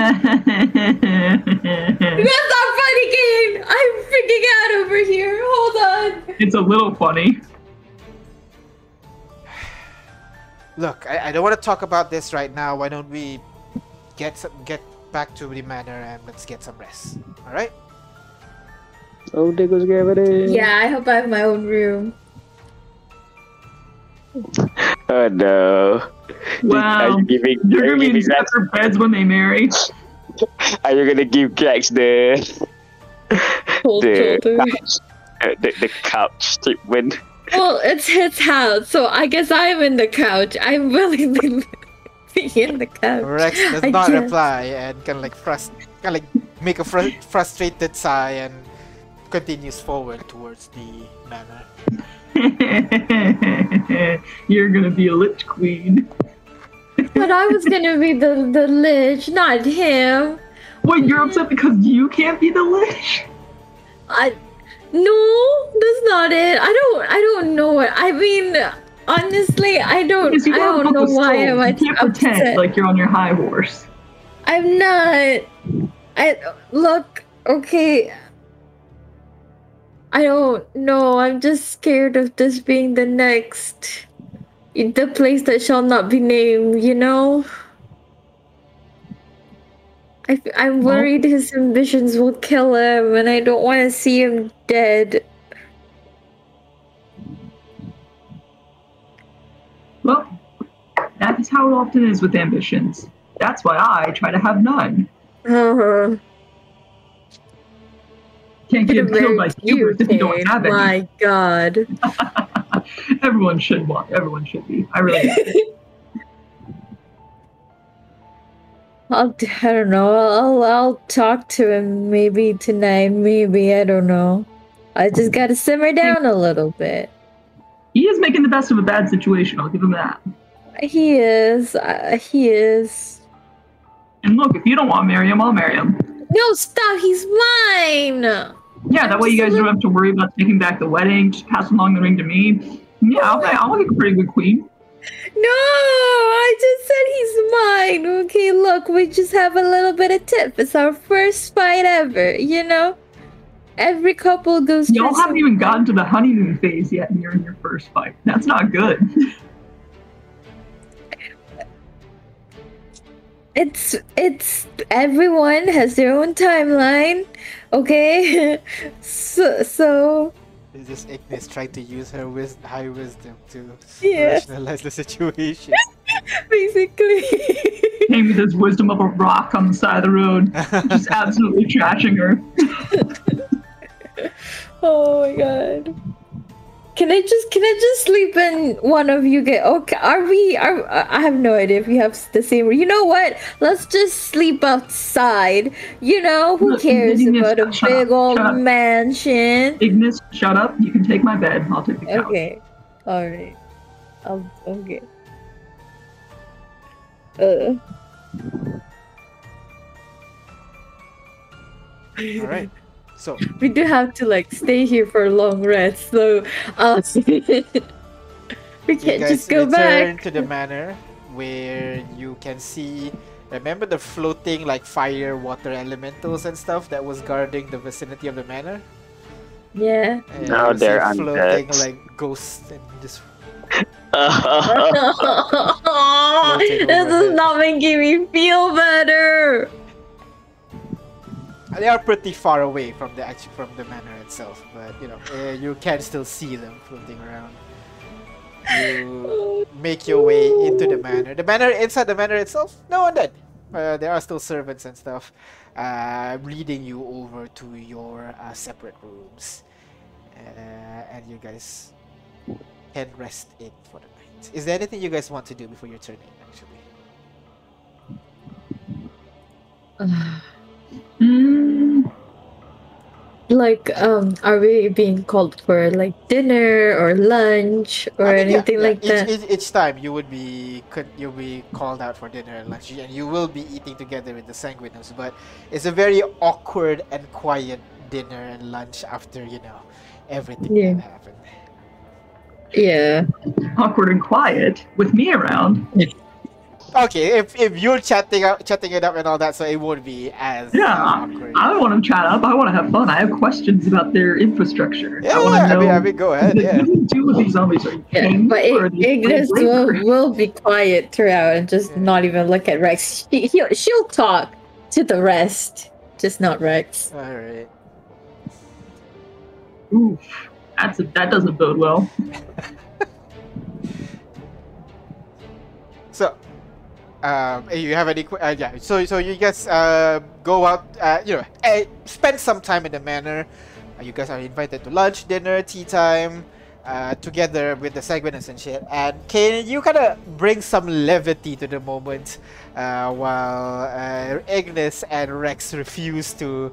That's not funny, Kane! I'm freaking out over here. Hold on. it's a little funny. Look, I, I don't want to talk about this right now. Why don't we get some, get back to the manor and let's get some rest. All right? Oh, there goes gravity. Yeah, I hope I have my own room. Oh no. Wow. Are you giving? They're gonna be in separate beds when they marry. <laughs> Are you gonna give Rex the Cold the shoulder. couch, the, the couch treatment? Well, it's his house, so I guess I'm in the couch. I'm willingly <laughs> in the couch. Rex does I not guess. reply and kind of like frust- kind of like make a fr- frustrated sigh and continues forward towards the manor. <laughs> You're gonna be a lich queen. But I was gonna be the the lich, not him. Wait, you're upset because you can't be the lich? I no, that's not it. I don't. I don't know what. I mean, honestly, I don't. I don't know why souls. am I You can't pretend upset. like you're on your high horse. I'm not. I look. Okay. I don't know. I'm just scared of this being the next, the place that shall not be named. You know. I, I'm Well- worried his ambitions will kill him, and I don't want to see him dead. Well, that is how it often is with ambitions. That's why I try to have none. Uh-huh. Can't get killed by hubris if you don't have any. My God. <laughs> everyone should want. Everyone should be. I really. <laughs> I'll, I don't know. I'll, I'll talk to him maybe tonight. Maybe. I don't know. I just gotta simmer down a little bit. he is making the best of a bad situation. I'll give him that. He is. Uh, he is. And look, if you don't want to marry him, I'll marry him. No, stop. He's mine. Yeah, that way you guys don't have to worry about taking back the wedding. Just pass along the ring to me. Yeah, I'll, I'll make a pretty good queen. No, I just said he's mine. Okay, look, we just have a little bit of tip. It's our first fight ever, you know? Every couple goes Y'all haven't even gotten to the honeymoon phase yet, and you're in your first fight. That's not good. <laughs> It's it's everyone has their own timeline, okay? <laughs> so so Is this Ignis trying to use her wis- high wisdom to Yeah. rationalize the situation? <laughs> basically Kane with his wisdom of a rock on the side of the road, just <laughs> absolutely trashing her. Oh my god. Can I just can I just sleep in one of you get okay are we are I have no idea if we have the same you know what? Let's just sleep outside. You know, who Look, cares Ignis, about a shut up, big old shut mansion? Ignis, shut up. You can take my bed. I'll take the couch. Okay. Alright. I'll okay. Uh All right. <laughs> So we do have to like stay here for a long rest, so uh, <laughs> we can't just go return back. to the manor where you can see. Remember the floating like fire, water elementals and stuff that was guarding the vicinity of the manor? Yeah. And Now you see they're floating undead. like ghosts and just this is not making me feel better. They are pretty far away from the actual from the manor itself, but you know uh, you can still see them floating around. You make your way into the manor. The manor inside the manor itself, no one dead. Uh, there are still servants and stuff, uh, leading you over to your uh, separate rooms, uh, and you guys can rest in for the night. Is there anything you guys want to do before your turn in? Actually, Mm, like, um, are we being called for like dinner or lunch or I mean, anything yeah, like each, that? Each, each time you would be could you'll be called out for dinner and lunch, and you will be eating together with the Sanguinus. But it's a very awkward and quiet dinner and lunch after you know everything Yeah. that happened. yeah. awkward and quiet with me around. <laughs> Okay, if, if you're chatting up, chatting it up and all that, so it won't be as Yeah, uh, awkward. I don't want to chat up. I want to have fun. I have questions about their infrastructure. yeah, I want to I know mean, I mean, go ahead. <laughs> what Yeah. do with these zombies? Are you Yeah, but or are I- they Ignis will, will be quiet throughout and just Yeah. not even look at Rex. She, he'll, she'll talk to the rest, just not Rex. All right. Oof, that's a, that doesn't bode well. <laughs> um, eh, you have any? Uh, yeah. So, so you guys uh, go out. Uh, you know, eh, spend some time in the manor. Uh, you guys are invited to lunch, dinner, tea time, uh, together with the Sanguinus and shit. And can you kind of bring some levity to the moment, uh, while uh, Ignis and Rex refuse to,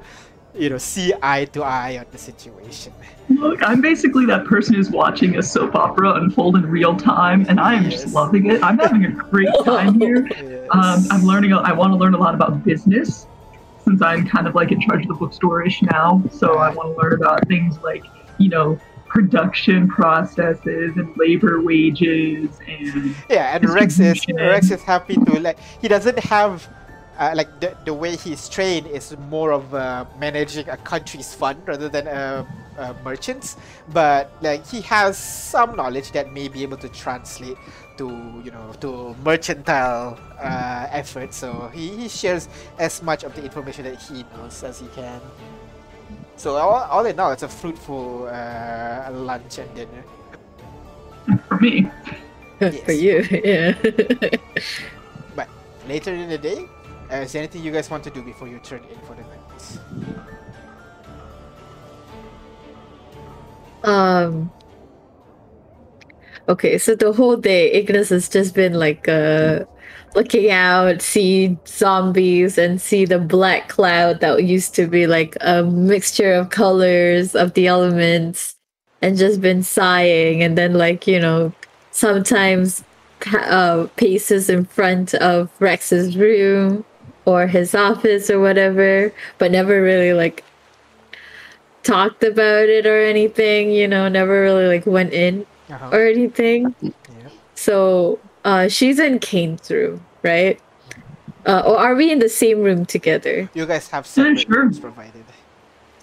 you know, see eye to eye on the situation. Look, I'm basically that person who's watching a soap opera unfold in real time, and I am Yes. just loving it. I'm having a great <laughs> time here. Um, I'm learning. I want to learn a lot about business, since I'm kind of like in charge of the bookstore-ish now. So I want to learn about things like, you know, production processes and labor wages and Yeah, and Rex is. Rex is happy to like he doesn't have uh, like the, the way he's trained is more of uh, managing a country's fund rather than uh, uh, merchants, but like he has some knowledge that may be able to translate to you know to mercantile uh, efforts. So he, he shares as much of the information that he knows as he can. So all, all in all, it's a fruitful uh, lunch and dinner. for me. <laughs> For you, <laughs> yeah. But later in the day, uh, is there anything you guys want to do before you turn in for the night? Um. Okay, so the whole day, Ignis has just been like uh looking out, see zombies, and see the black cloud that used to be like a mixture of colors of the elements, and just been sighing, and then like you know, sometimes uh, paces in front of Rex's room or his office or whatever, but never really like talked about it or anything, you know, never really like went in Uh-huh. or anything. Yeah. So uh she's in Kane's room, right? Uh, or are we in the same room together? You guys have separate sure. rooms provided.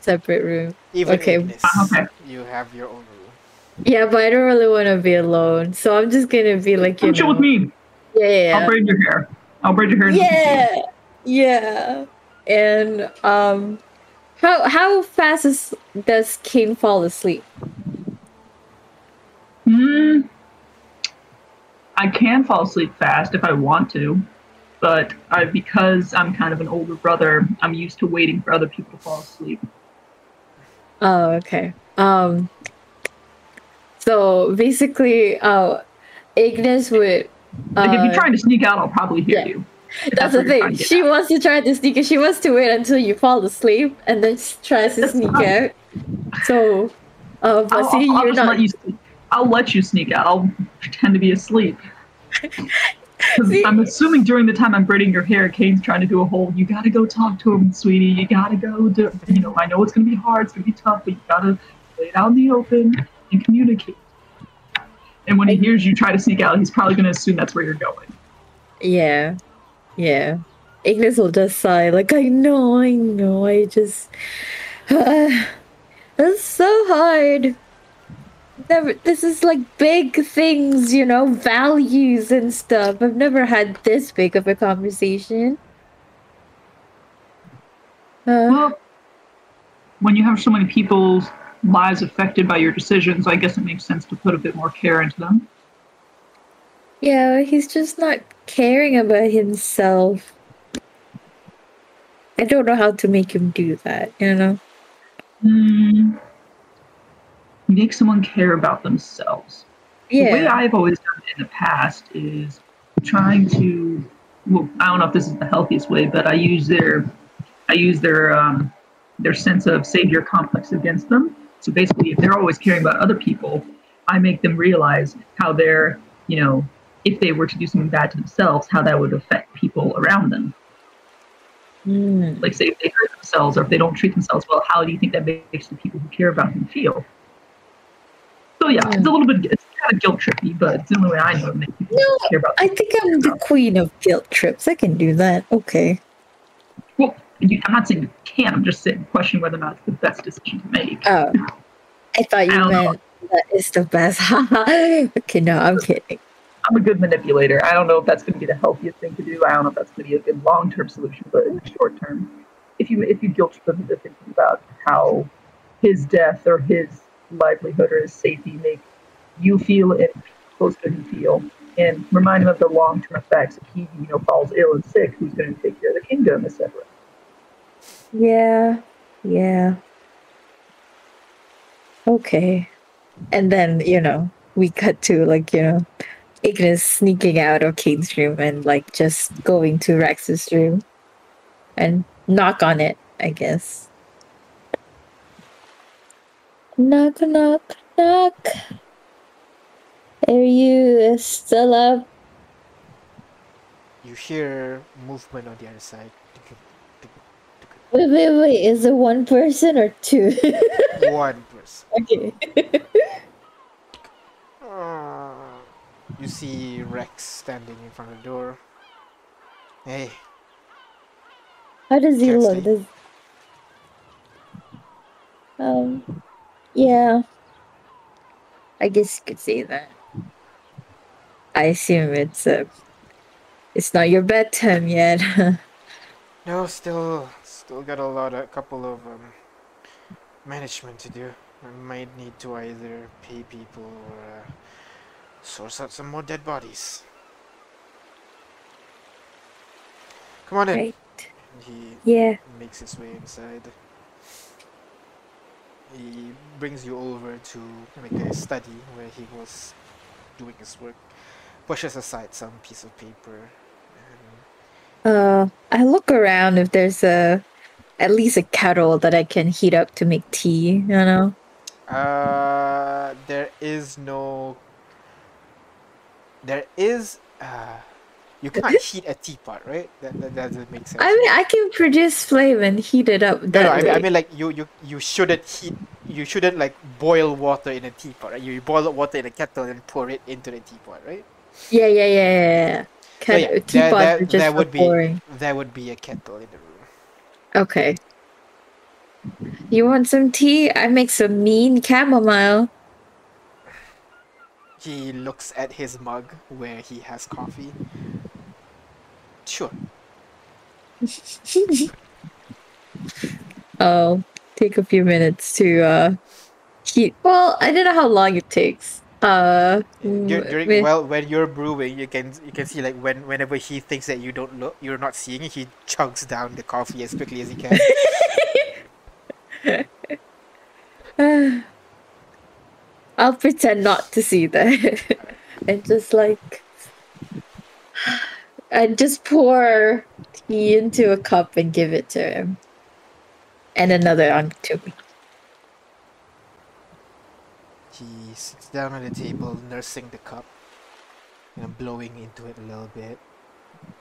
Separate room. Even Okay. Ignis, Ah, okay. you have your own room. Yeah, but I don't really want to be alone. So I'm just gonna be like, you Come chill with me. Yeah, yeah, I'll yeah. braid your hair. I'll braid your hair. Yeah. Yeah. And um how how fast is, does Kane fall asleep? Hmm. I can fall asleep fast if I want to, but I because I'm kind of an older brother, I'm used to waiting for other people to fall asleep. Oh, okay. Um so basically uh Ignis would uh, Like if you're trying to sneak out, I'll probably hear yeah. you. That's the what you're trying thing. She at. wants to try to sneak. She wants to wait until you fall asleep and then she tries to sneak out. So, uh, but I'll, see, I'll- I'll you're just not. let you. Sneak. I'll let you sneak out. I'll pretend to be asleep. <laughs> See- I'm assuming during the time I'm braiding your hair, Kane's trying to do a whole. You gotta go talk to him, sweetie. You gotta go. Do, you know, I know it's gonna be hard. It's gonna be tough, but you gotta lay it out in the open and communicate. And when he hears you try to sneak out, he's probably gonna assume that's where you're going. Yeah, yeah. Ignis will just sigh, like, I know, I know, I just. <sighs> it's so hard. Never, this is like big things, you know, values and stuff. I've never had this big of a conversation. Uh, Well, when you have so many people's lives affected by your decisions, I guess it makes sense to put a bit more care into them. Yeah, he's just not caring about himself. I don't know how to make him do that, you know? Hmm. Make someone care about themselves. Yeah. The way I've always done it in the past is trying to. Well, I don't know if this is the healthiest way, but I use their, I use their um, their sense of savior complex against them. So basically, if they're always caring about other people, I make them realize how they're, you know, if they were to do something bad to themselves, how that would affect people around them. Mm. Like, say if they hurt themselves or if they don't treat themselves well, how do you think that makes the people who care about them feel? So yeah, it's a little bit, it's kind of guilt trippy, but it's the only way I know to make people No, care about. I think I'm the queen of guilt trips. I can do that. Okay. Well, you, I'm not saying you can't. I'm just saying question whether or not it's the best decision to make. Oh. I thought you I don't know. meant that is the best. <laughs> okay, no, I'm kidding. I'm a good manipulator. I don't know if that's going to be the healthiest thing to do. I don't know if that's going to be a good long-term solution, but in the short term, if you if you guilt trip him into thinking about how his death or his livelihood or his safety make you feel and close to him feel, and remind him of the long-term effects. If he you know falls ill and sick, who's going to take care of the kingdom, etc. Yeah. Yeah. Okay. And then, you know, we cut to like, you know, Ignis sneaking out of Kane's room and like just going to Rex's room and knock on it, I guess. Knock, knock, knock. Are you still up? You hear movement on the other side. Wait, wait, wait. Is it one person or two? One person. <laughs> okay. Uh, <laughs> you see Rex standing in front of the door. Hey, How does he look? Does... Um, yeah. I guess you could say that. I assume it's uh, it's not your bedtime yet. <laughs> no, still, still got a lot, a couple of um, management to do. I might need to either pay people or uh, source out some more dead bodies. Come on in. Right. He Yeah. makes his way inside. He brings you over to like a study where he was doing his work. Pushes aside some piece of paper. And Uh, I look around if there's a, at least a kettle that I can heat up to make tea. You know. uh, there is no. There is. Uh, you can't heat a teapot, right? That, that doesn't make sense. I mean, I can produce flame and heat it up. No, That no, I mean, I mean, like you, you, you shouldn't heat. You shouldn't like boil water in a teapot, right? You boil water in a kettle and pour it into the teapot, right? yeah, yeah, yeah, yeah. yeah. So Ket- yeah, there, teapots there, are just there would be pouring. there would be a kettle in the room. Okay. You want some tea? I make some mean chamomile. He looks at his mug where he has coffee. Sure. <laughs> I'll take a few minutes to uh heat. Well, I don't know how long it takes. Uh, Dur- w- during with- well, when you're brewing, you can you can see like when whenever he thinks that you don't look, you're not seeing he chugs down the coffee as quickly as he can. <laughs> <sighs> <sighs> <laughs> I'll pretend not to see that. <laughs> and just like and just pour tea into a cup and give it to him. And another on to me. he sits down at the table, nursing the cup, and blowing into it a little bit,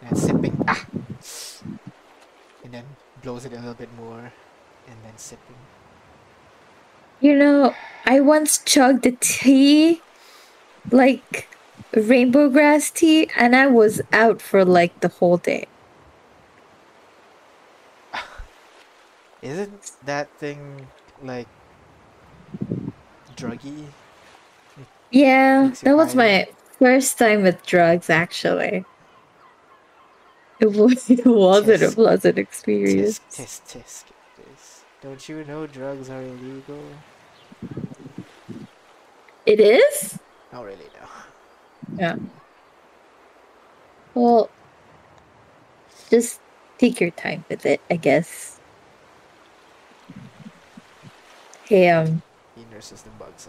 and sipping. Ah, and then blows it a little bit more, and then sipping. You know, I once chugged a tea, like rainbow grass tea, and I was out for like the whole day. <laughs> Isn't that thing like druggy? Yeah, that was my first time with drugs, actually. It was <laughs> it wasn't a pleasant experience. Tisk, tisk, tisk. Don't you know drugs are illegal? It is? Not really, no. Yeah. Well, just take your time with it, I guess. Hey, um, He nurses the bugs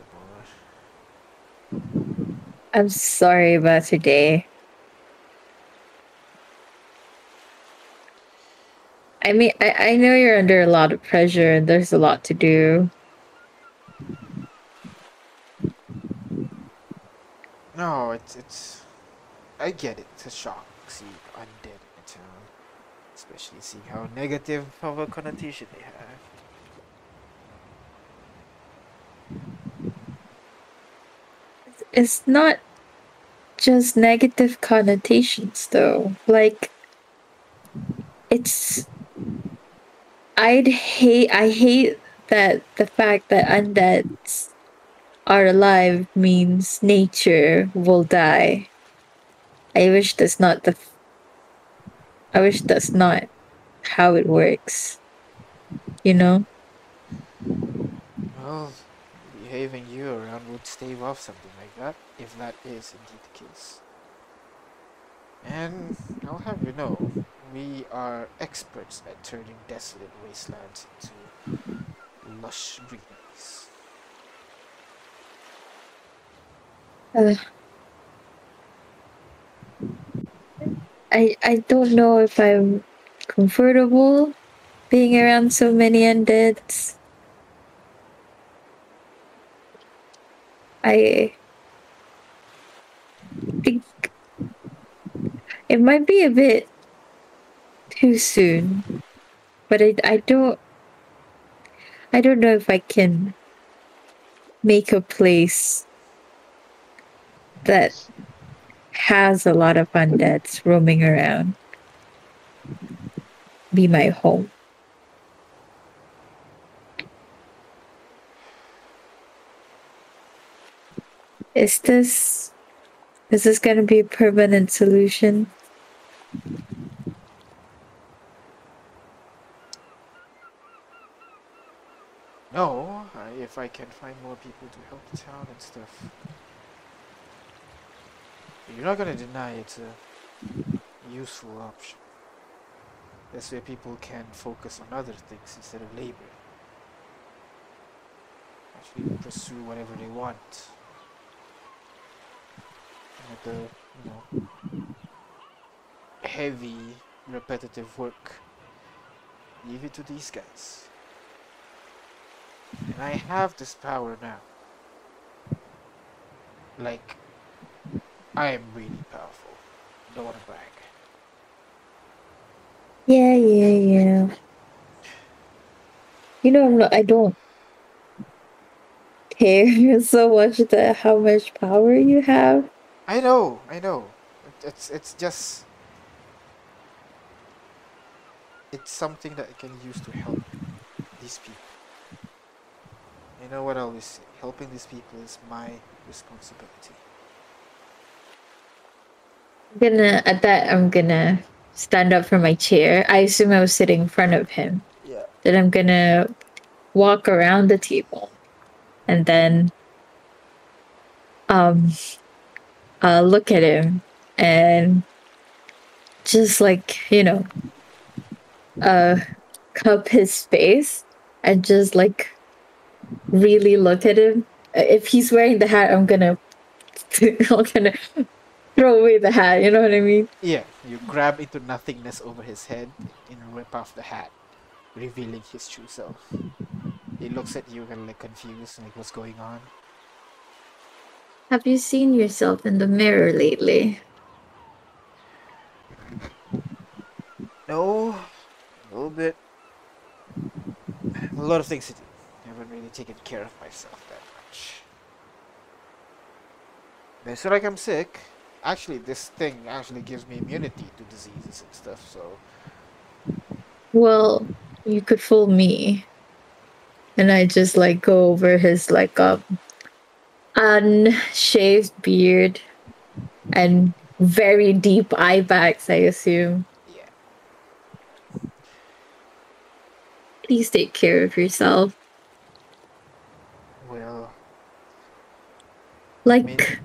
more. I'm sorry about today. I mean, I, I know you're under a lot of pressure and there's a lot to do. No, it's it's. I get it. It's a shock. See undead in a town, especially seeing how negative of a connotation they have. It's not just negative connotations, though. Like, it's. I'd hate. I hate that the fact that undeads are alive means nature will die. I wish that's not the. f- I wish that's not how it works. You know? Well, behaving you around would stave off something like that, if that is indeed the case. And I'll have you know, we are experts at turning desolate wastelands into lush greeneries. Uh, I I don't know if I'm comfortable being around so many undeads. I think it might be a bit too soon, but I I don't I don't know if I can make a place that has a lot of undeads roaming around be my home. Is this is this gonna be a permanent solution? No, if I can find more people to help the town and stuff. You're not gonna deny it's a useful option. That's where people can focus on other things instead of labor. Actually pursue whatever they want. With the, you know, heavy, repetitive work. Leave it to these guys. And I have this power now. Like, I am really powerful. Don't want to brag. Yeah, yeah, yeah. You know, I'm not, I don't care <laughs> so much that how much power you have. I know, I know. It's it's just it's something that I can use to help these people. You know what I always say? Helping these people is my responsibility. I'm gonna at that I'm gonna stand up from my chair. I assume I was sitting in front of him. Yeah. Then I'm gonna walk around the table and then um uh look at him and just like, you know, uh cup his face and just like really look at him. Uh, If he's wearing the hat, I'm gonna <laughs> I'm gonna throw away the hat, you know what I mean? Yeah, you grab into nothingness over his head and rip off the hat, revealing his true self. He looks at you kind of like confused, like what's going on. Have you seen yourself in the mirror lately? No, a little bit. A lot of things to do. I haven't really taken care of myself that much. But It's not like I'm sick. Actually, this thing actually gives me immunity to diseases and stuff. So Well, you could fool me. And I just like go over his like um unshaved beard and very deep eye bags, I assume. yeah, Please take care of yourself. well, Like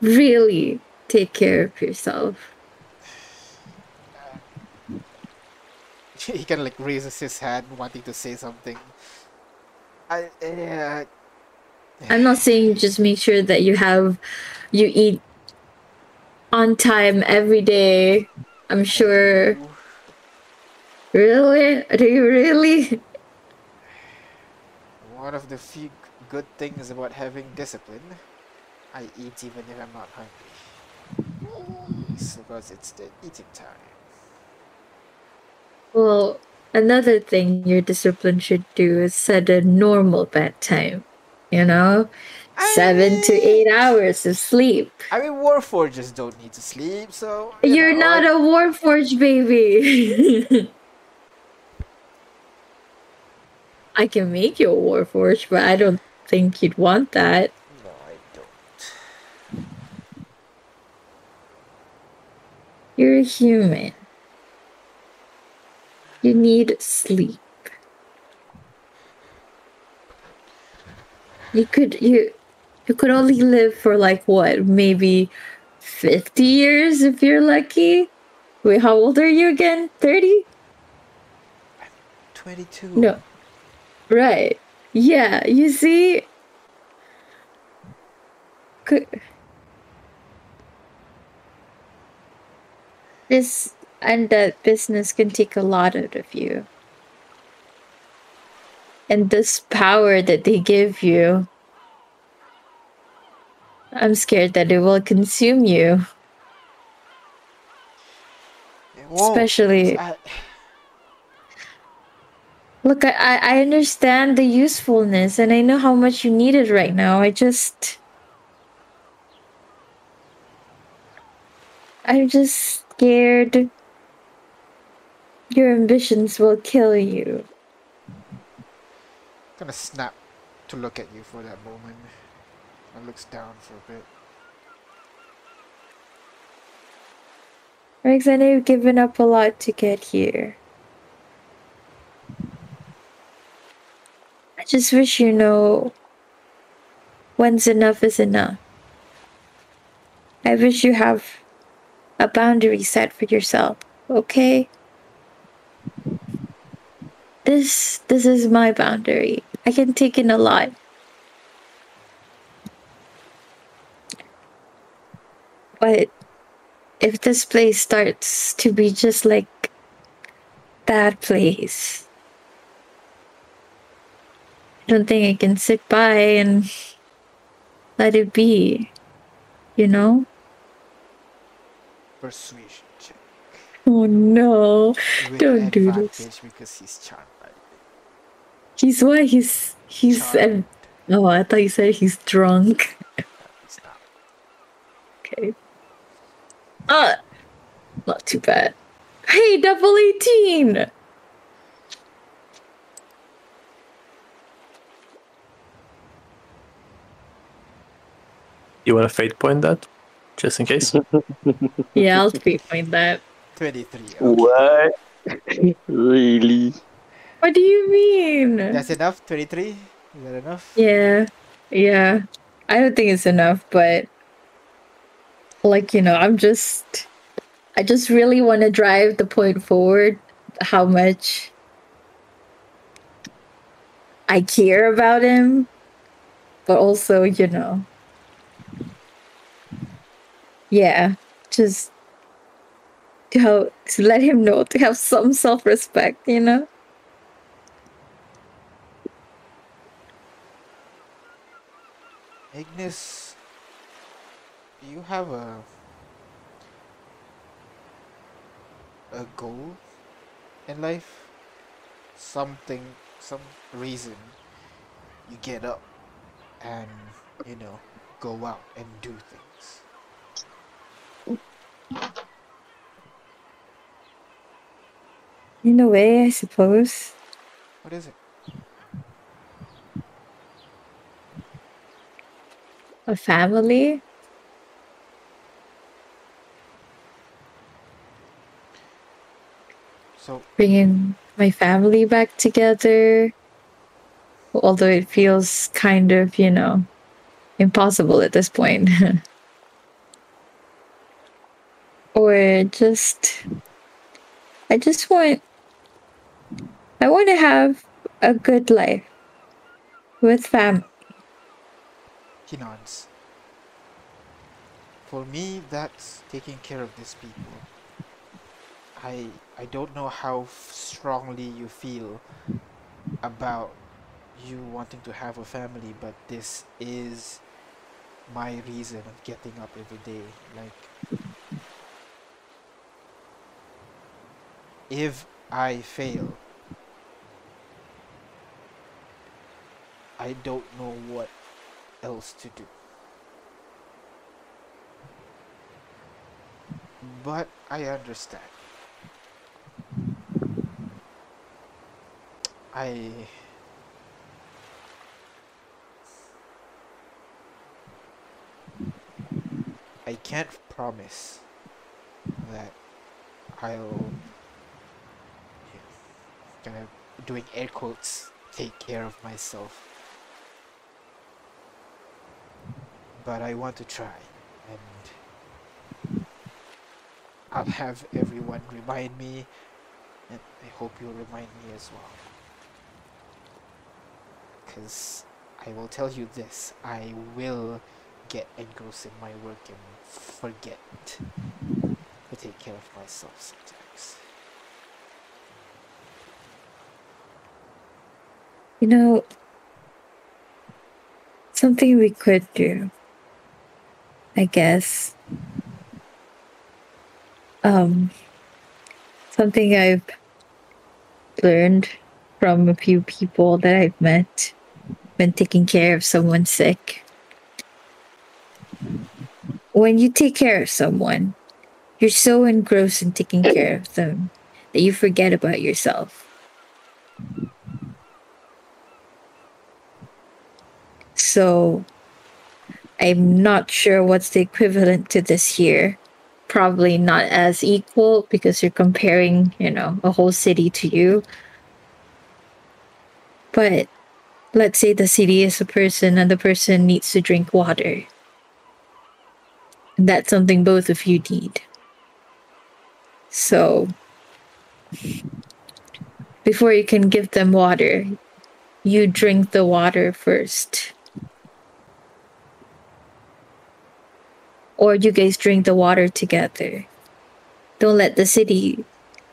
really take care of yourself. <laughs> he kind of like raises his hand, wanting to say something. I uh, I'm not saying just make sure that you have you eat on time every day. I'm sure. Really? Do you really? <laughs> One of the few good things about having discipline, I eat even if I'm not hungry. It's because it's the eating time. Well, another thing your discipline should do is set a normal bedtime. You know, seven to eight hours of sleep. I mean, warforgers don't need to sleep, so you You're know, not I- a warforged baby. <laughs> I can make you a warforged, but I don't think you'd want that. No, I don't. You're a human. You need sleep. You could you you could only live for like what, maybe 50 years if you're lucky? Wait, how old are you again? 30? Twenty-two. No. Right. Yeah, you see could this and that business can take a lot out of you. And this power that they give you, I'm scared that it will consume you. Especially- I- Look, I, I I understand the usefulness and I know how much you need it right now. I just. I'm just scared your ambitions will kill you. I'm gonna snap to look at you for that moment. And looks down for a bit. Rex, I know you've given up a lot to get here. I just wish you know when's enough is enough. I wish you have a boundary set for yourself, okay? This this is my boundary. I can take in a lot. But if this place starts to be just like that place, I don't think I can sit by and let it be. You know? Persuasion check. Oh no. With Don't do this. because he's charmed. by it. He's what? He's he's Charmed. oh I thought you said he's drunk. <laughs> He's not. Okay. Uh not too bad. Hey, double eighteen! You want to fate point that? Just in case? <laughs> Yeah, I'll pre-point that. 23. Okay. What? <laughs> really? What do you mean? That's enough? 23? Is that enough? Yeah, yeah. I don't think it's enough, but like you know, I'm just, I just really want to drive the point forward. How much I care about him, but also you know, yeah, just to how to let him know to have some self-respect, you know. Do you have a a goal in life? Something, some reason you get up and you know go out and do things. In a way, I suppose. What is it? A family. So bringing my family back together. Although it feels kind of, you know, impossible at this point. <laughs> or just, I just want, I want to have a good life with family. he nods. For me, that's taking care of these people. I I don't know how strongly you feel about you wanting to have a family, but this is my reason of getting up every day. Like, if I fail, I don't know what else to do. But I understand. I I can't promise that I'll doing air quotes take care of myself. But I want to try and I'll have everyone remind me and I hope you'll remind me as well. Because I will tell you this I will get engrossed in my work and forget to take care of myself sometimes. You know, something we could do, I guess. Um, something I've learned from a few people that I've met when taking care of someone sick. When you take care of someone, you're so engrossed in taking care of them that you forget about yourself. So I'm not sure what's the equivalent to this here. Probably not as equal because you're comparing, you know, a whole city to you. But let's say the city is a person and the person needs to drink water. That's something both of you need. So, before you can give them water, you drink the water first. Or you guys drink the water together. Don't let the city,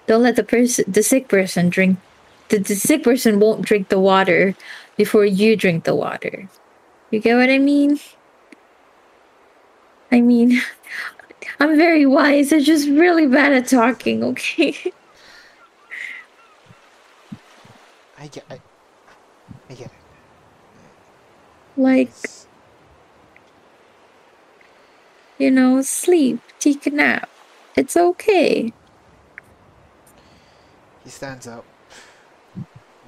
don't let the person, the sick person drink. The, the sick person won't drink the water before you drink the water. You get what I mean? I mean, <laughs> I'm very wise. I'm just really bad at talking, okay? <laughs> I get I, I get it. like, It's- you know, sleep, take a nap. It's okay. He stands up,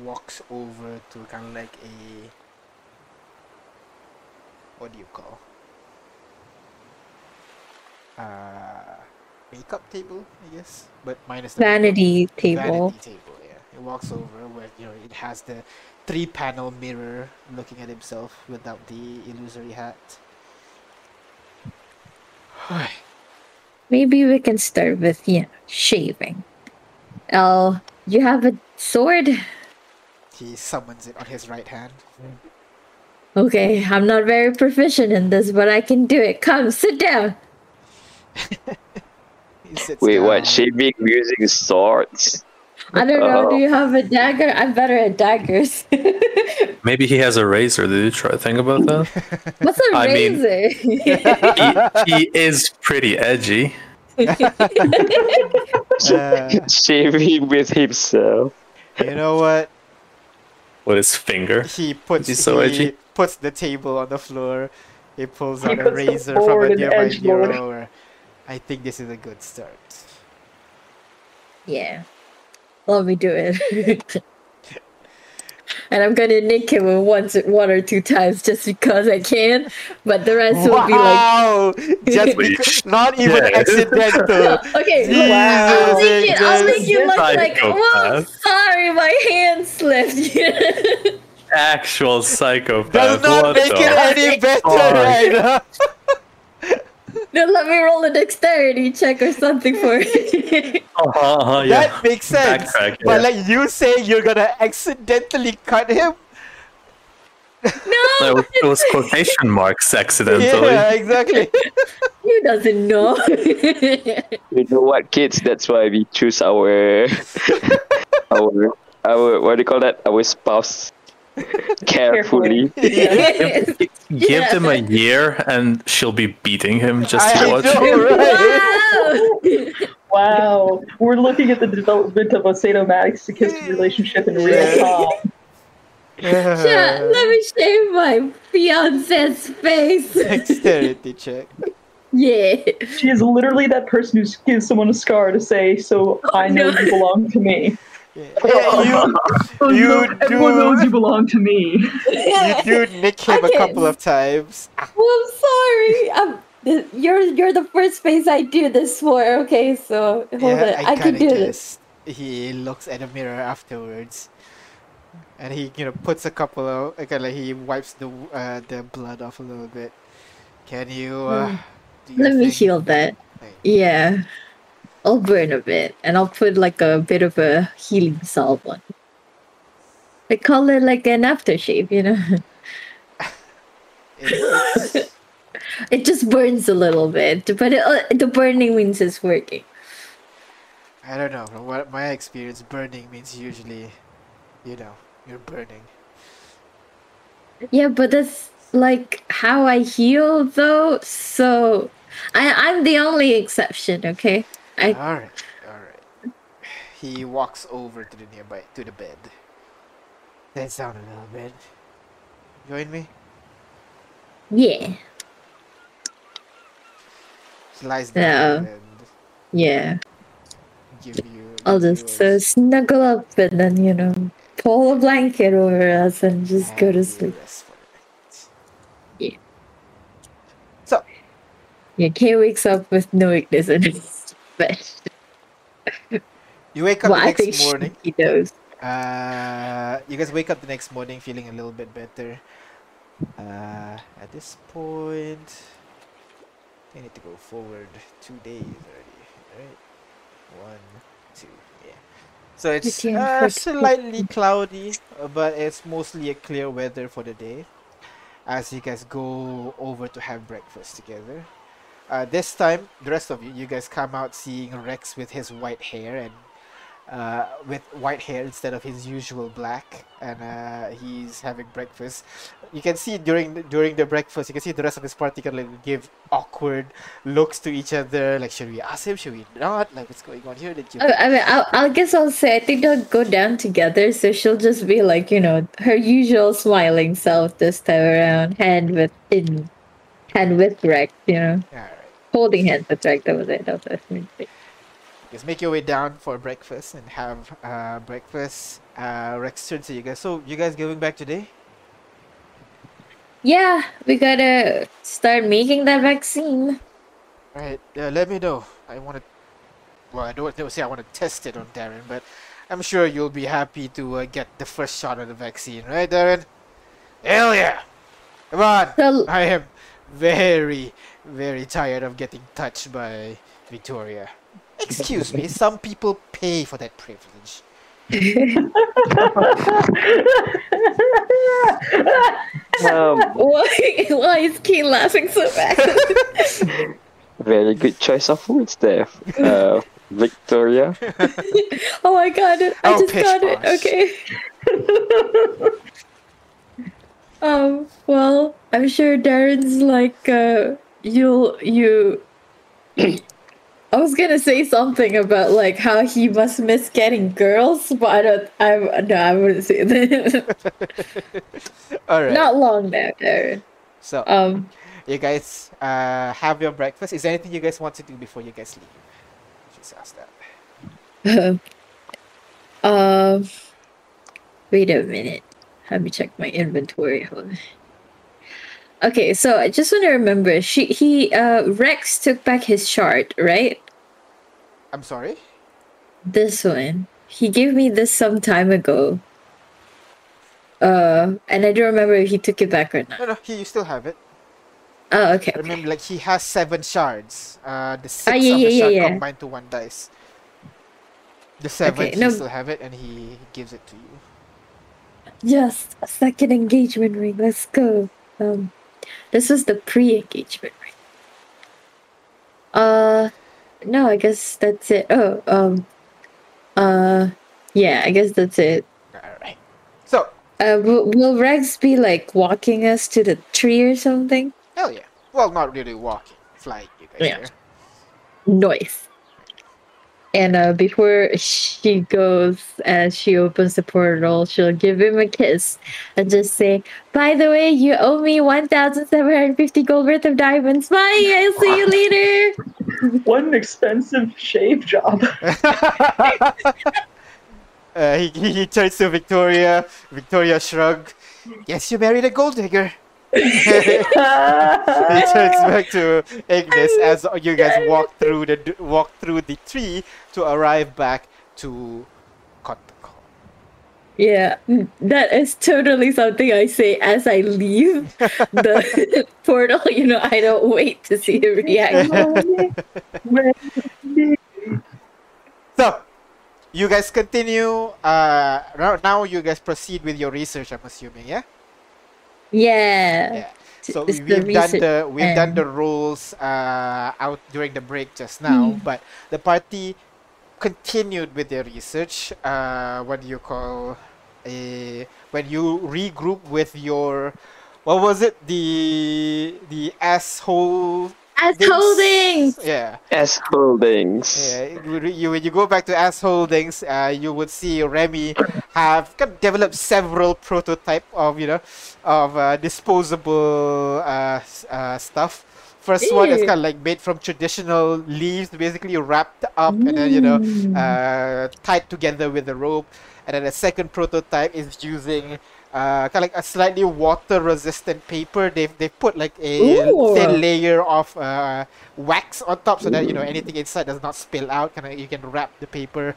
walks over to kind of like a what do you call uh makeup table, I guess, but minus the makeup. Vanity table. Vanity table, yeah. He walks over where you know it has the three-panel mirror looking at himself without the illusory hat. Maybe we can start with, you know, shaving. Oh, you have a sword? he summons it on his right hand. Okay, I'm not very proficient in this, but I can do it. Come, sit down. <laughs> He sits Wait, down. what? Shaving using swords? I don't know. Do Oh. you <laughs> have a dagger? I'm better at daggers. <laughs> Maybe he has a razor. Did you try to think about that? What's a I mean- razor? he, he is pretty edgy. Uh, <laughs> Shaving with himself. you know what? with his finger. He puts He's so he edgy. puts the table on the floor. He pulls He out a razor from a nearby edge load. drawer. I think this is a good start. yeah. Let me do it. <laughs> and I'm gonna nick him once, one or two times just because I can. But the rest will be like, wow! Just <laughs> because, not even Yeah. accidental. <laughs> okay, look, I'll Jesus, make it. I'll make you look Psychopath. like, oh, sorry, my hand slipped. Actual psychopath. Does not what make the- it any better right now. No, let me roll a dexterity check or something for it. <laughs> Uh-huh, uh-huh, yeah. That makes sense. Backtrack, But yeah. like you say you're gonna accidentally cut him? no, <laughs> No, it was, <laughs> quotation marks accidentally. Yeah, exactly. who doesn't know? You know what, kids? That's why we choose our our our what do you call that? Our spouse <laughs> carefully. Give Yeah. them a year and she'll be beating him just to I watch. know, right? wow! Wow, we're looking at the development of a sadomasochistic relationship in real time. Yeah, let me shave my fiance's face. Dexterity check. yeah. She is literally that person who gives someone a scar to say, "So oh, I know no. you belong to me." <laughs> Yeah. Yeah, Oh, You no, everyone do- knows you belong to me. you, you <laughs> do nick him a couple of times. Well, I'm sorry. I'm, you're you're the first face I do this for. Okay, so hold yeah, it. I, I, can kinda do this. He looks at a mirror afterwards, and he you know puts a couple of kind of like he wipes the uh, the blood off a little bit. Can you? Uh, do your Let me heal that. Like, Yeah. I'll burn a bit, and I'll put like a bit of a healing salve on. I call it like an aftershave, you know. <laughs> it. <laughs> It just burns a little bit, but it, uh, the burning means it's working. I don't know. From what my experience, burning means usually, you know, you're burning. Yeah, but that's like how I heal, though. So I I'm the only exception. Okay. I All right, all right. He walks over to the nearby to the bed. Sits down a little bit. Join me. yeah He lies down Yeah. and yeah. give you. I'll just you uh, snuggle up and then you know pull a blanket over us and just go to sleep. rest for the night. Yeah. So Yeah, Kay wakes up with no weakness in his bed. you wake up Well, the next morning. he knows. Uh, you guys wake up the next morning feeling a little bit better. Uh, at this point, I need to go forward two days already. Right? One, two, yeah. So it's uh, slightly cloudy, but it's mostly a clear weather for the day. As you guys go over to have breakfast together. Uh, this time, the rest of you, you guys come out seeing Rex with his white hair and uh, with white hair instead of his usual black, and uh, he's having breakfast. You can see during the, during the breakfast, you can see the rest of his party kind of like give awkward looks to each other. Like, should we ask him? Should we not? Like, what's going on here? Did you? I, I mean, I'll, I guess I'll say I think they'll go down together, so she'll just be like, you know, her usual smiling self this time around, hand with in, hand with Rex, you know, right. Holding hands that's right, That was it. That was what I meant to say. Just make your way down for breakfast and have uh, breakfast. Uh, Rex turns to you guys. So, you guys going back today? Yeah, we gotta start making that vaccine. Right. Yeah, let me know. I want to. Well, I don't, don't say I want to test it on Darren, but I'm sure you'll be happy to uh, get the first shot of the vaccine, right, Darren? Hell yeah! Come on! So, I am very, very tired of getting touched by Victoria. Excuse me, some people pay for that privilege. Um, <laughs> why, why is Keen laughing so bad? <laughs> very good choice of words there, uh, Victoria. <laughs> oh, I got it. I Oh, just pish got it. Okay. Um. Well, I'm sure Darren's like, uh, you'll you. I was gonna say something about like how he must miss getting girls, but I don't. I no, I wouldn't say that. <laughs> Alright. Not long now, Darren. So, Um. you guys uh, have your breakfast. Is there anything you guys want to do before you guys leave? Just ask that. <laughs> um. Wait a minute. Let me check my inventory. Hold on. Okay, so I just want to remember. She he uh Rex took back his shard, right? I'm sorry? This one. He gave me this some time ago. Uh, and I don't remember if he took it back or not. No, no, he, you still have it. Oh, okay. okay. Remember, like he has seven shards. Uh, the six Ah, yeah, of the yeah, shard yeah. combined to one dice. The seven, Okay, he no- still have it, and he gives it to you. Yes, a second engagement ring. Let's go. Um, this was the pre-engagement ring. Uh, no, I guess that's it. Oh, um, uh, yeah, I guess that's it. All right. So, Uh, will, will Rex be like walking us to the tree or something? hell yeah. Well, not really walking, flying. You guys Yeah. here. Noise. And uh, before she goes, as she opens the portal, she'll give him a kiss and just say, "By the way, you owe me one thousand seven hundred fifty gold worth of diamonds. Bye. I'll see you later." <laughs> What an expensive shave job. <laughs> uh, he, he he turns to Victoria. Victoria shrug. Yes, you married a gold digger. He turns back to Ignis as you guys walk through the walk through the tree to arrive back to Conticle. Yeah, that is totally something I say as I leave <laughs> the <laughs> portal. You know, I don't wait to see the reaction. <laughs> So, you guys continue. Uh, now you guys proceed with your research. I'm assuming, yeah. Yeah. Yeah. So It's we, we've done the we've done the rules uh, out during the break just now, Hmm. but the party continued with their research. Uh, what do you call a when you regroup with your what was it the the asshole As things? holdings. Yeah, As Holdings. yeah. You, you when you go back to as holdings, uh, you would see Remy have kind of developed several prototype of you know of uh, disposable uh, uh, stuff. First one is kind of like made from traditional leaves, basically wrapped up and then you know Mm. uh, tied together with a rope. And then the second prototype is using uh, kind of like a slightly water-resistant paper. They've they put like a Ooh. thin layer of uh, wax on top so that you know anything inside does not spill out. Kind of you can wrap the paper.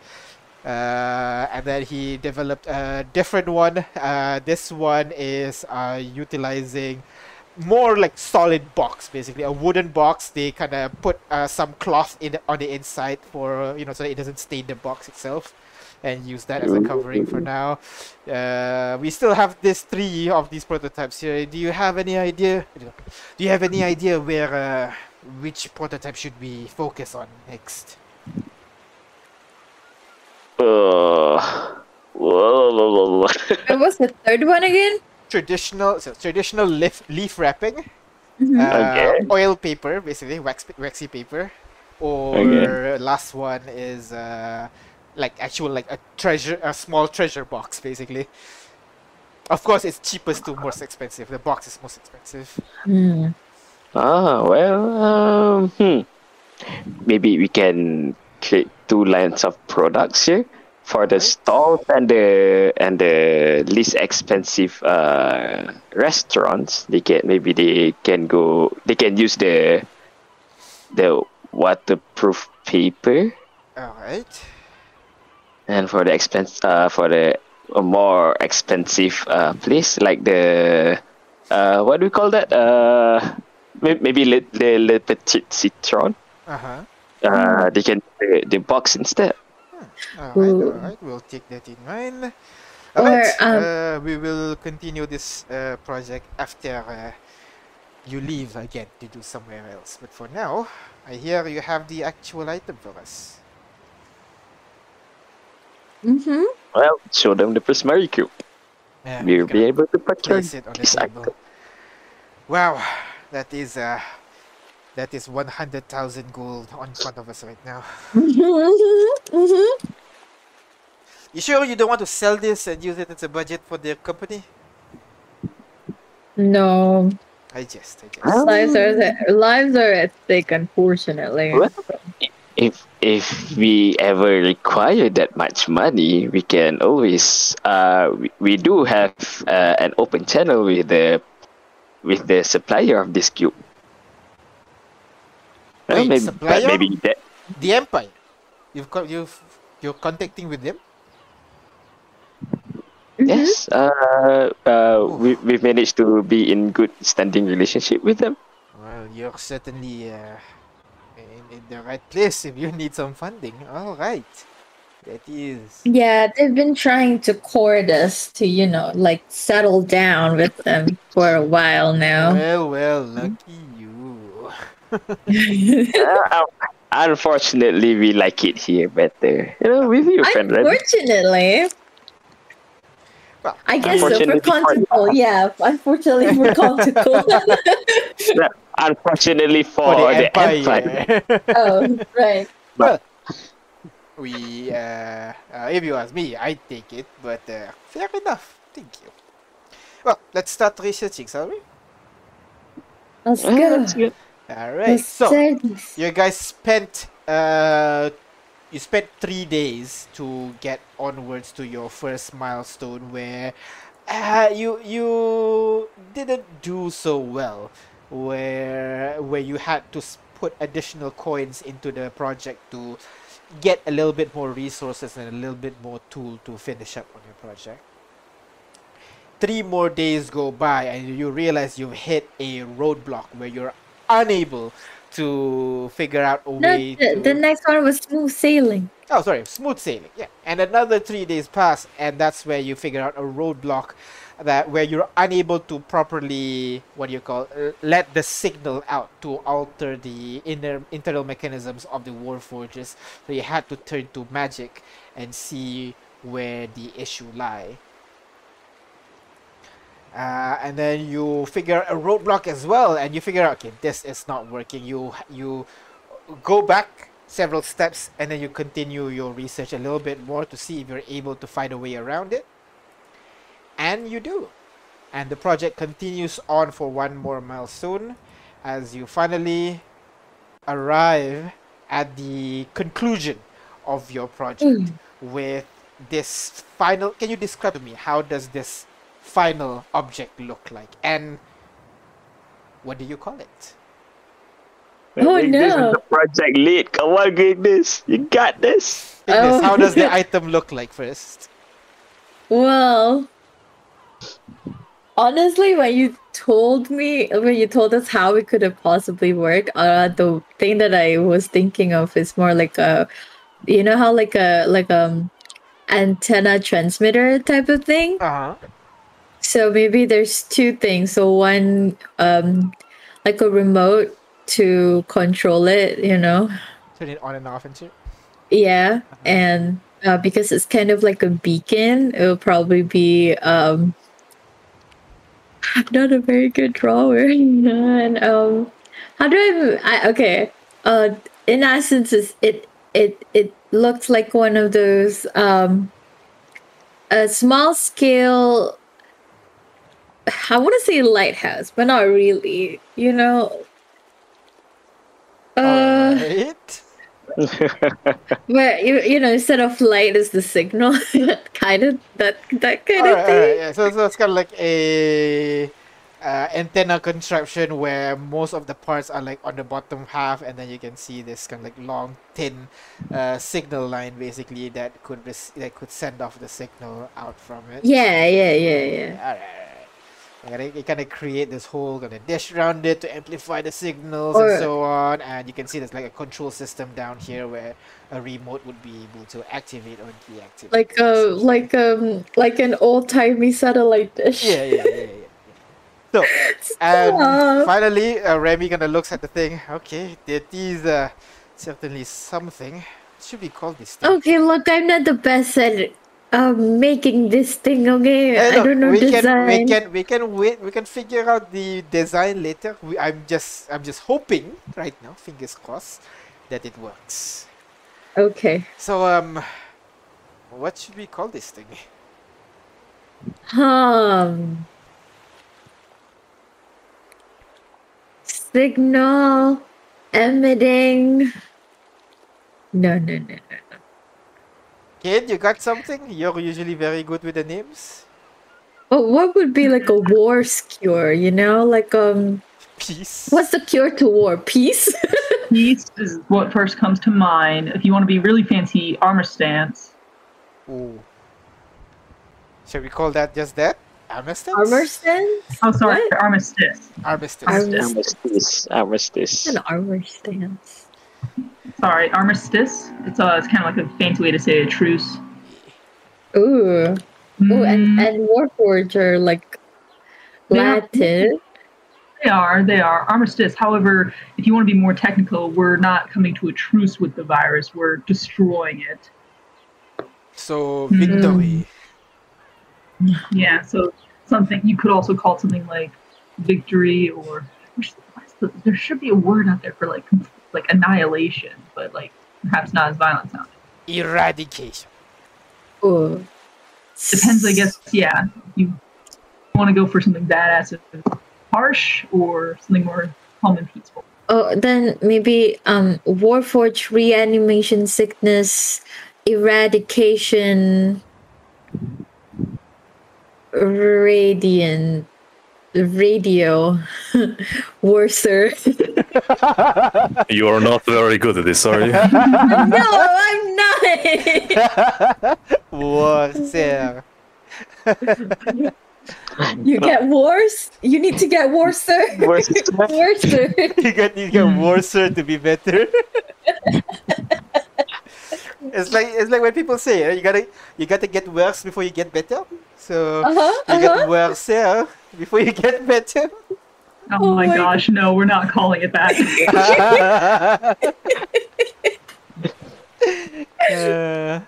Uh, and then he developed a different one. Uh, this one is uh, utilizing more like solid box, basically a wooden box. They kind of put uh, some cloth in on the inside for you know so that it doesn't stain the box itself, and use that as a covering for now. Uh, we still have this three of these prototypes here. Do you have any idea? Do you have any idea where uh, which prototype should we focus on next? Uh, whoa, <laughs> whoa, whoa, whoa. What was the third one again? Traditional, so traditional leaf leaf wrapping. Mhm. uh, Okay. oil paper, basically wax waxy paper, or Okay. last one is uh, like actual like a treasure, a small treasure box, basically. Of course, it's cheapest to most expensive. The box is most expensive. Hmm. Ah, well, um, hmm. Maybe we can create two lines of products here for the stalls and the and the least expensive uh, restaurants. They can maybe they can go. They can use the the waterproof paper, All right. And for the expense uh, for the a more expensive uh, place like the uh, what do we call that? Uh, maybe le, le, le petit citron. Uh huh. Uh, they can the, the box instead. All right, all right, We'll take that in mind. All Or, right. um, uh, we will continue this uh, project after uh, you leave again to do somewhere else. But for now, I hear you have the actual item for us. Mm-hmm. Well, show them the prismatic cube. Yeah, We'll be able to procure place it on the this table. Wow, that is uh, that is one hundred thousand gold on front of us right now. Mm-hmm. Mm-hmm. You sure you don't want to sell this and use it as a budget for the company? No, I just, I just. Lives are lives are at stake, unfortunately. Well, If if we ever require that much money, we can always. Uh, we, we do have uh, an open channel with the with the supplier of this cube. Well, Wait, maybe, supplier? maybe that The Empire. You've got you've you're contacting with them. Yes. Uh, uh, we we've managed to be in good standing relationship with them. Well, you're certainly uh, in, in the right place if you need some funding. All right, that is. Yeah, they've been trying to court us to, you know, like settle down with them for a while now. Well, well, lucky you. <laughs> Uh, unfortunately, we like it here better. You know, with you, friend. Red. Unfortunately. Well, I guess so for Unfortunately for- Conticle, yeah. Unfortunately <laughs> for Conticle. Unfortunately for, for the the empire. Empire. <laughs> oh, right. well, we, uh, uh, if you ask me, I take it, but uh, fair enough. Thank you. Well, let's start researching, shall we? Let's go. All right. Let's So, you guys spent uh you spent three days to get onwards to your first milestone where uh, you you didn't do so well where where you had to put additional coins into the project to get a little bit more resources and a little bit more tool to finish up on your project. Three more days go by and you realize you've hit a roadblock where you're unable to figure out a No, way the, to the next one was smooth sailing. Oh, sorry, smooth sailing. Yeah, and another three days pass, and that's where you figure out a roadblock that where you're unable to properly what do you call uh, let the signal out to alter the inner internal mechanisms of the war forges. So you had to turn to magic and see where the issue lie. Uh, and then you figure a roadblock as well, and you figure out okay, this is not working. You you go back several steps and then you continue your research a little bit more to see if you're able to find a way around it. And you do. And the project continues on for one more milestone as you finally arrive at the conclusion of your project with this final can you describe to me how does this final object look like and what do you call it Oh, Make this no. the project lead. Come on, Goodness. You got this. Ignis, Oh. how does the <laughs> item look like first Well, honestly, when you told me, when you told us how it could have possibly worked, uh, the thing that I was thinking of is more like a, you know how like a like um antenna transmitter type of thing. Uh huh. So maybe there's two things. So one, um, like a remote to control it, you know. Turn it on and off and shit. Yeah, and uh, because it's kind of like a beacon, it will probably be um. I'm <laughs> not a very good drawer, <laughs> and um, how do I, I okay? Uh, in essence, it it it looks like one of those um. A small scale. I want to say lighthouse, but not really. You know. Uh. Alright. <laughs> Where you you know instead of light is the signal, <laughs> kind of that that kind Alright, of thing. alright, yeah. So, so it's kind of like a uh, antenna construction where most of the parts are like on the bottom half, and then you can see this kind of like long, thin uh, signal line basically that could that could send off the signal out from it. Yeah, yeah, yeah, yeah. Alright, alright. You gotta- You kind of create this whole kind of dish around it to amplify the signals Or- and so on, and you can see there's like a control system down here where a remote would be able to activate or deactivate. Like a like um like an old timey satellite dish. Yeah, yeah, yeah, yeah. So, <laughs> and finally, uh, Remy kind of looks at the thing. Okay, that is uh, certainly something. What should we call this thing? Okay, look, I'm not the best at um making this thing. Okay, Hey, I don't know we design. can we can we can wait. We can figure out the design later. We, I'm just I'm just hoping right now, fingers crossed, that it works. Okay. So um, what should we call this thing? Um. Signal emitting. No, no, no, no. Kid, you got something? You're usually very good with the names. Oh, what would be like a war cure? You know, like um, Peace. what's the cure to war? Peace. <laughs> Peace is what first comes to mind. If you want to be really fancy, armor stance. Ooh. Shall we call that just that? Armistice? Armor stance. Oh, sorry, What? armistice. Armistice. Arm- Armistice. Armistice. An armor stance. Sorry, armistice. It's uh, it's kind of like a fancy way to say a truce. Ooh. Ooh, and Mm, and Warforge are like They are- Latin. <laughs> they are, they are armistice. However, if you want to be more technical, we're not coming to a truce with the virus. We're destroying it. So, Hmm. victory. Yeah, so something you could also call something like victory or what's the- what's the- there should be a word out there for like like annihilation, but like perhaps not as violent sounding. Eradication. Ooh. Depends, I guess. Yeah, you want to go for something badass and harsh, or something more calm and peaceful. Oh, then maybe um Warforge reanimation sickness eradication radiant radio <laughs> worser. <laughs> You are not very good at this, are you? <laughs> no, I'm not. Warfare. you get worse. You need to get worser. Worse. worser. you got you get worser to be better. it's like it's like when people say eh, you gotta you gotta get worse before you get better. So Uh-huh, you get uh-huh. worse before you get better. Oh, Oh my my gosh, no, we're not calling it that. <laughs> <laughs> Uh,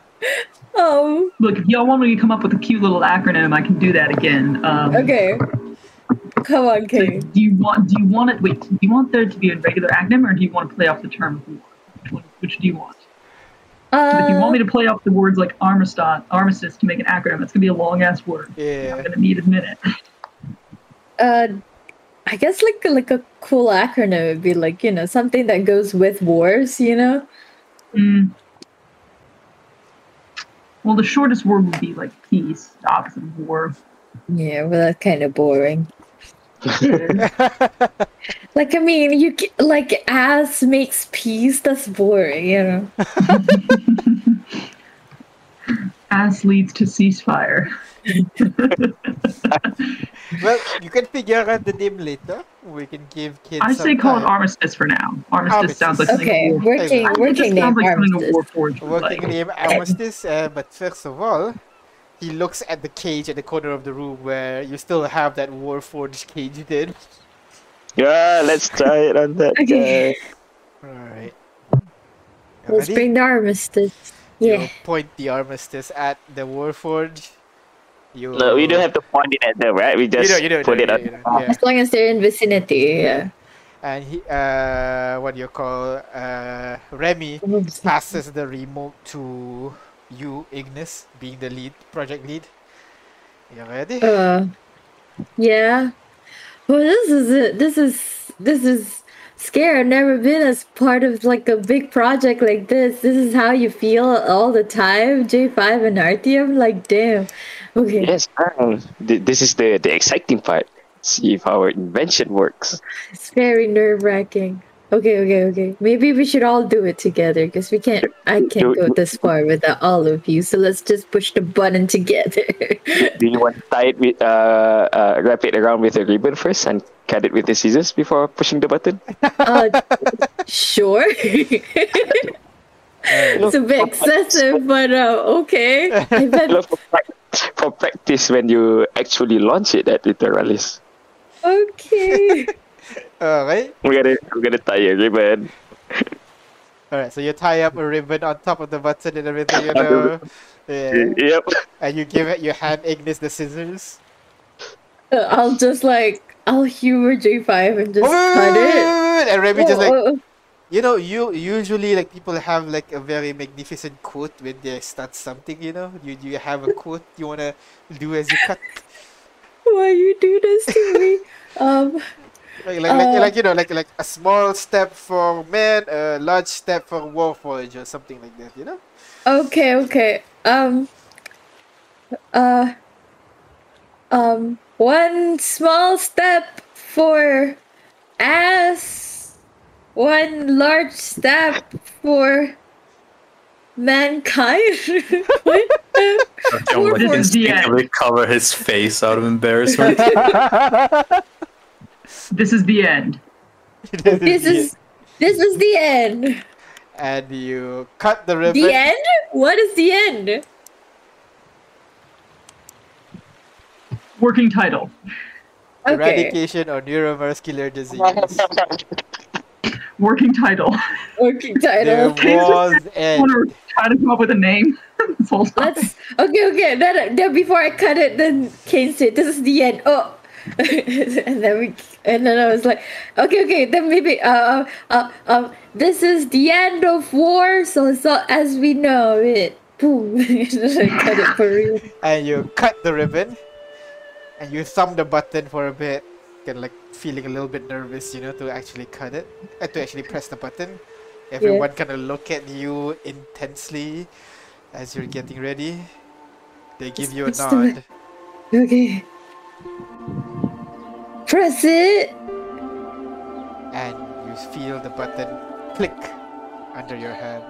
Oh, Look, if y'all want me to come up with a cute little acronym, I can do that again. Um, okay. Come on, So do you want? Do you want it? Wait, do you want there to be a regular acronym, or do you want to play off the term war? Which, one, which do you want? 'Cause if you want me Uh, to play off the words like armistice, armistice to make an acronym, it's gonna be a long ass word. Yeah. I'm gonna need a minute. <laughs> uh, I guess like like a cool acronym would be like you know something that goes with wars. You know. Mm. Well, the shortest word would be like peace, the opposite of war. Yeah, well, that's kind of boring. <laughs> Like, I mean, you like ass makes peace. That's boring, you know. <laughs> As leads to ceasefire. <laughs> Well, you can figure out the name later. We can give kids. I some say call it. Armistice for now. Armistice, sounds like Armistice. Okay, a war- working Armistice working name like armistice. Working like. name Armistice, uh, but first of all, he looks at the cage at the corner of the room where you still have that Warforged cage in. Yeah, let's try it on that Okay. guy. Alright. Let's bring the armistice. You Yeah. point the Armistice at the Warforged. You No, we don't have to point it at them, right? We You just don't, you don't, put you it don't, on. you don't, yeah. As long as they're in vicinity, yeah. And he, uh, what do you call, uh, Remy passes the remote to you, Ignis, being the lead, project lead. You ready? Uh, yeah. Well, this is it. This is this is scary. I've never been as part of like a big project like this. This is how you feel all the time. J five and Artyom. Like, damn. Okay. Yes, um, th- this is the the exciting part. See if our invention works. It's very nerve wracking. Okay, okay, okay. Maybe we should all do it together because we can't. I can't go this far without all of you. So let's just push the button together. <laughs> Do you want to tie it with uh, uh wrap it around with a ribbon first and cut it with the scissors before pushing the button? uh, <laughs> sure. <laughs> it's a bit excessive, but uh, okay. I bet. For, for practice when you actually launch it at Littoralis. Okay. <laughs> Alright. We're gonna we're gonna tie a ribbon. Alright, so you tie up a ribbon on top of the button and everything, you know. <laughs> Yeah. Yep. And you give it, you hand Ignis the scissors. I'll just like I'll humor J five and just Oh, wait, cut wait, wait, it. wait, wait, And Remy just like, Oh, oh, you know, you usually like people have like a very magnificent quote when they start something, you know. You you have a quote you wanna do as you cut, why you do this to me? <laughs> Um. like like, like, Uh. like you know, like like a small step for man, a large step for Warforge or something like that, you know. Okay. Okay. Um. Uh. Um. One small step for ass. One large step for mankind. <laughs> what? Artyom like This is the end. instinctively cover his face out of embarrassment. <laughs> This is the end. this is this is the end. and you cut the ribbon. The end? What is the end? Working title. Okay. Eradication of neuromuscular disease. <laughs> Working title. Working there title. was I an want to try to come up with a name. <laughs> this whole time. Let's okay, okay. Then, then before I cut it, then Kane said, "This is the end." Oh, <laughs> and then we, and then I was like, "Okay, okay." Then maybe, uh, uh, uh, this is the end of war. So, so as we know it, boom. <laughs> and cut it for real. and you cut the ribbon and you thumb the button for a bit kind of like feeling a little bit nervous you know to actually cut it uh, to actually press the button everyone kind of look at you intensely as you're getting ready they give you a Let's do it. nod Okay. Press it. and you feel the button click under your hand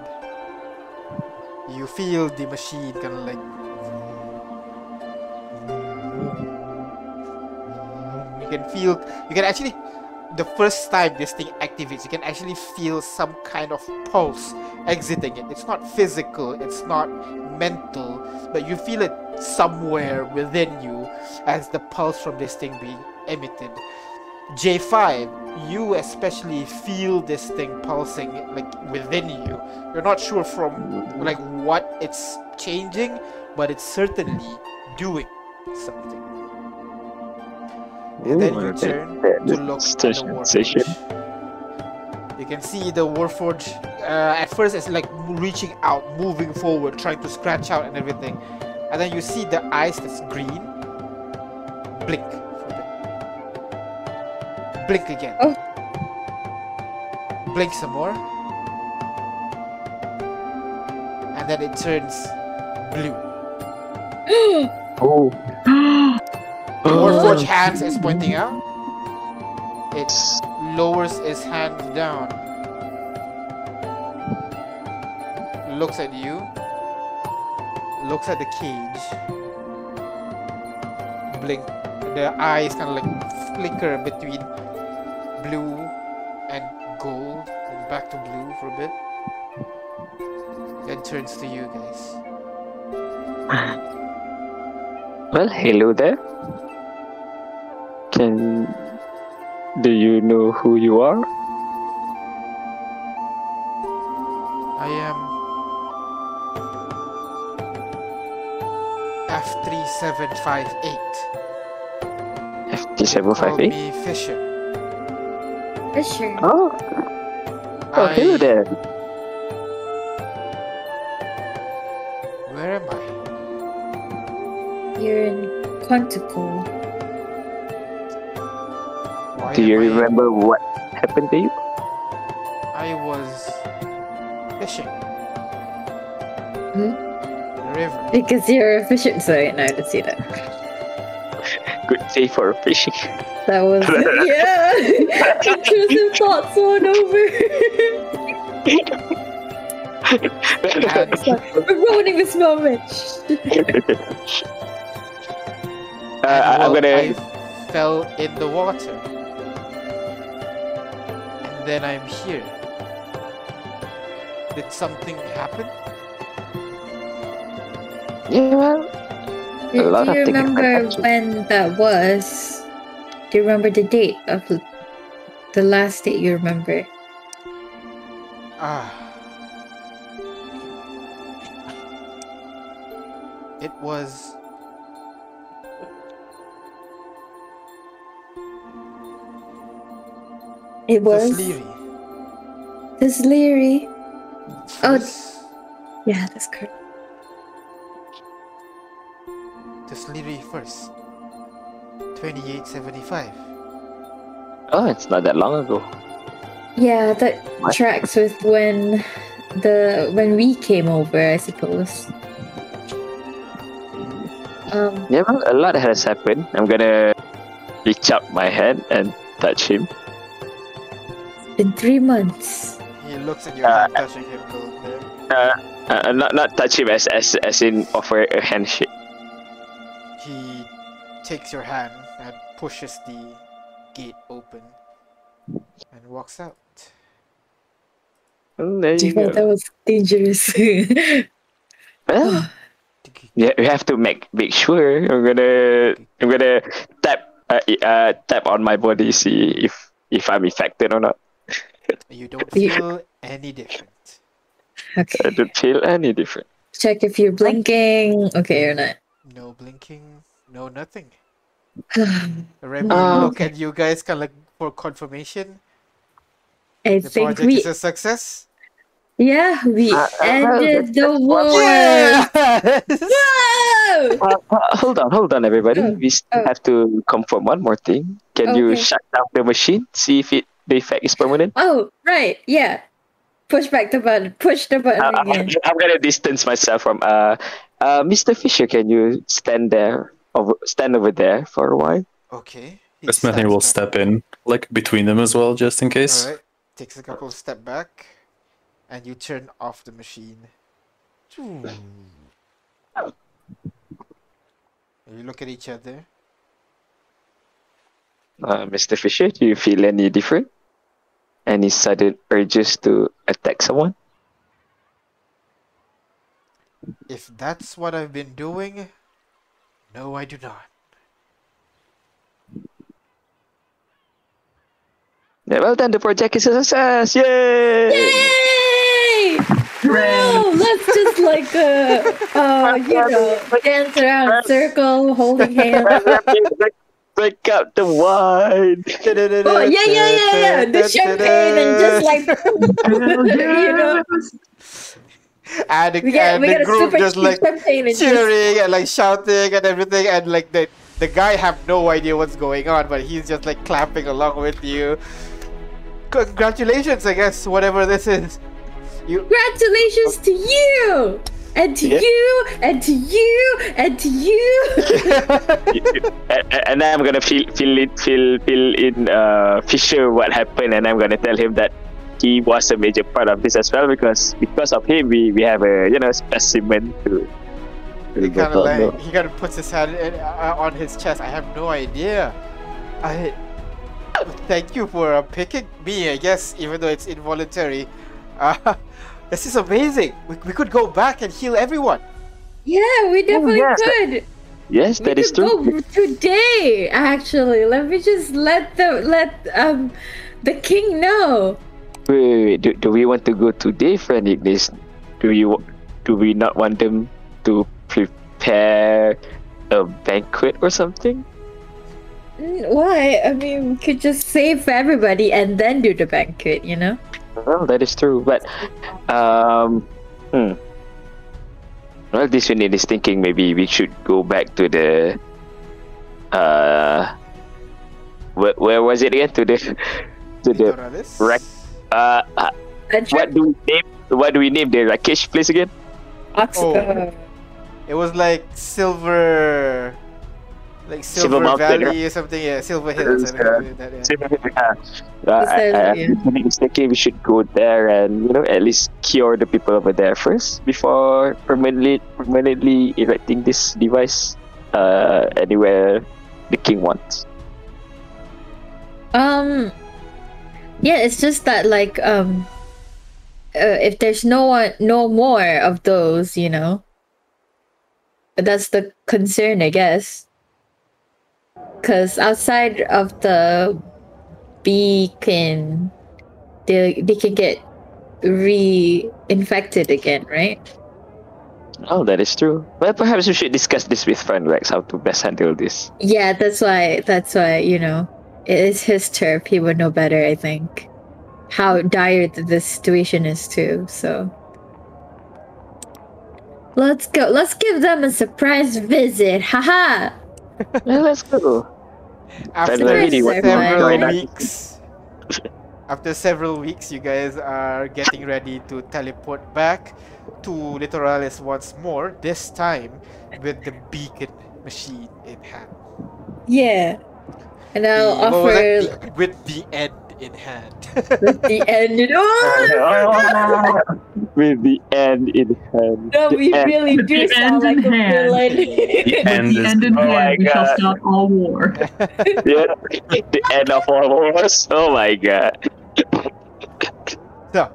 you feel the machine kind of like can feel you can actually the first time this thing activates you can actually feel some kind of pulse exiting it it's not physical it's not mental but you feel it somewhere within you as the pulse from this thing being emitted J5, you especially feel this thing pulsing like within you. You're not sure from like what it's changing, but it's certainly doing something. And then you turn to look at the Sensation. Warforge. You can see the Warforge. Uh, at first, it's like reaching out, moving forward, trying to scratch out and everything. And then you see the eyes that's green blink for a bit. Blink again. Oh. Blink some more. And then it turns blue. <gasps> Oh. <gasps> <gasps> The Warforge hands is pointing out. It lowers its hand down. Looks at you. Looks at the cage. blink. The eyes kind of like flicker between blue and gold, and back to blue for a bit. Then turns to you guys. Well, hello there. Can do you know who you are? I am F3758. F seven Call five eight. Fisher. Fisher. Oh, oh, hello there. Where am I? You're in Conticle. Why Do you am I- remember what happened to you? I was fishing. Hmm? The river. Because you're a fisher. Sorry, no, I didn't see that. <laughs> Good day for fishing. That was <laughs> yeah. <laughs> Intrusive thoughts on over. And We're ruining this moment. uh, I- I'm gonna. I fell in the water. And then I'm here. Did something happen? Yeah, well, Do, lot do of you remember when that was? Do you remember the date of the- the last date you remember? Ah. It was. It was Leary. this Leary. Oh. First, Yeah, that's correct. This Leary first. 2875. oh, it's not that long ago. Yeah, that What? tracks with when the when we came over, I suppose. Um, Yeah, well, a lot has happened. I'm gonna reach up my hand and touch him. Been three months. He looks at your Uh, hand, touching him gold there. Uh, uh, not not touch him as as as in offer a handshake. He takes your hand and pushes the gate open and walks out. Oh, there you you go. that was dangerous? <laughs> Well, <laughs> yeah, we have to make make sure. I'm gonna I'm gonna tap uh, uh tap on my body see if if I'm infected or not. You don't You- feel any different. okay. I don't feel any different. Check if you're blinking. Okay, you're not. No blinking, no nothing. I <sighs> Remy Oh, look at you guys kind of like for confirmation. The think project we. is a success. Yeah, we Uh, uh, ended the war. Yes! Whoa! Uh, uh, hold on, hold on, everybody. Oh, We still oh. have to confirm one more thing. Can you shut down the machine? See if it the effect is permanent. Oh, right. Yeah. Push back the button. Push the button Uh, again. I'm gonna distance myself from uh, uh, Mr. Fisher. Can you stand there, over, stand over there for a while? Okay. he Guess Matthew will back. step in, like between them as well, just in case. Alright. Takes a couple step back, and you turn off the machine. Choo. <laughs> You look at each other. Uh, Mr. Fisher, do you feel any different? Any sudden urges to attack someone? If that's what I've been doing, no, I do not. Yeah, well done. The project is a success. Yay! Yay! Bro, let's just like uh, uh, you <laughs> know, dance around in circle, holding hands. <laughs> break, up the wine. Oh yeah, yeah, yeah, yeah. The <laughs> champagne and just like <laughs> you know, and we get and we the group just like just cheering and like shouting and everything. And like the the guy have no idea what's going on but he's just like clapping along with you. Congratulations i guess whatever this is. You congratulations to you and to Yeah. you and to you and to you. <laughs> and, and I'm gonna fill fill it fill fill in uh, Fisher what happened, and I'm gonna tell him that he was a major part of this as well because because of him we, we have a you know specimen to He kind of like he kind of puts his hand in, uh, on his chest. I have no idea. I thank you for uh, picking me. I guess even though it's involuntary. <laughs> Uh, this is amazing. We, we could go back and heal everyone. Yeah, we definitely yes, that- could. Yes, We that is could true. go today. Actually, let me just let the let um the king know. Wait, wait, wait. Do, do we want to go today, friend Ignis? Do you do we not want them to prepare a banquet or something? Mm, Why? I mean, we could just save for everybody and then do the banquet. You know? Well, that is true, but um, hmm. Well, this unit is thinking maybe we should go back to the uh, where, where was it again? To the <laughs> to the Littoralis? Right. uh, uh what do we name? What do we name the Rakesh place again? Ox- Oh. It was like silver, like Silver Silver, Mountain, Valley or something. Yeah, Silver Hills. It's, I think uh, yeah. Uh, I, I, yeah. I was thinking we should go there and you know at least cure the people over there first before permanently permanently erecting this device uh, anywhere the king wants. Um, yeah, it's just that like um, uh, if there's no one, no more of those, you know, that's the concern, I guess. Because outside of the beacon, they they can get re-infected again, right? Oh, that is true. Well, perhaps we should discuss this with friend Rex how to best handle this. Yeah, that's why. That's why you know, it is his turf. He would know better, I think. How dire the situation is too. So let's go. Let's give them a surprise visit. Haha. Yeah, let's go. After February, what you several weeks, after several weeks, you guys are getting ready to teleport back to Littoralis once more. This time with the beacon machine in hand. Yeah. And I'll The- what was offer that? The- with the end in hand. at the end. You know, <laughs> with the end in hand. no, The we end. really do The sound like a in hand. villain. The With end the end in oh hand, we shall God. stop all war. <laughs> yeah, the end of all wars. Oh my god. So,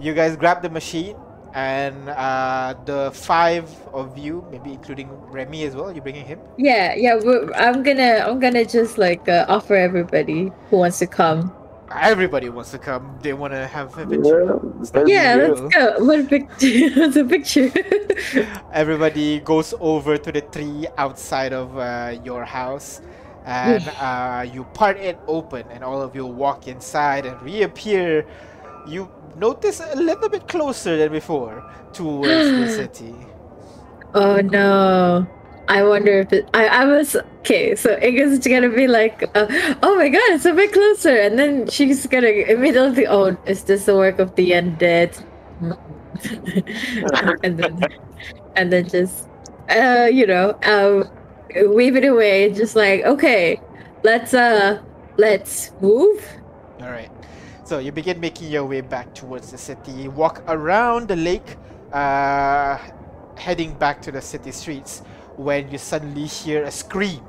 you guys grab the machine, and uh, the five of you, maybe including Remy as well, you bringing him? Yeah, yeah. We're, I'm gonna, I'm gonna just like uh, offer everybody who wants to come. Everybody wants to come. They want to have adventure. That's Yeah, Yeah. let's go. What a <laughs> picture! What's a picture? Everybody goes over to the tree outside of uh, your house, and uh, you part it open, and all of you walk inside and reappear. You notice a little bit closer than before towards the <gasps> city. oh no! I wonder if it. I, I was okay. So Inga's gonna be like, uh, "Oh my god, it's a bit closer," and then she's gonna immediately "Oh, is this the work of the undead?" <laughs> and then, and then just, uh, you know, um, wave it away. Just like, okay, let's uh, let's move. All right. So you begin making your way back towards the city. Walk around the lake, uh, heading back to the city streets. When you suddenly hear a scream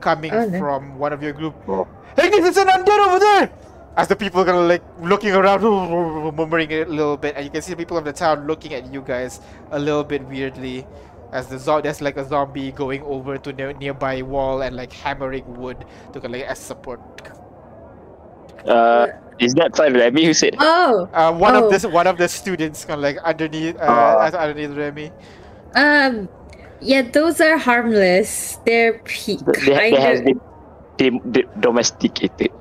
coming Oh, no. from one of your group. Oh. Hey, there's an undead over there! As the people are kind of like looking around, <laughs> murmuring a little bit, and you can see the people of the town looking at you guys a little bit weirdly. As the zo- there's like a zombie going over to near- nearby wall and like hammering wood to kind of like as support. Uh, is that fine, Remy? Who said? Oh, Uh, one Oh. of the one of the students kind of like underneath uh, Oh. underneath Remy. um, yeah, those are harmless. They're pe- They, they has kind of been dim- di- domesticated.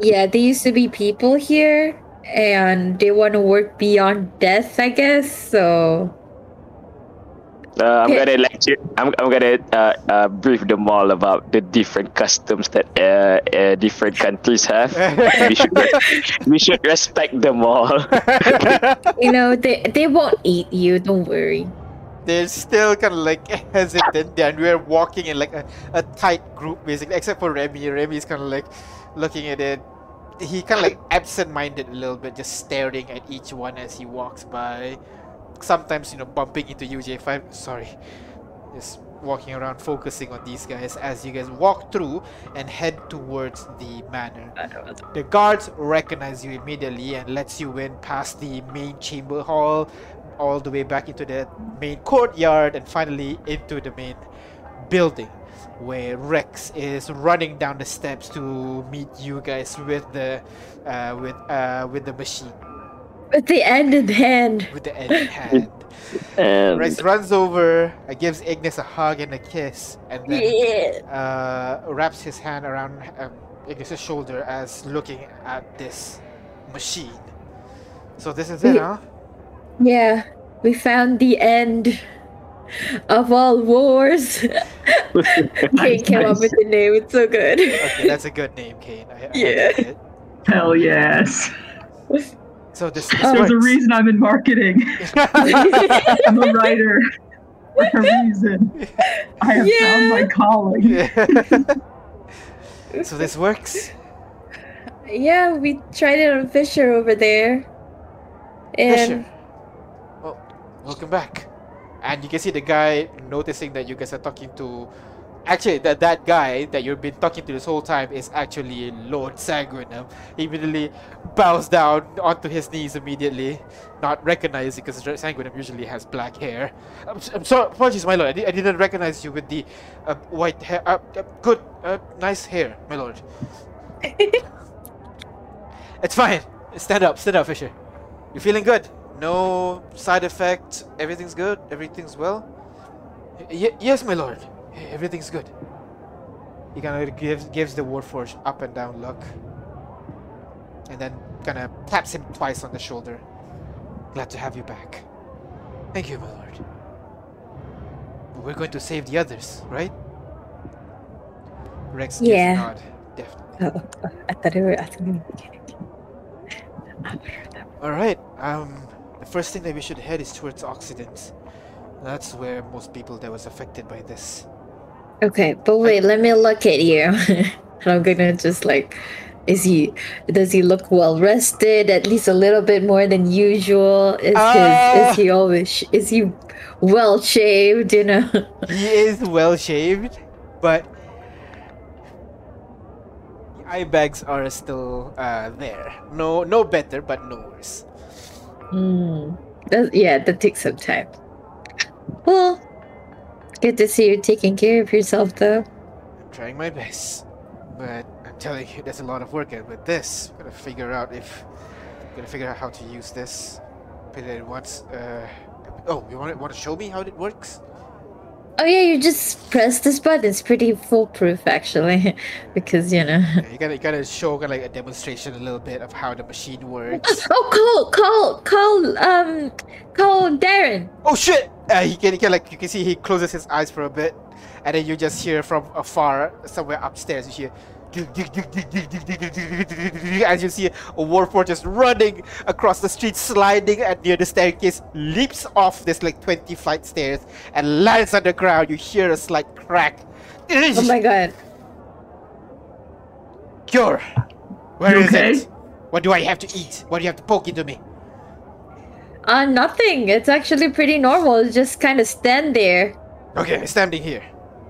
yeah. They used to be people here, and they want to work beyond death, I guess. So Uh, I'm Okay. gonna lecture. I'm, I'm gonna uh, uh, brief them all about the different customs that uh, uh, different countries have. <laughs> we should we should respect them all. <laughs> you know, they they won't eat you. Don't worry. They're still kind of like hesitant, and we're walking in like a, a tight group basically, except for Remy. Remy's kind of like looking at it. He kind of like absent-minded a little bit, just staring at each one as he walks by. Sometimes, you know, bumping into UJ5. Sorry, just walking around focusing on these guys as you guys walk through and head towards the manor. The guards recognize you immediately and lets you in past the main chamber hall, all the way back into the main courtyard, and finally into the main building, where Rex is running down the steps to meet you guys with the uh, with uh, with the machine With the end in hand. with the end in hand. <laughs> And Rex runs over, uh, gives Ignis a hug and a kiss, and then Yeah. uh, wraps his hand around um, Ignis's shoulder as looking at this machine. So this is it, huh? Yeah. We found the end of all wars. <laughs> Kate came up with the name. It's so good. Okay, that's a good name, Kane. I, I Yeah. like it. Hell yes. <laughs> So this, this Oh. There's a reason I'm in marketing. <laughs> I'm a writer for a reason. I have found my calling. Yeah. <laughs> so this works. yeah, we tried it on Fisher over there. And Fisher. Well, welcome back. And you can see the guy noticing that you guys are talking to. Actually, that that guy that you've been talking to this whole time is actually Lord Sanguinum. He immediately bows down onto his knees immediately, not recognizing because Sanguinum usually has black hair. I'm, s- I'm sorry, apologies, my lord. I, di- I didn't recognize you with the uh, white hair. Uh, uh, good, uh, nice hair, my lord. <laughs> It's fine. Stand up, stand up, Fisher. You feeling good? No side effect. Everything's good. Everything's well. Y- yes, my lord. Everything's good. He kind of gives gives the Warforged up and down look, and then kind of taps him twice on the shoulder. Glad to have you back. Thank you, my lord. But we're going to save the others, right? Rex gives a Yeah. nod. Definitely. oh, oh, I thought it were I thought it beginning. All right. Um, the first thing that we should head is towards Occident. That's where most people that was affected by this. Okay, but wait, let me look at you. and <laughs> I'm gonna just like is he does he look well rested at least a little bit more than usual is Ah. his is he always sh- is he well shaved you know <laughs> He is well shaved, but the eye bags are still uh, there. No, no better, but no worse. Hmm. That, yeah, that takes some time. Well, good to see you taking care of yourself, though. I'm trying my best, but I'm telling you, there's a lot of work in with this. I'm gonna figure out if, I'm gonna figure out how to use this. Put it once. Uh, oh, you want to, want to show me how it works? Oh yeah, you just press this button. It's pretty foolproof, actually, <laughs> because you know. Yeah, you gotta you gotta show like a demonstration a little bit of how the machine works. <laughs> Oh, call, call, call, um, call Darren. Oh shit! Uh, he can, he can like you can see he closes his eyes for a bit, and then you just hear from afar somewhere upstairs. You hear as you see a warforged just running across the street, sliding and near the staircase, leaps off this like twenty flight stairs and lands on the ground. You hear a slight crack. Oh my god. Cure. Where You is okay? it? What do I have to eat? What do you have to poke into me? Uh, nothing. It's actually pretty normal. Just kind of stand there. Okay, I'm standing here.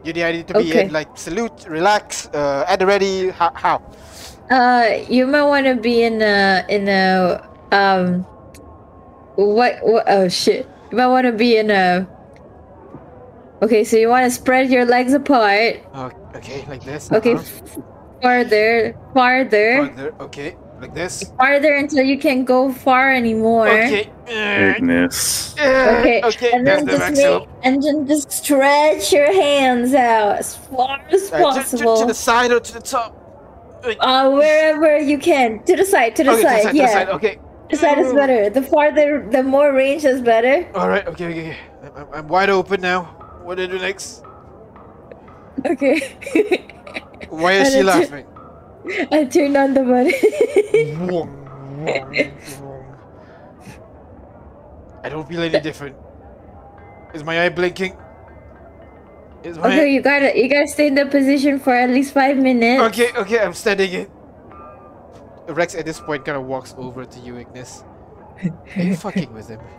You need to be Okay. in, like salute, relax, uh, at the ready. How? how? Uh, you might want to be in a in a um. What? What? Oh shit! You might want to be in a. Okay, so you want to spread your legs apart. Okay, like this. Okay, uh-huh. farther, farther, Farther, okay, like this. farther until you can't go far anymore. Okay. Goodness. Okay, okay. and then the just maximum. make, and then just stretch your hands out as far as Uh, to- to, possible. to, the side or to the top. Uh, wherever you can. To the side, to the okay, side, to the side, yeah. to the side. Okay. The side is better. The farther, the more range is better. All right. Okay. Okay. okay. I'm, I'm- I'm wide open now. What do I do next? Okay. Why is <laughs> she laughing? I turned on the button. I don't feel any different. Is my eye blinking? Is my okay, you gotta, you gotta stay in the position for at least five minutes. Okay, okay, I'm standing it. Rex at this point kind of walks over to you, Ignis. Are you fucking with him? <laughs>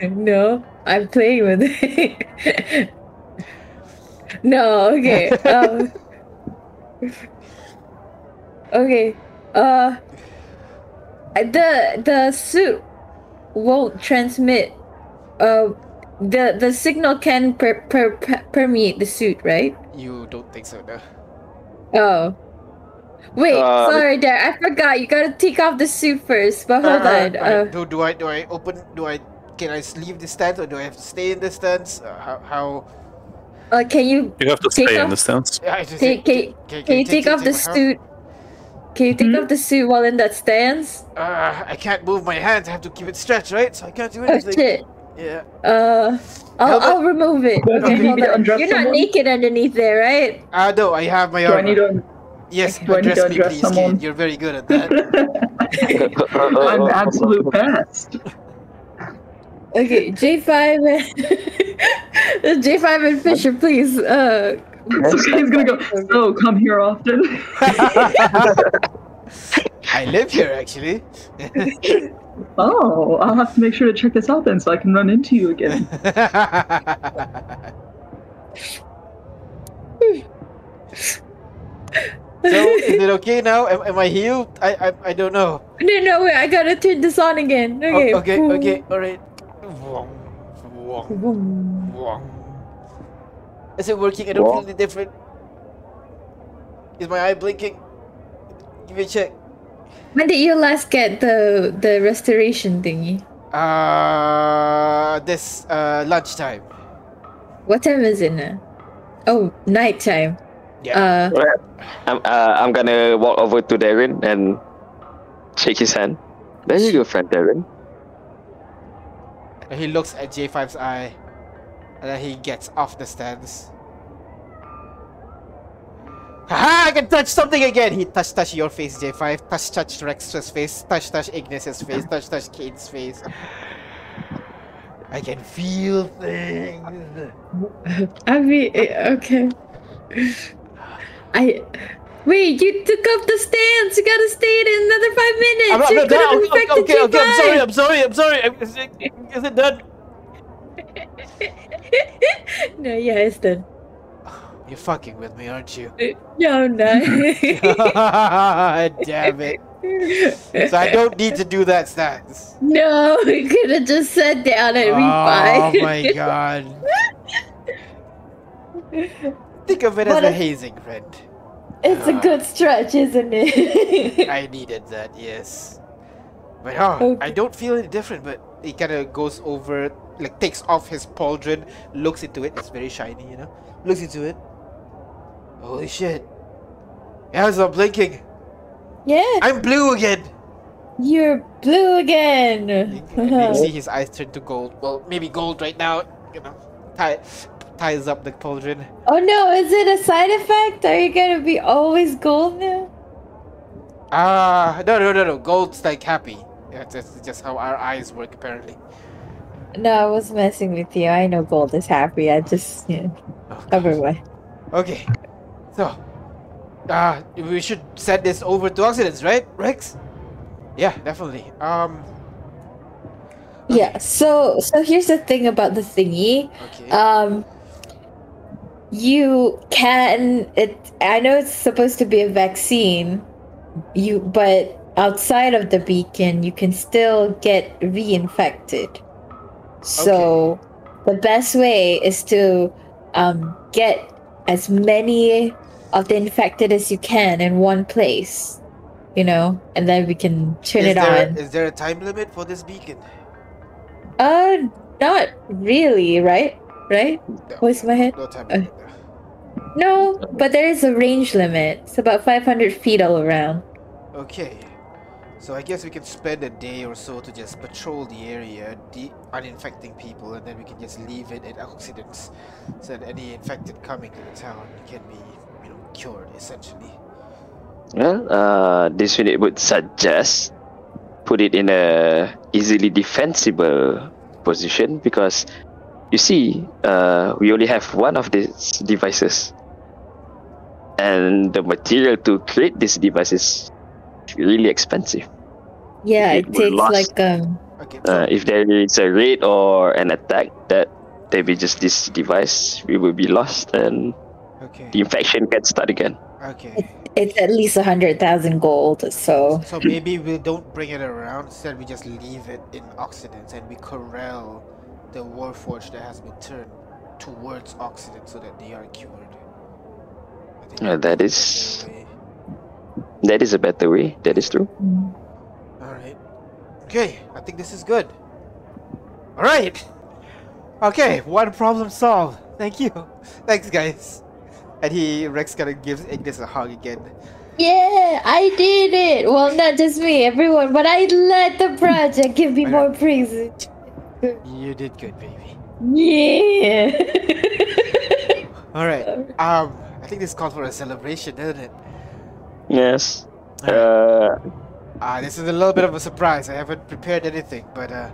No, I'm playing with it. <laughs> No, okay. <laughs> Um, okay. Uh the the suit won't transmit uh the the signal can per, per, per- permeate the suit, right? You don't think so, no? Oh. Wait, Uh, sorry there. I forgot. You gotta take off the suit first. But hold Uh, on. uh, Uh, do, do I do I open do I can I leave the stance or do I have to stay in the stance? Uh, how how uh, can you You have to Take stay in the stance. Yeah, I just Can- can- can you take off the my hand? suit? Can you take Hmm? off the suit while in that stance? Uh, I can't move my hands. I have to keep it stretched, right? So I can't do anything. Oh anything. shit. Yeah. Uh, I'll, I'll remove it. Do I Okay, need hold to on. undress You're not someone? naked underneath there, right? Uh, no, I have my Do I need to? Yes, do I need to me, address please, someone? kid. You're very good at that. <laughs> I'm absolute best. Okay, J5 and <laughs> J5 and Fisher, please. Uh, So he's gonna go. So come here often. <laughs> I live here, actually. <laughs> Oh, I'll have to make sure to check this out then, so I can run into you again. <laughs> so, is it okay now? Am, am I healed? I, I I don't know. no, no, wait, I gotta turn this on again. O- Okay. okay, Boom. okay, alright. Wong, wong, Boom. wong. Is it working? I don't feel any different. Is my eye blinking? Give me a check. When did you last get the the restoration thingy? Uh, this uh lunchtime. What time is it now? Oh, nighttime. Yeah. Uh, I'm, uh, I'm gonna walk over to Darren and shake his hand. There you go, friend Darren. He looks at J5's eye, and then he gets off the stands. Haha! I can touch something again. He touch touch your face, J5. Touch touch Rex's face. Touch touch Ignis's face. Touch touch Kate's face. I can feel things. <laughs> I mean, eh, okay. I wait. You took off the stance. You gotta stay in another five minutes. I'm not, you I'm could have not- okay, okay, okay, I'm sorry, I'm sorry, I'm sorry. Is it, is it done? No, yeah, it's done. <sighs> You're fucking with me, aren't you? Uh, no, no. <laughs> Damn it. So I don't need to do that stance. No, we could have just sat down and Oh revive. my god. Think of it as a hazing, friend. It's a ah. good stretch, isn't it? I needed that, yes. But oh, Okay. I don't feel any different, but he kind of goes over, like takes off his pauldron, looks into it. It's very shiny, you know? Looks into it. Holy shit. Yeah, it's not blinking. yeah, I'm blue again. you're blue again. You <laughs> see his eyes turn to gold. Well, maybe gold right now, you know. Tie, ties up the pauldron. oh no, is it a side effect? Are you gonna be always gold now? Ah, no, no, no, no. Gold's like happy. Yeah, that's just how our eyes work, apparently. No, I was messing with you. I know gold is happy. I just you know, Oh. Okay. So, uh, we should send this over to Occidents, right, Rex? Yeah, definitely. Um, Yeah. So so here's the thing about the thingy. okay. Um, you can it. I know it's supposed to be a vaccine. You but outside of the beacon, you can still get reinfected. So the best way is to um, get as many of the infected as you can in one place. You know, and then we can turn is it there, on. Is there a time limit for this beacon? Uh, not really, right? Right? No, in my head? No time Uh, limit. No, but there is a range limit. It's about 500 feet all around. Okay. So I guess we can spend a day or so to just patrol the area, uninfecting people, and then we can just leave it at Occidents, so that any infected coming to the town can be, you know, cured essentially. Well, uh, this unit would suggest put it in a easily defensible position because you see, uh, we only have one of these devices, and the material to create this device is really expensive. Yeah, It it takes last. like um Okay. Uh, if there is a raid or an attack, that damages this device, we will be lost and Okay. the infection can start again. Okay. It's at least a hundred thousand gold, so So maybe we don't bring it around. Instead, we just leave it in Occident and we corral the Warforged that has been turned towards Occident so that they are cured. I think Uh, that that's is way. That is a better way. That is true. All right. Okay, I think this is good. All right. Okay, one problem solved. Thank you. <laughs> Thanks, guys. And he Rex kind of gives Ignis a hug again. yeah, I did it. Well, not just me, everyone, but I led the project. Give me more know. praise. You did good, baby. Yeah. <laughs> All right. Um, I think this calls for a celebration, doesn't it? Yes. All right. Uh, Ah, this is a little bit of a surprise. I haven't prepared anything, but uh,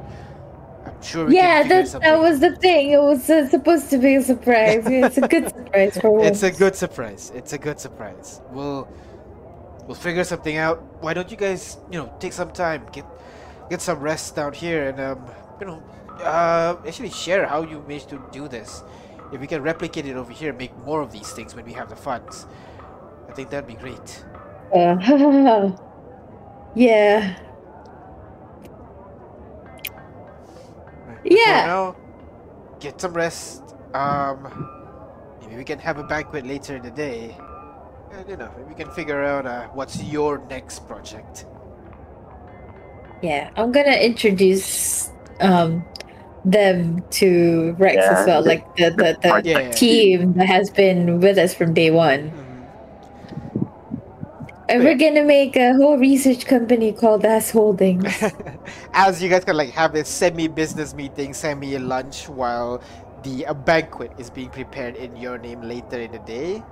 I'm sure we yeah, can figure that something. that was the thing. It was uh, supposed to be a surprise. It's a good <laughs> surprise for It's a good surprise. It's a good surprise. We'll we'll figure something out. Why don't you guys, you know, take some time, get get some rest down here, and um, you know, uh, actually share how you managed to do this. If we can replicate it over here, make more of these things when we have the funds, I think that'd be great. Uh, <laughs> yeah. Right, but for Yeah. now, get some rest. Um, maybe we can have a banquet later in the day. And, you know, we can figure out uh, what's your next project. Yeah, I'm gonna introduce um them to Rex Yeah, as well, like the the, the Yeah, yeah. team that has been with us from day one. Mhm. And we're gonna make a whole research company called Ass Holdings. <laughs> As you guys can like have this semi-business meeting, semi-lunch, while the uh, banquet is being prepared in your name later in the day.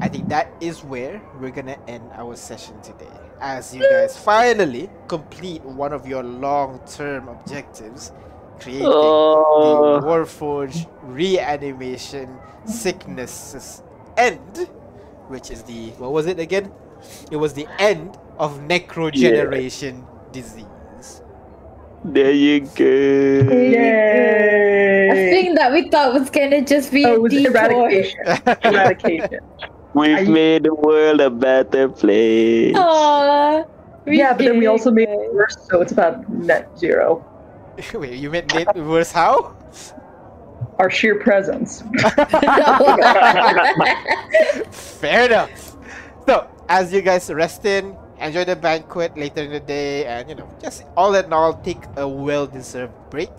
I think that is where we're gonna end our session today. As you guys <laughs> finally complete one of your long-term objectives, creating Oh. the Warforge reanimation sicknesses end, which is the what was it again? It was the end of necrogeneration disease. there you go. Yay. A thing that we thought was gonna just be Oh, a it was eradication. eradication. <laughs> We've I- made the world a better place. Aww. Yeah, but then we also made it. it worse, so it's about net zero. <laughs> Wait, you meant made worse how? Our sheer presence. <laughs> Fair enough. So, as you guys rest in, enjoy the banquet later in the day, and you know, just all in all, take a well-deserved break.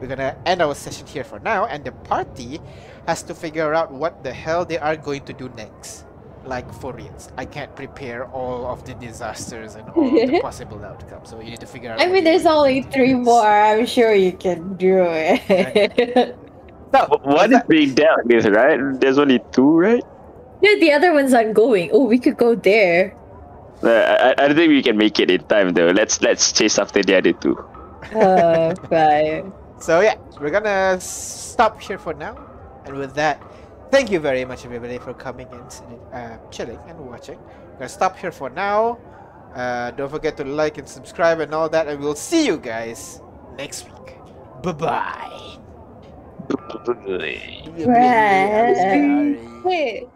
We're gonna end our session here for now, and the party has to figure out what the hell they are going to do next. Like for reals, I can't prepare all of the disasters and all the <laughs> possible outcomes, so you need to figure out. I mean, there's only three more. I'm sure you can do it. <laughs> So, Wh- What is is being dealt with, right? There's only two, right? Yeah, the other one's ongoing. Oh, we could go there. Uh, I, I don't think we can make it in time though. Let's let's chase after the other two. <laughs> Oh, fine. So yeah, we're gonna stop here for now. And with that, thank you very much everybody for coming and uh, chilling and watching. We're gonna stop here for now. Uh, don't forget to like and subscribe and all that, and we'll see you guys next week. Bye bye. Right. Wait.